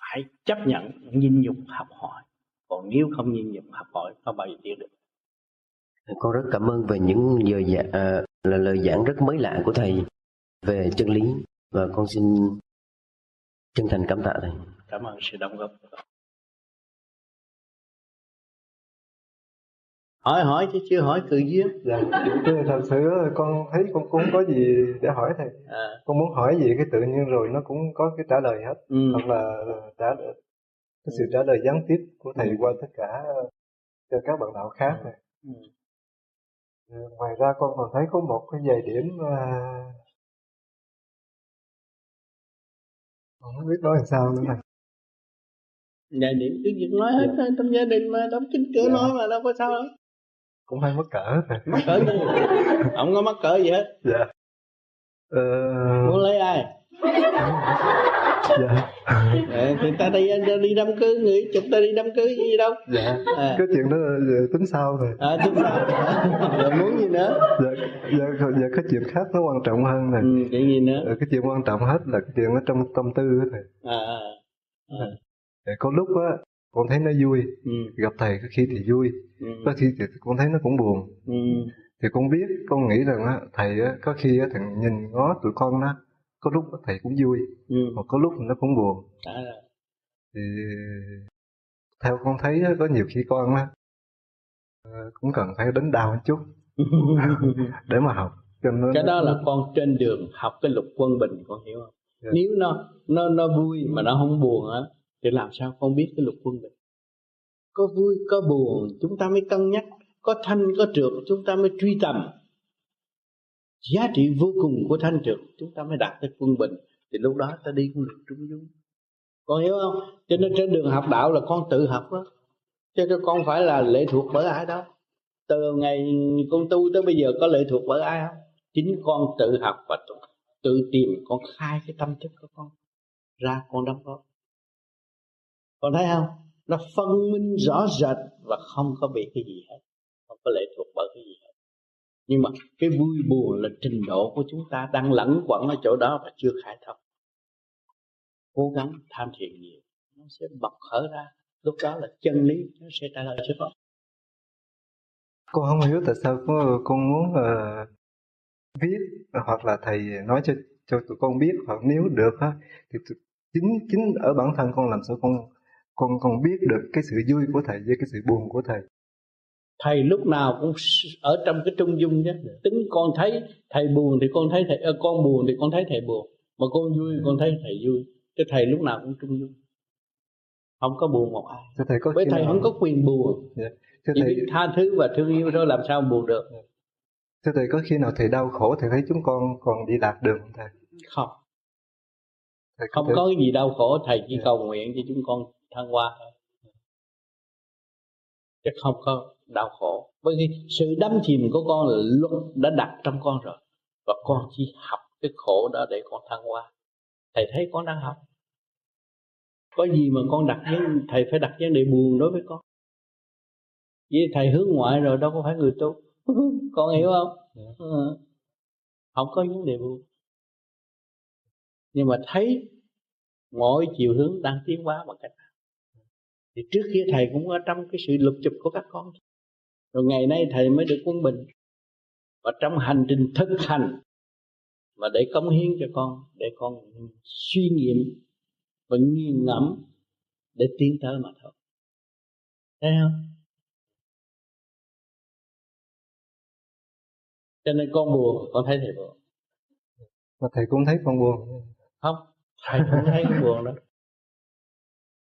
Phải chấp nhận nhìn nhục học hỏi còn nếu không nhìn nhục học hỏi không bao giờ tiến được? Con rất cảm ơn về những lời giảng, à, là lời giảng rất mới lạ của thầy về chân lý. Và con xin chân thành cảm tạ thầy. Cảm ơn sự đóng góp hỏi hỏi chứ chưa hỏi tự nhiên dạ thưa thật sự con thấy con cũng có gì để hỏi thầy. À. con muốn hỏi gì cái tự nhiên rồi nó cũng có cái trả lời hết. Ừ. hoặc là trả cái sự trả lời gián tiếp của thầy ừ. qua tất cả cho các bạn đạo khác này ừ. Ờ, ngoài ra con còn thấy có một cái vài điểm uh, không biết nói làm sao nữa thầy vài điểm cứ việc nói hết dạ. trong gia đình mà đóng kính cửa dạ. nói mà đâu có sao đâu cũng hay mắc cỡ mắc cỡ gì không có mắc cỡ gì hết. Dạ. Ờ... muốn lấy ai dạ à, thì ta đi đi đám cưới người chụp ta đi đám cưới gì đâu dạ à. cái chuyện đó giờ tính sao rồi à tính sao giờ muốn gì nữa dạ dạ, dạ cái chuyện khác nó quan trọng hơn này ừ, chuyện gì nữa ờ, cái chuyện quan trọng hết là cái chuyện nó trong tâm tư đó thầy à, à. à. Dạ, có lúc á con thấy nó vui ừ. gặp thầy có khi thì vui ừ. có khi thì con thấy nó cũng buồn ừ. thì con biết con nghĩ rằng á thầy á có khi á thằng nhìn ngó tụi con đó có lúc thầy cũng vui ừ. mà có lúc nó cũng buồn à. thì theo con thấy có nhiều khi con á ờ, cũng cần phải đánh đau một chút để mà học cho nó cái đó là con trên đường học cái luật quân bình con hiểu không yeah. Dạ. nếu nó nó nó vui mà nó không buồn á thì làm sao con biết cái luật quân bình có vui có buồn chúng ta mới cân nhắc có thanh có trượt chúng ta mới truy tầm giá trị vô cùng của thanh trường, chúng ta mới đạt tới quân bình. Thì lúc đó ta đi con đường trung dung. Con hiểu không? Cho nên trên đường học đạo là con tự học đó. Chứ con phải là lệ thuộc bởi ai đó. Từ ngày con tu tới bây giờ có lệ thuộc bởi ai không? Chính con tự học và tự tìm con khai cái tâm thức của con ra con đóng góp. Con thấy không? Nó phân minh rõ rệt và không có bị cái gì hết. Không có lệ thuộc bởi cái gì hết nhưng mà cái vui buồn là trình độ của chúng ta đang lẫn quẩn ở chỗ đó và chưa khai thông. Cố gắng tham thiền nhiều nó sẽ bật khởi ra. Lúc đó là chân lý nó sẽ trả lời cho con. Con không hiểu tại sao con, con muốn uh, viết hoặc là thầy nói cho cho tụi con biết hoặc nếu được á thì chính chính ở bản thân con làm sao con con con biết được cái sự vui của thầy với cái sự buồn của thầy thầy lúc nào cũng ở trong cái trung dung chứ tính con thấy thầy buồn thì con thấy thầy à, con buồn thì con thấy thầy buồn mà con vui con thấy thầy vui chứ thầy lúc nào cũng trung dung không có buồn một ai thầy có với thầy nào... không có quyền buồn yeah. Dạ. chỉ thầy... biết tha thứ và thương yêu thôi làm sao buồn được yeah. Dạ. Thưa thầy có khi nào thầy đau khổ thầy thấy chúng con còn đi lạc đường không thầy? Không. Thầy không có cái gì đau khổ thầy chỉ yeah. cầu nguyện cho chúng con thăng hoa thôi. Chứ không có đau khổ. Bởi vì sự đắm chìm của con là luật đã đặt trong con rồi. Và con chỉ học cái khổ đó để con thăng hoa. Thầy thấy con đang học. Có gì mà con đặt vấn thầy phải đặt vấn đề buồn đối với con. Vì thầy hướng ngoại rồi đâu có phải người tu con hiểu không ừ. không có vấn đề buồn nhưng mà thấy mỗi chiều hướng đang tiến hóa bằng cách nào thì trước kia thầy cũng ở trong cái sự lục chụp của các con rồi ngày nay thầy mới được quân bình. Và trong hành trình thực hành mà để cống hiến cho con để con suy nghiệm và nghiền ngẫm để tiến tới mà thôi. Thấy không? Cho nên con buồn con thấy thầy buồn. Mà thầy cũng thấy con buồn. Không thầy cũng thấy con buồn đó.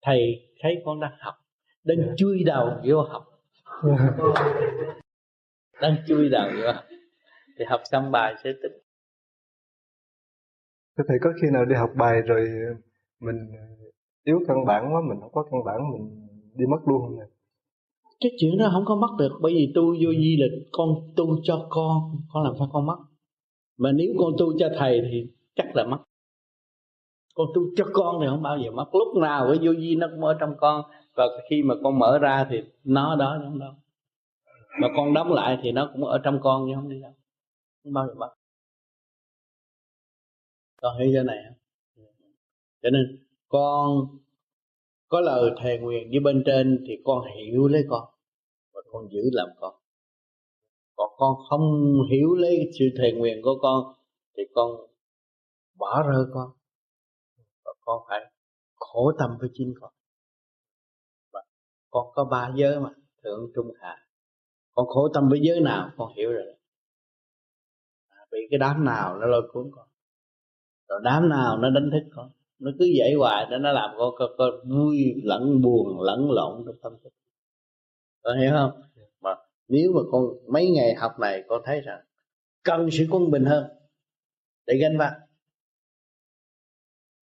Thầy thấy con đang học đang yeah. chui đầu vô học đang chui đầu vô. Học thì học xong bài sẽ tính. Thưa thầy có khi nào đi học bài rồi mình yếu căn bản quá mình không có căn bản mình đi mất luôn không này cái chuyện đó không có mất được bởi vì tu vô di là con tu cho con con làm sao con mất? Mà nếu con tu cho thầy thì chắc là mất. Con tu cho con thì không bao giờ mất. Lúc nào cái vô di nó cũng ở trong con và khi mà con mở ra thì nó đó nó đâu mà con đóng lại thì nó cũng ở trong con chứ không đi đâu. Không bao giờ mất con hiểu cho này không? Cho nên con có lời thề nguyện với bên trên thì con hiểu lấy con. Và con giữ làm con. Còn con không hiểu lấy sự thề nguyện của con thì con bỏ rơi con. Và con phải khổ tâm với chính con con có ba giới mà thượng trung hạ. Con khổ tâm với giới nào con hiểu rồi. À, bị cái đám nào nó lôi cuốn con. Rồi đám nào nó đánh thức con. Nó cứ dậy hoài để nó làm con, con, con vui lẫn buồn lẫn lộn trong tâm thức. Con hiểu không? Mà nếu mà con mấy ngày học này con thấy rằng cần sự quân bình hơn để gánh vác.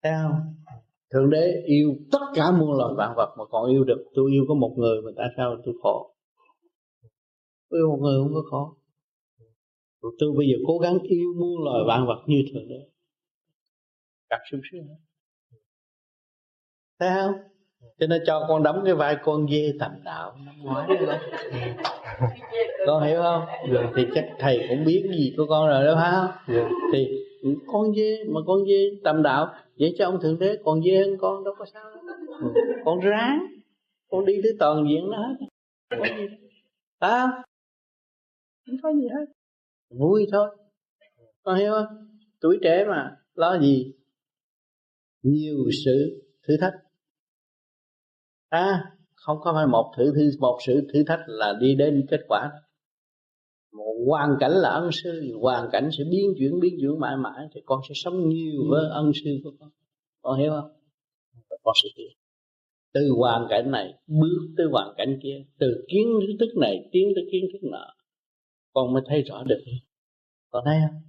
Thấy không? Thượng đế yêu tất cả muôn loài vạn vật mà còn yêu được. Tôi yêu có một người mà tại sao tôi khổ? Tôi yêu một người không có khổ. Tôi bây giờ cố gắng yêu muôn loài vạn vật như thượng đế. Càng sung sướng thấy không? Cho nên cho con đóng cái vai con dê tầm đạo. Con hiểu không? Rồi thì chắc thầy cũng biết gì của con rồi đó phải không? Yeah. thì con dê mà con dê tầm đạo vậy cho ông thượng đế còn dê hơn con đâu có sao. Đâu. con ráng con đi tới toàn diện nó hết. Có gì à, không có gì hết. Vui thôi. Con hiểu không? Tuổi trẻ mà lo gì? Nhiều sự thử thách. À, không có phải một thử thi một sự thử thách là đi đến kết quả một hoàn cảnh là ân sư hoàn cảnh sẽ biến chuyển biến chuyển mãi mãi thì con sẽ sống nhiều với ân sư của con. Con hiểu không? Con sẽ tiến từ hoàn cảnh này bước tới hoàn cảnh kia từ kiến thức này tiến tới kiến thức nọ con mới thấy rõ được. Con thấy không?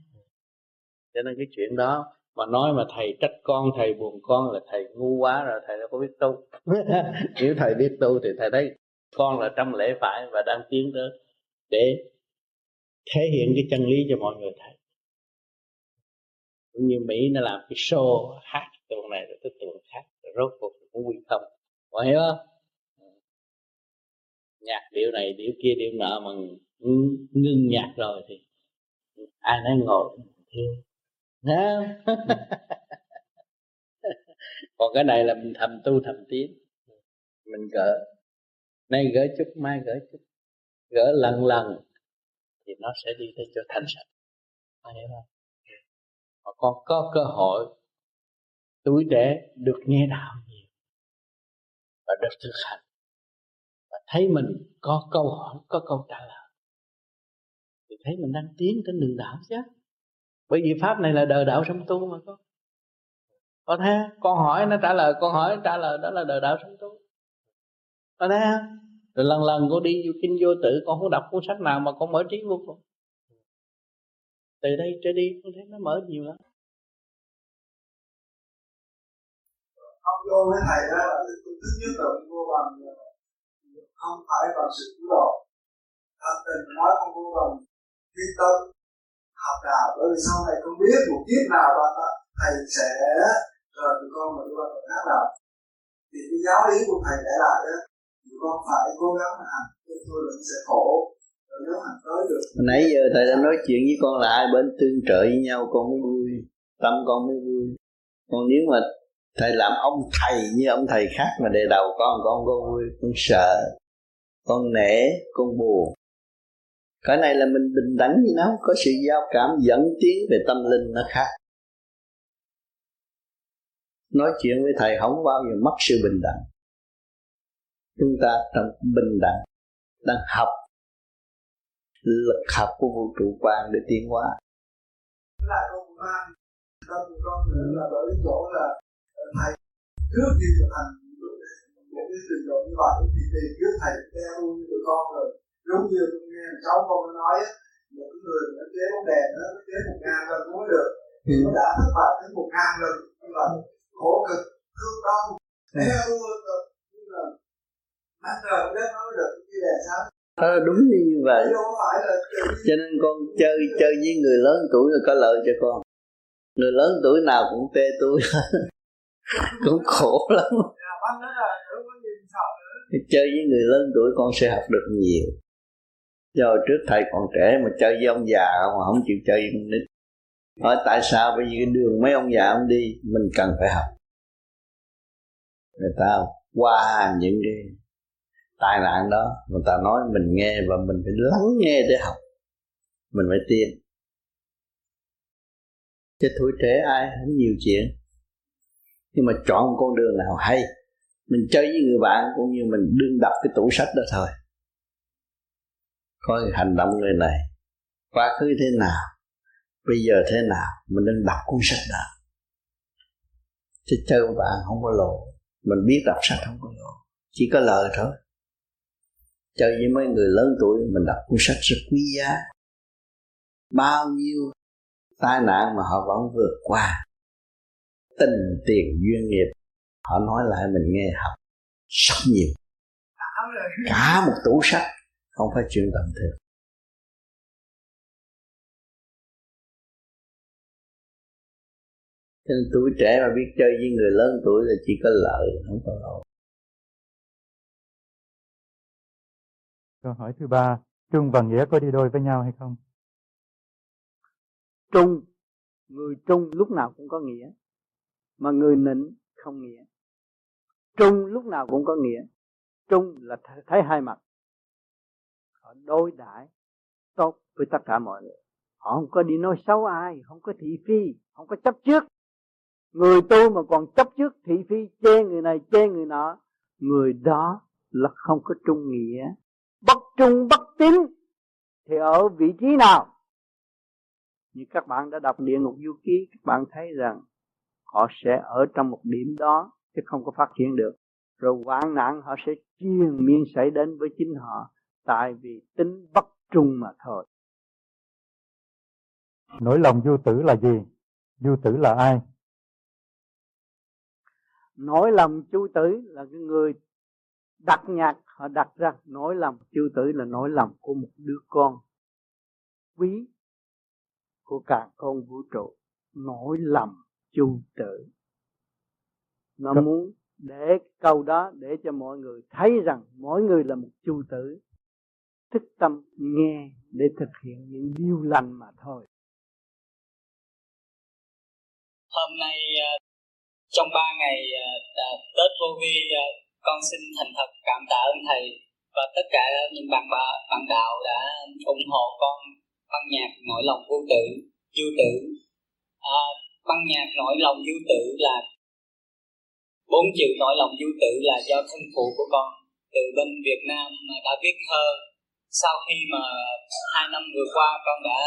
Cho nên cái chuyện đó mà nói mà thầy trách con thầy buồn con là thầy ngu quá rồi thầy đâu có biết tu. Nếu thầy biết tu thì thầy thấy con là trong lễ phải và đang tiến tới để thể hiện cái chân lý cho mọi người thấy. Cũng như Mỹ nó làm cái show hát tuần này rồi tới tuần khác, rồi rốt cuộc cũng quy tâm mọi hiểu không? Nhạc điệu này, điệu kia, điệu nọ mà ngưng nhạc rồi thì ai nấy ngồi thương còn cái này là mình thầm tu, thầm tiến. Mình gỡ, nay gỡ chút, mai gỡ chút. Gỡ lần lần thì nó sẽ đi tới chỗ thành sạch. Có hiểu không? Mà con có cơ hội tuổi trẻ được nghe đạo nhiều và được thực hành. Và thấy mình có câu hỏi có câu trả lời. Thì thấy mình đang tiến trên đường đạo chứ. Bởi vì pháp này là đời đạo sống tu mà con có thấy con hỏi nó trả lời con hỏi trả lời đó là đời đạo sống tu. Có thấy rồi lần lần cô đi vô kinh vô tự con không đọc cuốn sách nào mà con mở trí vô cùng. Từ đây trở đi, con thấy nó mở nhiều lắm. Không vô với thầy đó là thứ nhất là vô bằng ờ, không phải bằng sự cứu độ. Thật tình nói không vô bằng quyết tâm học đạo, bởi vì sau này con biết một kiếp nào đó thầy sẽ, rồi tụi con mà tụi con khác nào thì cái giáo lý của thầy để lại đó con phải cố gắng hành tôi định sẽ khổ. Nếu tới được. Nãy giờ thầy đã nói chuyện với con là hai bên tương trợ với nhau, con mới vui. Tâm con mới vui. Còn nếu mà thầy làm ông thầy như ông thầy khác mà đề đầu con con con vui, con sợ, con nể, con buồn. Cái này là mình bình đẳng với nó, có sự giao cảm dẫn tiến về tâm linh nó khác. Nói chuyện với thầy không bao giờ mất sự bình đẳng chúng ta trong bình đẳng đang học lực học của vũ trụ quan để tiến hóa. Là con mang tâm con là bởi chỗ là thầy trước khi thực hành một cái trình độ như vậy thì tìm trước thầy theo luôn tụi con rồi. Giống như nghe cháu con nó nói một người nó chế bóng đèn nó chế một ngàn lần mới được. Thì nó đã thất bại đến một ngàn lần như vậy khổ cực. Thương đau theo luôn rồi nhưng mà nó được như Ờ, đúng như vậy cho nên con chơi chơi với người lớn tuổi là có lợi cho con. Người lớn tuổi nào cũng tê tôi. Cũng khổ lắm. Chơi với người lớn tuổi con sẽ học được nhiều. Do trước thầy còn trẻ mà chơi với ông già mà không chịu chơi với con nít. Hỏi tại sao bởi vì cái đường mấy ông già ông đi mình cần phải học. Người ta qua những cái tai nạn đó, người ta nói mình nghe và mình phải lắng nghe để học. Mình phải tiên chứ tuổi trẻ ai không nhiều chuyện. Nhưng mà chọn một con đường nào hay. Mình chơi với người bạn cũng như mình đương đọc cái tủ sách đó thôi. Coi hành động người này, quá khứ thế nào, bây giờ thế nào, mình nên đọc cuốn sách đó chứ chơi với bạn không có lộ mình biết đọc sách không có lộ chỉ có lời thôi chơi với mấy người lớn tuổi mình đọc cuốn sách rất quý giá. Bao nhiêu tai nạn mà họ vẫn vượt qua. Tình tiền duyên nghiệp. Họ nói lại mình nghe học rất nhiều. Cả một tủ sách không phải chuyện tầm thường. Cho nên tuổi trẻ mà biết chơi với người lớn tuổi là chỉ có lợi, không có lỗi. Câu hỏi thứ ba, Trung và Nghĩa có đi đôi với nhau hay không? Trung, người Trung lúc nào cũng có nghĩa, mà người nịnh không nghĩa. Trung lúc nào cũng có nghĩa. Trung là thấy hai mặt. Họ đối đãi tốt với tất cả mọi người. Họ không có đi nói xấu ai, không có thị phi, không có chấp trước. Người tu mà còn chấp trước thị phi chê người này chê người nọ, người đó là không có trung nghĩa bất trung bất tín thì ở vị trí nào? Như các bạn đã đọc địa ngục du ký các bạn thấy rằng họ sẽ ở trong một điểm đó chứ không có phát triển được. Rồi hoạn nạn họ sẽ chiên miên xảy đến với chính họ tại vì tính bất trung mà thôi. Nỗi lòng du tử là gì? Du tử là ai? Nỗi lòng chu tử là cái người đặt nhạc họ đặt ra nỗi lòng chư tử là nỗi lòng của một đứa con quý của cả con vũ trụ. Nỗi lòng chu tử. Nó muốn để câu đó để cho mọi người thấy rằng mỗi người là một chu tử. Thức tâm nghe để thực hiện những điều lành mà thôi. Hôm nay trong ba ngày Tết vô vi con xin thành thật cảm tạ ơn thầy và tất cả những bạn bà, bạn đạo đã ủng hộ con băng nhạc nỗi lòng vô tử vô tử. À, băng nhạc nỗi lòng vô tử là bốn chữ nỗi lòng vô tử là do thân phụ của con từ bên Việt Nam đã viết thơ. Sau khi mà hai năm vừa qua con đã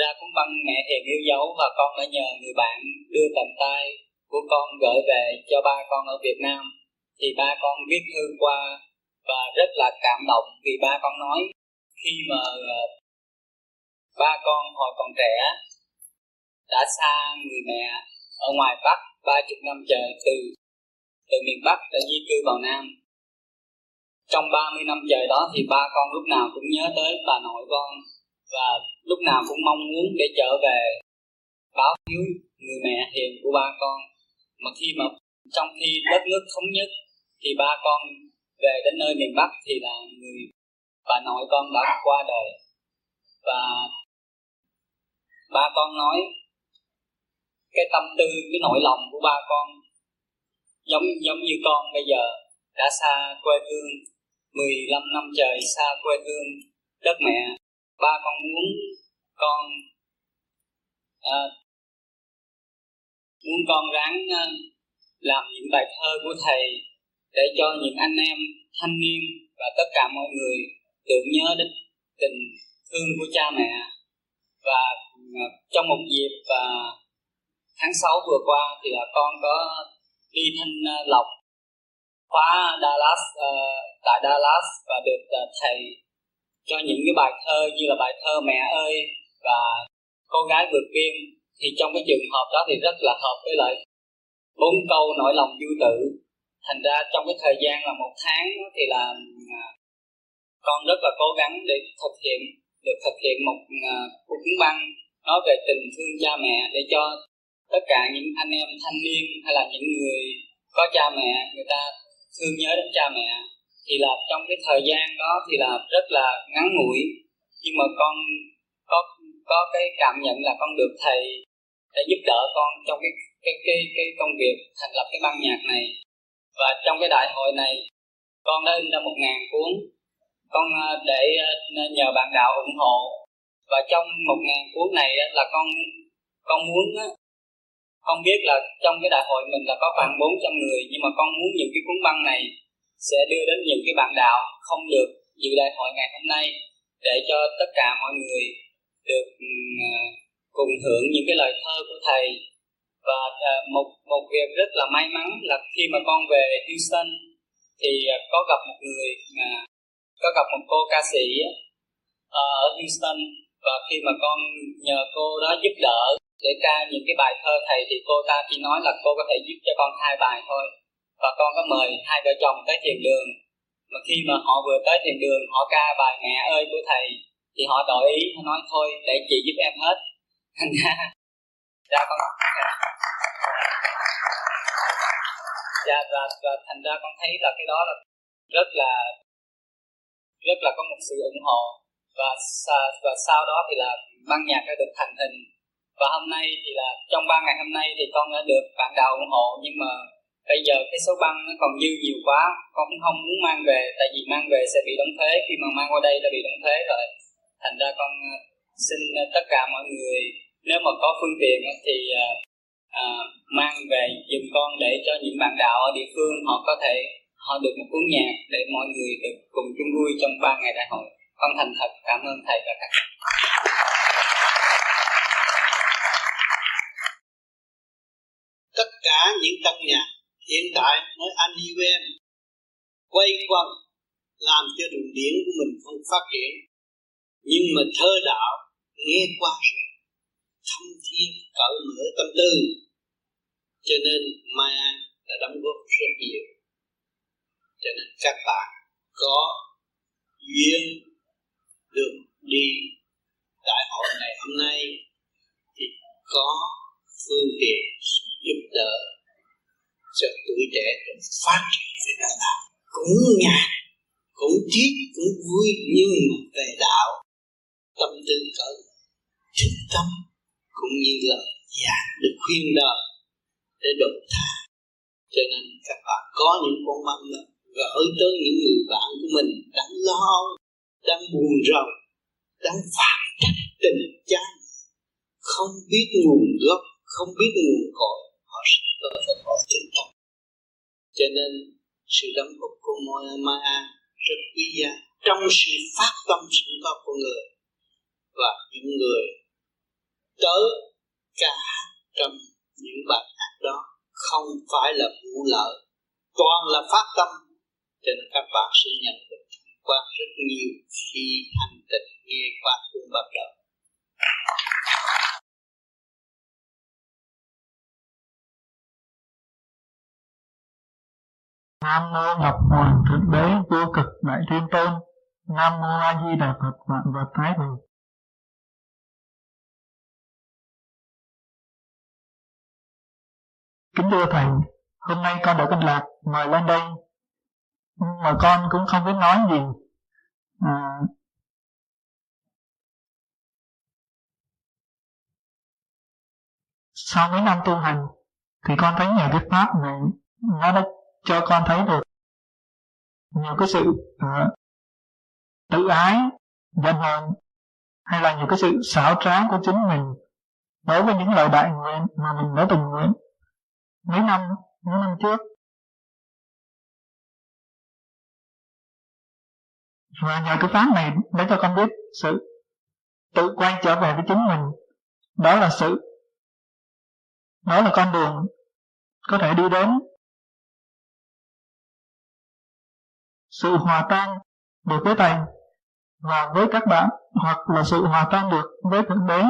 ra cuốn băng mẹ hiền yêu dấu và con đã nhờ người bạn đưa tầm tay của con gửi về cho ba con ở Việt Nam thì ba con viết thư qua và rất là cảm động vì ba con nói, khi mà ờ, ba con hồi còn trẻ, đã xa người mẹ ở ngoài Bắc ba chục năm trời, từ từ miền Bắc đã di cư vào Nam. Trong 30 năm trời đó thì ba con lúc nào cũng nhớ tới bà nội con và lúc nào cũng mong muốn để trở về báo hiếu người mẹ hiền của ba con. Mà khi mà, trong khi đất nước thống nhất thì ba con về đến nơi miền Bắc thì là người bà nội con đã qua đời. Và ba con nói cái tâm tư cái nỗi lòng của ba con giống giống như con bây giờ đã xa quê hương 15 năm trời xa quê hương. Đất mẹ ba con muốn con à, muốn con ráng à, làm những bài thơ của thầy để cho những anh em thanh niên và tất cả mọi người tưởng nhớ đến tình thương của cha mẹ. Và à, trong một dịp và tháng 6 vừa qua thì là con có đi thanh à, lọc khóa Dallas uh, tại Dallas và được uh, thầy cho những cái bài thơ như là bài thơ mẹ ơi và cô gái vượt biên. Thì trong cái trường hợp đó thì rất là hợp với lại bốn câu nỗi lòng du tử thành ra trong cái thời gian là một tháng thì là à, con rất là cố gắng để thực hiện, được thực hiện một à, cuốn băng nói về tình thương cha mẹ để cho tất cả những anh em thanh niên hay là những người có cha mẹ, người ta thương nhớ đến cha mẹ. Thì là trong cái thời gian đó thì là rất là ngắn ngủi, nhưng mà con có có cái cảm nhận là con được thầy để giúp đỡ con trong cái cái cái cái công việc thành lập cái ban nhạc này và trong cái đại hội này, con đã in ra một ngàn cuốn. Con à, để à, nhờ bạn đạo ủng hộ. Và trong một ngàn cuốn này là con con muốn con biết là trong cái đại hội mình là có khoảng 400 người, nhưng mà con muốn những cái cuốn băng này sẽ đưa đến những cái bạn đạo không được dự đại hội ngày hôm nay, để cho tất cả mọi người được à, cùng hưởng những cái lời thơ của thầy và uh, một một việc rất là may mắn là khi mà con về Houston thì uh, có gặp một người uh, có gặp một cô ca sĩ uh, ở Houston. Và khi mà con nhờ cô đó giúp đỡ để ca những cái bài thơ thầy thì cô ta chỉ nói là cô có thể giúp cho con hai bài thôi. Và con có mời hai vợ chồng tới thiền đường. Mà khi mà họ vừa tới thiền đường họ ca bài mẹ ơi của thầy thì họ đổi ý họ nói thôi để chị giúp em hết. Thành ra ra con dạ và, và thành ra con thấy là cái đó là rất là rất là có một sự ủng hộ. Và và sau đó thì là ban nhạc đã được thành hình. Và hôm nay thì là trong ba ngày hôm nay thì con đã được bạn đạo ủng hộ. Nhưng mà bây giờ cái số băng nó còn dư nhiều quá. Con cũng không muốn mang về tại vì mang về sẽ bị đóng thuế. Khi mà mang qua đây đã bị đóng thuế rồi. Thành ra con ờ, xin ờ, tất cả mọi người nếu mà có phương tiện thì ờ, à, mang về dùm con để cho những bạn đạo ở địa phương họ có thể họ được một cuốn nhạc để mọi người được cùng chung vui trong ba ngày đại hội. Con thành thật cảm ơn thầy và các bạn. tất cả những căn nhà hiện tại mới anh yêu em quay quanh làm cho đường điển của mình không phát triển. Nhưng mà thơ đạo nghe qua rồi thâm thiên cởi mở tâm tư. Cho nên Mai An đã đóng góp rất nhiều. Cho nên các bạn có duyên được đi đại hội ngày hôm nay thì có phương tiện giúp đỡ cho tuổi trẻ được phát triển về đạo đạo cũng nhạc cũng trí, cũng vui, nhưng mà về đạo, tâm tư cỡ thức tâm cũng như là giảng được khuyên đời để độ tha cho nên các bạn có những con mắt đó, gửi tới những người bạn của mình đang lo, đang buồn rầu, đang phản cách tình cha không biết nguồn gốc, không biết nguồn cội, họ sẽ có thể họ tinh tâm cho nên sự đóng góp của Maya rất quý giá trong sự phát tâm sẵn có của người và những người tới cả trong những bài hát đó không phải là vụ lợi, toàn là phát tâm. Cho nên các bạn sẽ nhận được qua rất nhiều khi thành tịnh nghe qua cuốn bắt đầu Nam mô Ngọc Hoàng Thượng Đế Vô Cực Đại Thiên Tôn. Nam mô A Di Đà Phật Vạn Vật Thái Bình Kính thưa Thầy, hôm nay con đã kinh lạc mời lên đây. Mà con cũng không biết nói gì. À, sau mấy năm tu hành thì con thấy nhà thuyết pháp này nó đã cho con thấy được nhiều cái sự uh, tự ái dân hơn, hay là nhiều cái sự xảo trá của chính mình đối với những lời đại nguyện mà mình đã từng nguyện mấy năm mấy năm trước. Và nhờ cái pháp này để cho con biết sự tự quay trở về với chính mình. Đó là sự, đó là con đường có thể đi đến. Sự hòa tan được với thầy và với các bạn, hoặc là sự hòa tan được với thượng đế.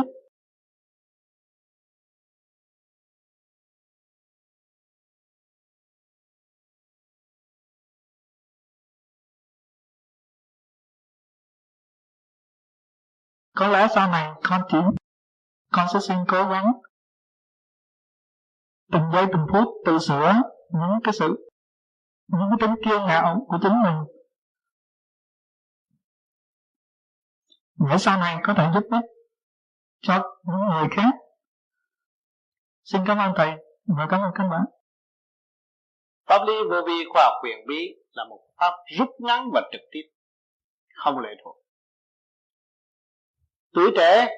Có lẽ sau này con chỉ con sẽ xin cố gắng từng giây từng phút tự sửa những cái sự những cái tính kiêu ngạo của chính mình. Để sau này có thể giúp ích cho những người khác. Xin cảm ơn thầy và cảm ơn các bạn. Pháp lý vô vi khoa học quyền bí là một pháp rút ngắn và trực tiếp, không lệ thuộc tuổi trẻ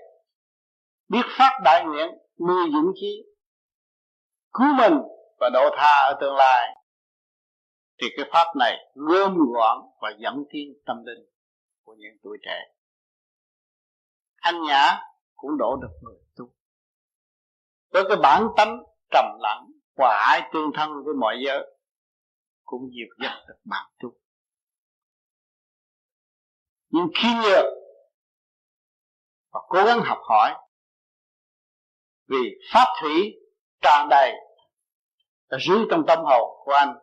biết phát đại nguyện, nuôi dũng khí cứu mình và độ tha ở tương lai. Thì cái pháp này gom gọn và dẫn tiến tâm linh của những tuổi trẻ. Anh nhã cũng đổ được người tu. Với cái bản tánh trầm lặng, hòa ai tương thân với mọi giới, cũng dịp dắt được bạn tu. Nhưng khi nhược và cố gắng học hỏi. Vì pháp thủy tràn đầy ở dưới trong tâm hồn của anh.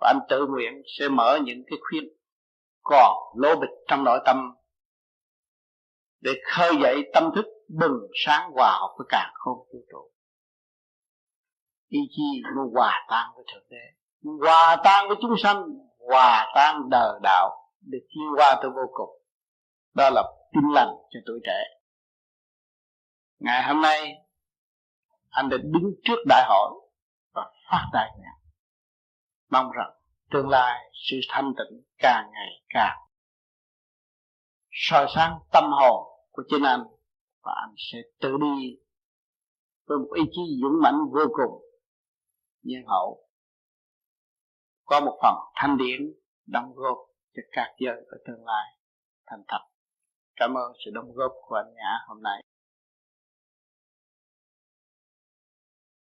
Và anh tự nguyện sẽ mở những cái khuyên còn lỗ bịch trong nội tâm để khơi dậy tâm thức bừng sáng hòa học với càng không vũ trụ. Ý chí nó hòa tan với thượng đế hòa tan với chúng sanh, hòa tan đời đạo để tiến qua tới vô cùng. Đó là tin lành cho tuổi trẻ. Ngày hôm nay, anh đã đứng trước đại hội và phát đại nguyện mong rằng tương lai sự thanh tịnh càng ngày càng. Soi sáng tâm hồn của chính anh và anh sẽ tự đi với một ý chí dũng mãnh vô cùng. Nhân hậu, có một phần thanh điển đóng góp cho các giới ở tương lai thành thật cảm ơn sự đóng góp của anh Nhã hôm nay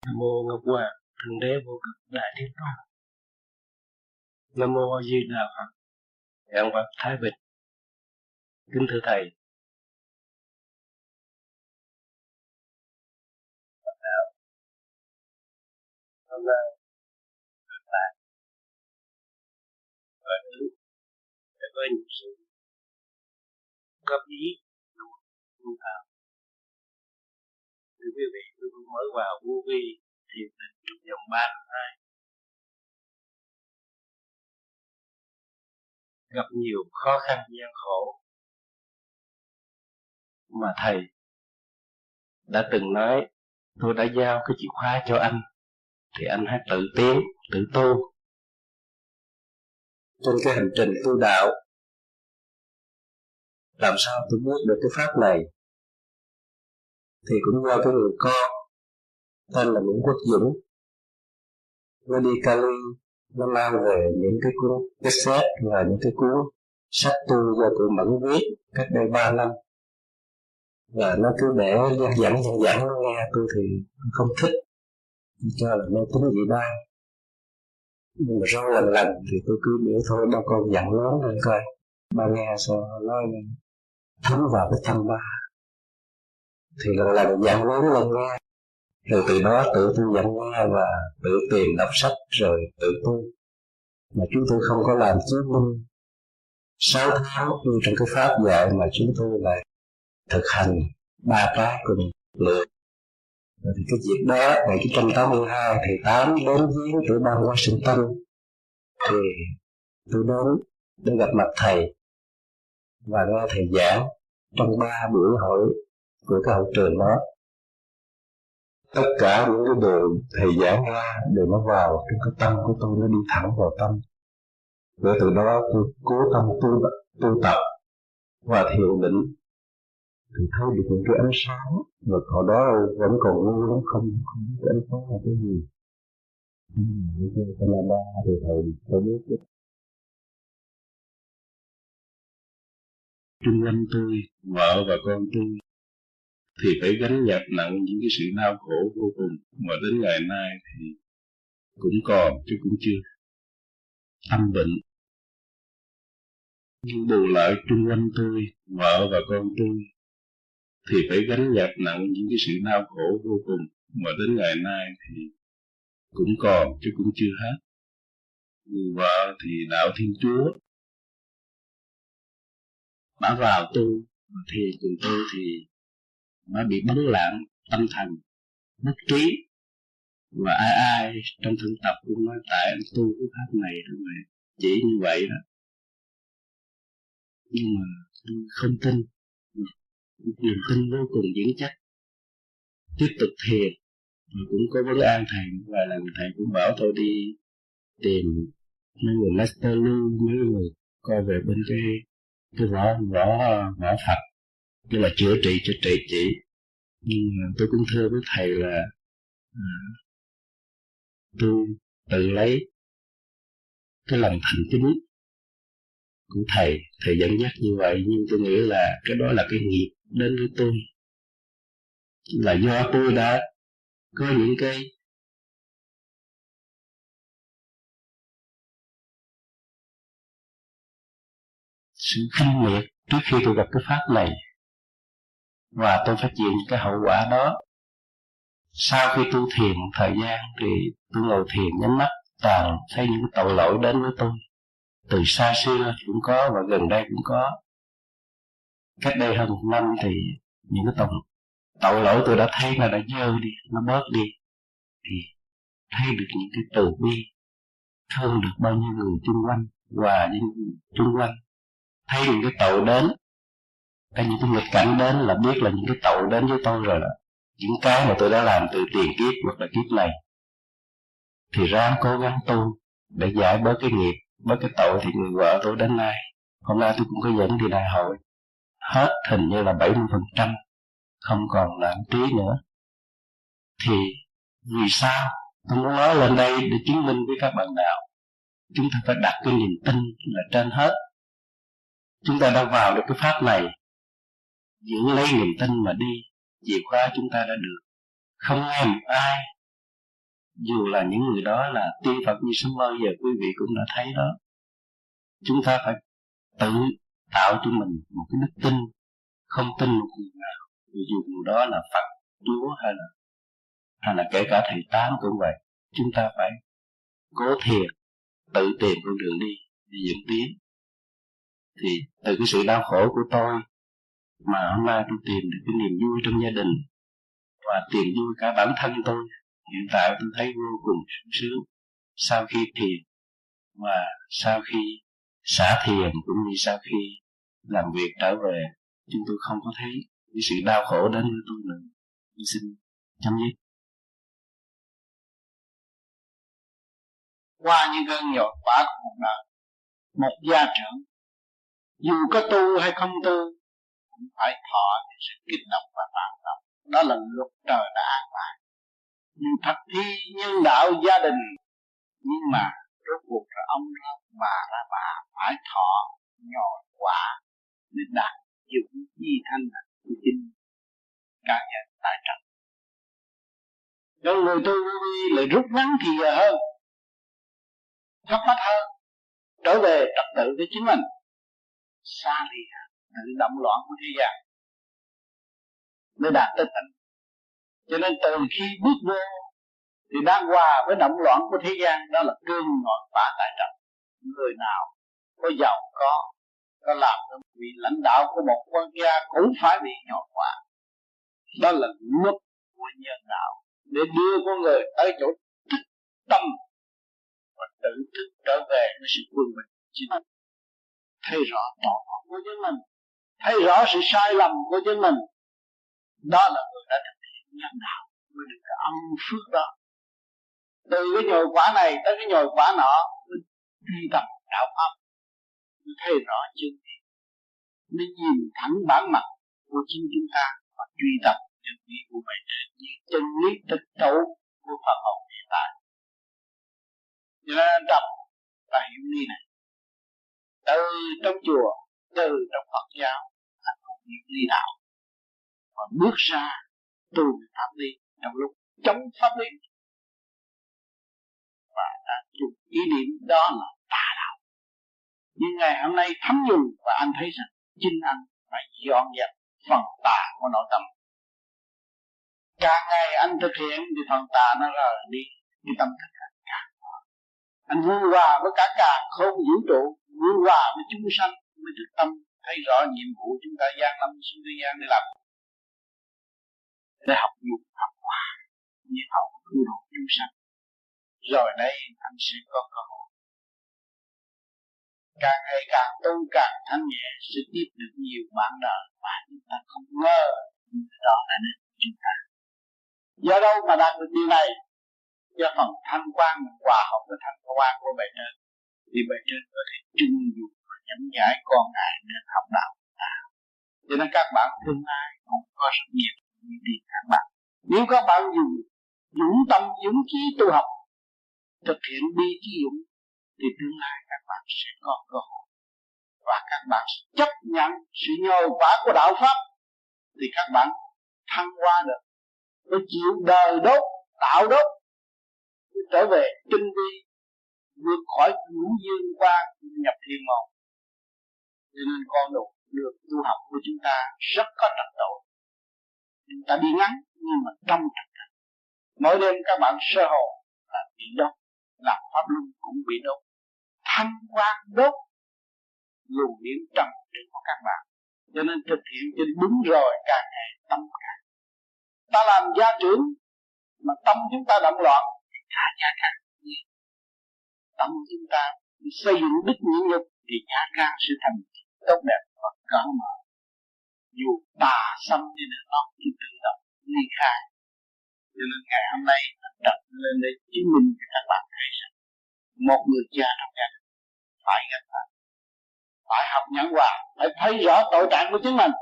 Nam mô Ngọc Hoàng Thượng Đế Vô Cực Đại Thiên Tôn Nam mô A Di Đà Phật Dạng Phật Thái Bình Kính thưa thầy hôm nay các bạn và ứng để có những sự góp ý tu thảo Thưa quý vị, tôi mới vào vô vi thiền định trong vòng ba hai. Gặp nhiều khó khăn, gian khổ mà thầy đã từng nói, tôi đã giao cái chìa khóa cho anh, thì anh hãy tự tiến, tự tu. Trên cái hành trình tu đạo làm sao tôi biết được cái pháp này? Thì cũng qua cái người con, tên là Nguyễn Quốc Dũng. Nó đi Cali, nó mang về những cái cuốn cassette và những cái cuốn sách tu do cụ Mẫn viết cách đây ba năm. Và nó cứ để dẫn dẫn dẫn nó nghe, tôi thì không thích. Cho là mê tính dị đoan nhưng mà sau lần lần thì tôi cứ biểu thôi đâu con dặn lớn lên coi, ba nghe sao, nói thấm vào cái thân ba. Thì lần lần dạng lớn lên nghe, rồi từ đó tự tu dặn nghe và tự tìm đọc sách rồi tự tu. Mà chúng tôi không có làm chứng minh sáu tháng như trong cái pháp dạy mà chúng tôi lại thực hành ba cái cùng lượt thì cái việc đó ngày 982 thì tám đến viếng tiểu bang Washington thì tôi đến để gặp mặt thầy và nghe thầy giảng trong ba buổi hội của cái hội trường đó. Tất cả những cái điều thầy giảng ra đều nó vào trong cái tâm của tôi, nó đi thẳng vào tâm. Để từ đó tôi cố tâm tu tu tập và thiền định. Thì thấy được những cái ánh sáng và hồi đó vẫn còn ngu lắm, không không biết ánh sáng là cái gì. Nhưng mà thế Canada thì thầy tôi biết Trung quanh tôi, vợ và con tôi thì phải gánh nhặt nặng những cái sự đau khổ vô cùng. Mà đến ngày nay thì cũng còn chứ cũng chưa. Tâm bệnh. Nhưng bù lại trung quanh tôi vợ và con tôi thì phải gánh nhặt nặng những cái sự đau khổ vô cùng. Mà đến ngày nay thì cũng còn chứ cũng chưa hết. Người vợ thì đạo thiên chúa bà vào tu thì cùng tôi thì nó bị bấn loạn tâm thần mất trí. Và ai ai trong thân tập cũng nói tại anh tu cái pháp này rồi chỉ như vậy đó. Nhưng mà tôi không tin. Niềm tin vô cùng vững chắc. Tiếp tục thiền và cũng có vấn an thầy. Vài lần thầy cũng bảo tôi đi tìm mấy người master lưu mấy người coi về bên cái cái võ võ võ phật. Tức là chữa trị cho trị trị nhưng mà tôi cũng thưa với thầy là à, tôi tự lấy cái lòng thành kính của thầy. Thầy dẫn dắt như vậy nhưng tôi nghĩ là cái đó là cái nghiệp đến với tôi. Là do tôi đã có những cái sự khinh miệt trước khi tôi gặp cái pháp này. Và tôi phải chịu những cái hậu quả đó. Sau khi tu thiền một thời gian thì tôi ngồi thiền nhắm mắt, toàn thấy những tội lỗi đến với tôi. Từ xa xưa cũng có và gần đây cũng có. Cách đây hơn một năm thì những cái tội tội lỗi tôi đã thấy là đã dơ đi, nó bớt đi. Thì thấy được những cái từ bi, thương được bao nhiêu người chung quanh và những người chung quanh thấy những cái tội đến, cái những cái nghịch cảnh đến là biết là những cái tội đến với tôi rồi đó. Những cái mà tôi đã làm từ tiền kiếp hoặc là kiếp này, thì ráng cố gắng tu để giải bớt cái nghiệp, bớt cái tội thì người vợ tôi đến nay, hôm nay tôi cũng có dẫn đi đại hội. Hết hình như là 70% không còn lãng trí nữa. Thì vì sao? Tôi muốn nói lên đây để chứng minh với các bạn đạo chúng ta phải đặt cái niềm tin là trên hết chúng ta đã vào được cái pháp này. Giữ lấy niềm tin mà đi, chìa khóa chúng ta đã được. Không nghe một ai, dù là những người đó là tiên Phật như sớm bao giờ quý vị cũng đã thấy đó. Chúng ta phải tự tạo cho mình một cái đức tin, không tin một người nào dù người đó là Phật, Chúa hay là hay là kể cả thầy tám cũng vậy. Chúng ta phải cố thiền, tự tìm con đường đi để dẫn tiến thì từ cái sự đau khổ của tôi mà hôm nay tôi tìm được cái niềm vui trong gia đình và tìm vui cả bản thân tôi, hiện tại tôi thấy vô cùng sung sướng. Sau khi thiền và sau khi xả thiền cũng như sau khi làm việc trở về, chúng tôi không có thấy cái sự đau khổ đến với tôi nữa tôi xin chấm dứt. Qua những cơn nhồi quả của cuộc đời, một gia trưởng dù có tu hay không tu, cũng phải thọ cái sự kích động và phản động đó là luật trời đã an bài. Như thật thi nhân đạo gia đình. Nhưng mà rốt cuộc là ông ra bà ra bà phải thọ nhồi quả để đạt dụng di thanh của chính cá nhân tại trận cho người tu lại rút ngắn thì giờ hơn Thấp mắt hơn, Trở về trật tự với chính mình. Xa lìa sự động loạn của thế gian. Mới đạt tới tịnh. Cho nên từ khi bước vô Thì đang hòa với động loạn của thế gian, Đó là cương ngọn phá tại trận Người nào có giàu có Có làm được vị lãnh đạo của một quốc gia Cũng phải bị nhọn hòa Đó là luật của nhân đạo. Để đưa con người tới chỗ thức tâm Và tự thức trở về với sự quân bình. Chính thấy rõ. Tội của chính mình. Thấy rõ sự sai lầm của chính mình. Đó là người đã thực hiện nhân đạo mới được âm phước đó. Từ cái nhồi quả này tới cái nhồi quả nọ mới truy tập đạo pháp. Mới thấy rõ chân mới nhìn thẳng bản mặt của chính chúng ta và truy tập chân lý của trên như chân lý thực tấu của Phật hồn hiện tại. Cho nên đọc và hiểu lý này từ trong chùa, từ trong Phật giáo anh không biết đi đạo. Và bước ra tu pháp lý trong lúc chống pháp lý. Và đã dùng ý niệm đó là tà đạo. Nhưng ngày hôm nay thấm nhuần và anh thấy rằng chính anh phải dọn dẹp phần tà của nội tâm. Càng ngày anh thực hiện thì phần tà nó rời đi, cái tâm thức anh càng anh vui hòa với cả càng không vũ trụ vui hòa với chúng sanh mới thức tâm, thấy rõ nhiệm vụ chúng ta gian lâm xuống thế gian để làm. Để học dục học hòa như học cứu độ chúng sanh. Rồi đây anh sẽ có cơ hội. Càng ngày càng tu, càng thanh nhẹ, sẽ tiếp được nhiều bạn đời mà chúng ta không ngờ đó là nên chúng ta. Do đâu mà đạt được điều này? Do phần thanh quan hòa hợp với thanh quan của bề trên thì bề trên có thể trưng dụng và nhắm giải con ngài nên học đạo. À. cho nên các bạn tương lai cũng có rất nhiều những điều các bạn nếu các bạn dùng dũng tâm, dũng trí tu học, thực hiện bi trí dũng, thì tương lai các bạn sẽ có cơ hội. Và các bạn chấp nhận sự nhồi quả của đạo pháp, thì các bạn thăng qua được. Mới chịu đời đốt, tạo đốt trở về tinh vi vượt khỏi ngũ dương qua nhập thiên môn. Cho nên con đường được tu học của chúng ta rất có trật độ. Chúng ta đi ngắn, nhưng mà trong trật độ. Mỗi đêm các bạn sơ hồ là bị đốt, làm pháp luân cũng bị đốt. Thanh quan đốt, luồng điển trầm trên của các bạn cho nên thực hiện cho đúng rồi, càng ngày tâm càng. Ta làm gia trưởng, mà tâm chúng ta động loạn, thì cả gia càng tâm chúng ta, xây dựng đức nhị lực thì nhà can sẽ thành tốt đẹp và cởi mở. Dù tà xâm như nữa nó cũng tự động ly khai. Cho nên ngày hôm nay anh đặt lên đây chứng minh cho các bạn thấy rằng một người cha trong nhà phải gặp vác phải học nhẫn hòa phải thấy rõ tội trạng của chính mình.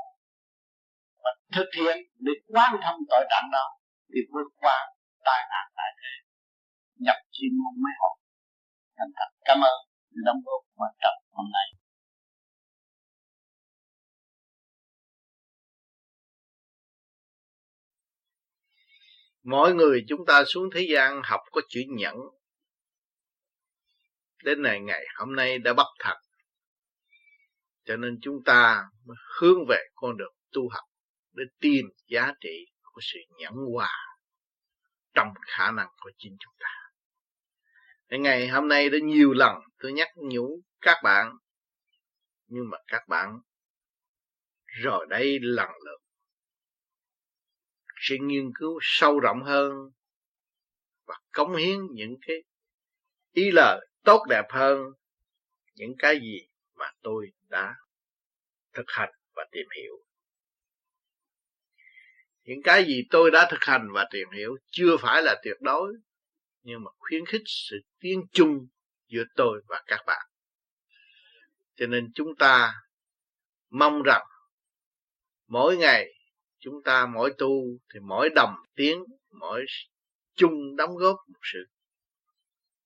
Và thực hiện để quan thông tội trạng đó thì vượt qua tai nạn tại thế, nhập chuyên môn mới học thành thật cảm ơn đồng đóng góp quan trọng hôm nay. Mỗi người chúng ta xuống thế gian học có chữ nhẫn. Đến này ngày hôm nay đã bắt thật. Cho nên chúng ta mới hướng về con đường tu học để tìm giá trị của sự nhẫn hòa trong khả năng của chính chúng ta ngày hôm nay đã nhiều lần tôi nhắc nhủ các bạn. Nhưng mà các bạn rồi đây lần lượt sẽ nghiên cứu sâu rộng hơn và cống hiến những cái ý lời tốt đẹp hơn những cái gì mà tôi đã thực hành và tìm hiểu. Những cái gì tôi đã thực hành và tìm hiểu chưa phải là tuyệt đối nhưng mà khuyến khích sự tiến chung giữa tôi và các bạn. Cho nên chúng ta mong rằng mỗi ngày chúng ta, mỗi tu thì mỗi đồng tiếng, mỗi chung đóng góp một sự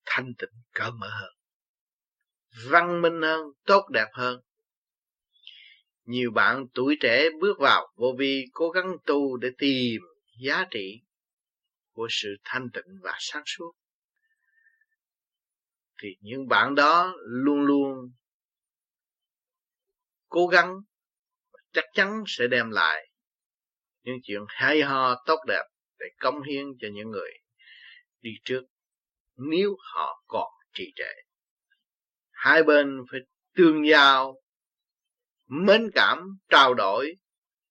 thanh tịnh, cởi mở hơn, văn minh hơn, tốt đẹp hơn. Nhiều bạn tuổi trẻ bước vào vô vi cố gắng tu để tìm giá trị của sự thanh tịnh và sáng suốt. Thì những bạn đó luôn luôn cố gắng, chắc chắn sẽ đem lại những chuyện hay ho tốt đẹp để công hiến cho những người đi trước nếu họ còn trì trệ. Hai bên phải tương giao, mến cảm, trao đổi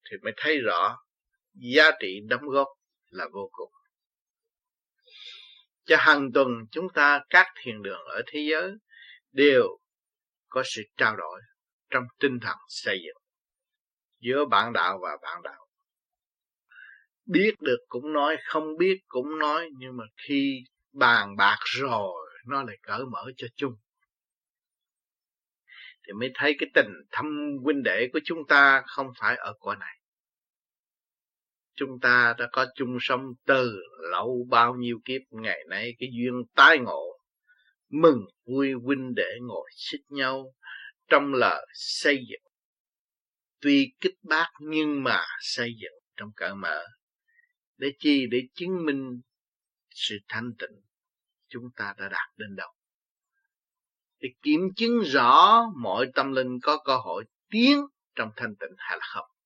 thì mới thấy rõ giá trị đóng góp là vô cùng cho hàng tuần chúng ta các thiền đường ở thế giới đều có sự trao đổi trong tinh thần xây dựng. Giữa bạn đạo và bạn đạo. Biết được cũng nói, không biết cũng nói, nhưng mà khi bàn bạc rồi, nó lại cởi mở cho chung. Thì mới thấy cái tình thâm huynh đệ của chúng ta không phải ở cõi này chúng ta đã có chung sống từ lâu bao nhiêu kiếp, ngày nay cái duyên tái ngộ, mừng vui huynh đệ ngồi xích nhau trong lời xây dựng. Tuy kích bác nhưng mà xây dựng trong cởi mở, để chi để chứng minh sự thanh tịnh chúng ta đã đạt đến đâu. Để kiểm chứng rõ mọi tâm linh có cơ hội tiến trong thanh tịnh hay là không.